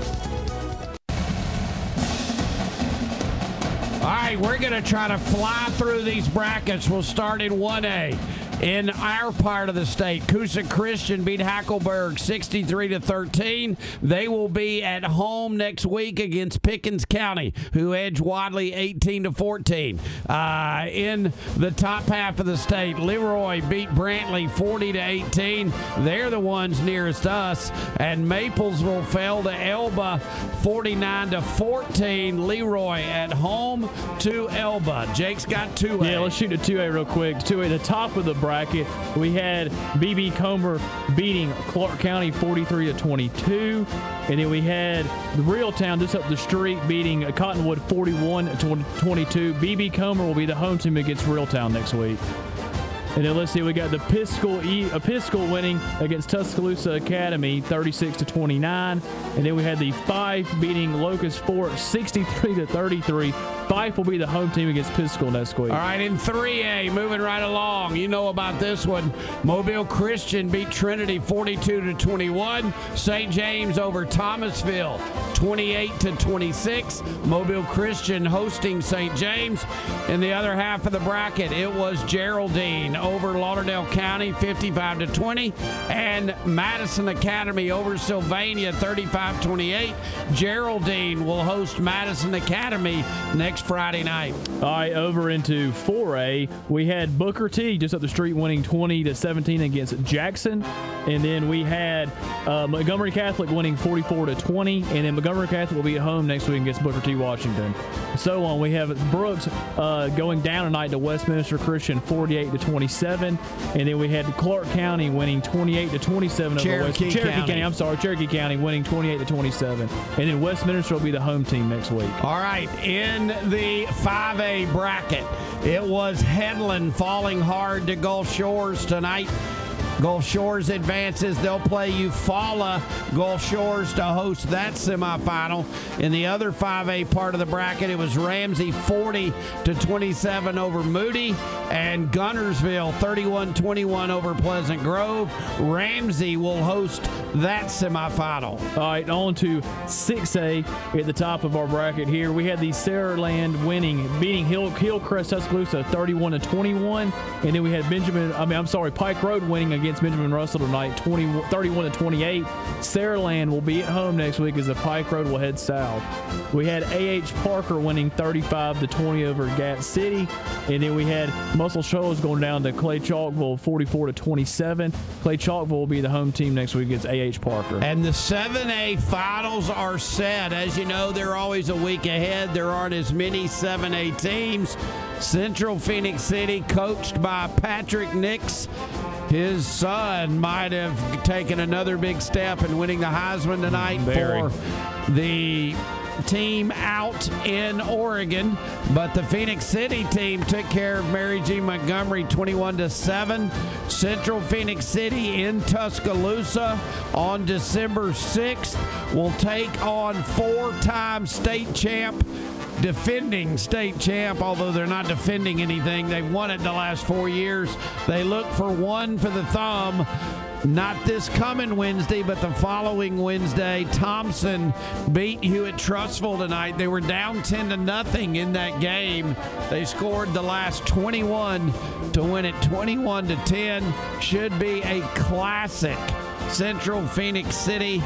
All right, we're going to try to fly through these brackets. We'll start in 1A. In our part of the state, Coosa Christian beat Hackleburg 63 to 13. They will be at home next week against Pickens County, who edged Wadley 18 to 14. Uh, in the top half of the state, Leroy beat Brantley 40 to 18. They're the ones nearest us, and Maplesville fell to Elba 49 to 14. Leroy at home to Elba. Jake's got two. Yeah, let's shoot a 2A real quick. 2A, the top of the bracket, we had BB Comer beating Clark County 43 to 22. And then we had the Reeltown just up the street beating Cottonwood 41 to 22. BB Comer will be the home team against Reeltown next week. And then let's see, we got the Pisgah, e, uh, winning against Tuscaloosa Academy 36 to 29. And then we had the Fyffe beating Locust Fork 63 to 33. Fyffe will be the home team against Pisgah next week. All right, in 3A, moving right along. You know about this one. Mobile Christian beat Trinity 42 to 21. St. James over Thomasville 28 to 26. Mobile Christian hosting St. James. In the other half of the bracket, it was Geraldine over Lauderdale County 55 to 20 and Madison Academy over Sylvania 35 28. Geraldine will host Madison Academy next Friday night? All right, over into 4A, we had Booker T just up the street winning 20 to 17 against Jackson, and then we had uh, Montgomery Catholic winning 44 to 20, and then Montgomery Catholic will be at home next week against Booker T Washington. So on, we have Brooks uh, going down tonight to Westminster Christian 48 to 27, and then we had Clark County winning 28 to 27 over Cherokee West Cherokee County. County. I'm sorry, Cherokee County winning 28 to 27, and then Westminster will be the home team next week. All right, in the 5A bracket, it was Headland falling hard to Gulf Shores tonight. Gulf Shores advances. They'll play Eufaula Gulf Shores to host that semifinal. In the other 5A part of the bracket, it was Ramsey 40 to 27 over Moody and Guntersville 31-21 over Pleasant Grove. Ramsey will host that semifinal. All right, on to 6A at the top of our bracket here. We had the Saraland winning, beating Hill, Hillcrest Tuscaloosa 31 to 21, and then we had Benjamin. I mean, I'm sorry, Pike Road winning against Benjamin Russell tonight, 20, 31 to 28. Saraland will be at home next week as the Pike Road will head south. We had AH Parker winning 35 to 20 over Gat City, and then we had Muscle Shoals going down to Clay Chalkville 44 to 27. Clay Chalkville will be the home team next week against AH Parker. And the 7A finals are set. As you know, they're always a week ahead. There aren't as many 7A teams. Central Phenix City, coached by Patrick Nix. His son might have taken another big step in winning the Heisman tonight Very. for the team out in Oregon, but the Phenix City team took care of Mary G. Montgomery 21 to 7. Central Phenix City in Tuscaloosa on December 6th will take on four-time state champ defending state champ, although they're not defending anything. They've won it the last four years. They look for one for the thumb. Not this coming Wednesday, but the following Wednesday. Thompson beat Hewitt-Trussville tonight. They were down 10 to nothing in that game. They scored the last 21 to win it 21 to 10. Should be a classic. Central Phenix City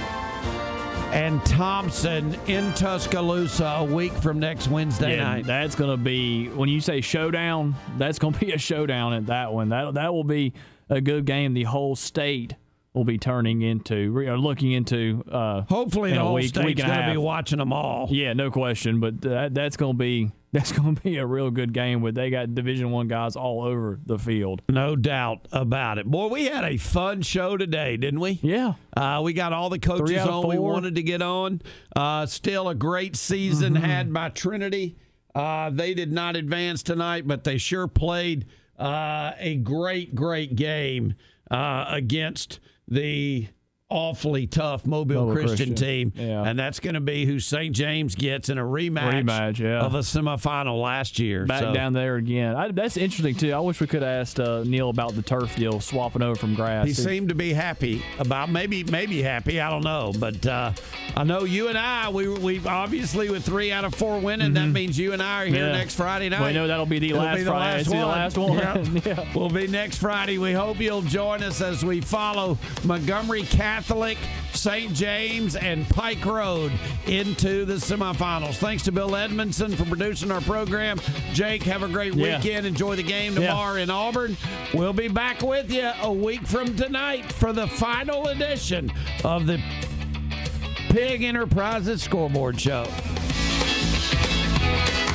and Thompson in Tuscaloosa a week from next Wednesday Yeah, night. That's going to be when you say showdown. That's going to be a showdown at that one. That that will be a good game. The whole state will be turning into or looking into. Uh, Hopefully, in the whole week, state's going to be watching them all. Yeah, no question. But that, that's going to be that's going to be a real good game. With they got Division One guys all over the field. No doubt about it. Boy, we had a fun show today, didn't we? Yeah. Uh, we got all the coaches Three out of on we wanted to get on. Uh, still a great season Mm-hmm. had by Trinity. Uh, they did not advance tonight, but they sure played uh, a great, great game uh, against the awfully tough Mobile, Mobile Christian, Christian. team. Yeah. And that's going to be who St. James gets in a rematch, Rematch, yeah. of a semifinal last year. Back So- down there again. I, that's interesting too. I wish we could have asked uh, Neal about the turf deal, swapping over from grass. He seemed to be happy about maybe maybe happy. I don't know, but uh, I know you and I we we obviously with three out of four winning. That means you and I are here Mm-hmm. Yeah. next Friday night. We know that'll be the It'll last be the Friday. last It's the one. last one. Yep. Yeah. We'll be next Friday. We hope you'll join us as we follow Montgomery Catholic, St. James, and Pike Road into the semifinals. Thanks to Bill Edmondson for producing our program. Jake, have a great Yeah. weekend. Enjoy the game Yeah. tomorrow in Auburn. We'll be back with you a week from tonight for the final edition of the Pigg Enterprises Scoreboard Show.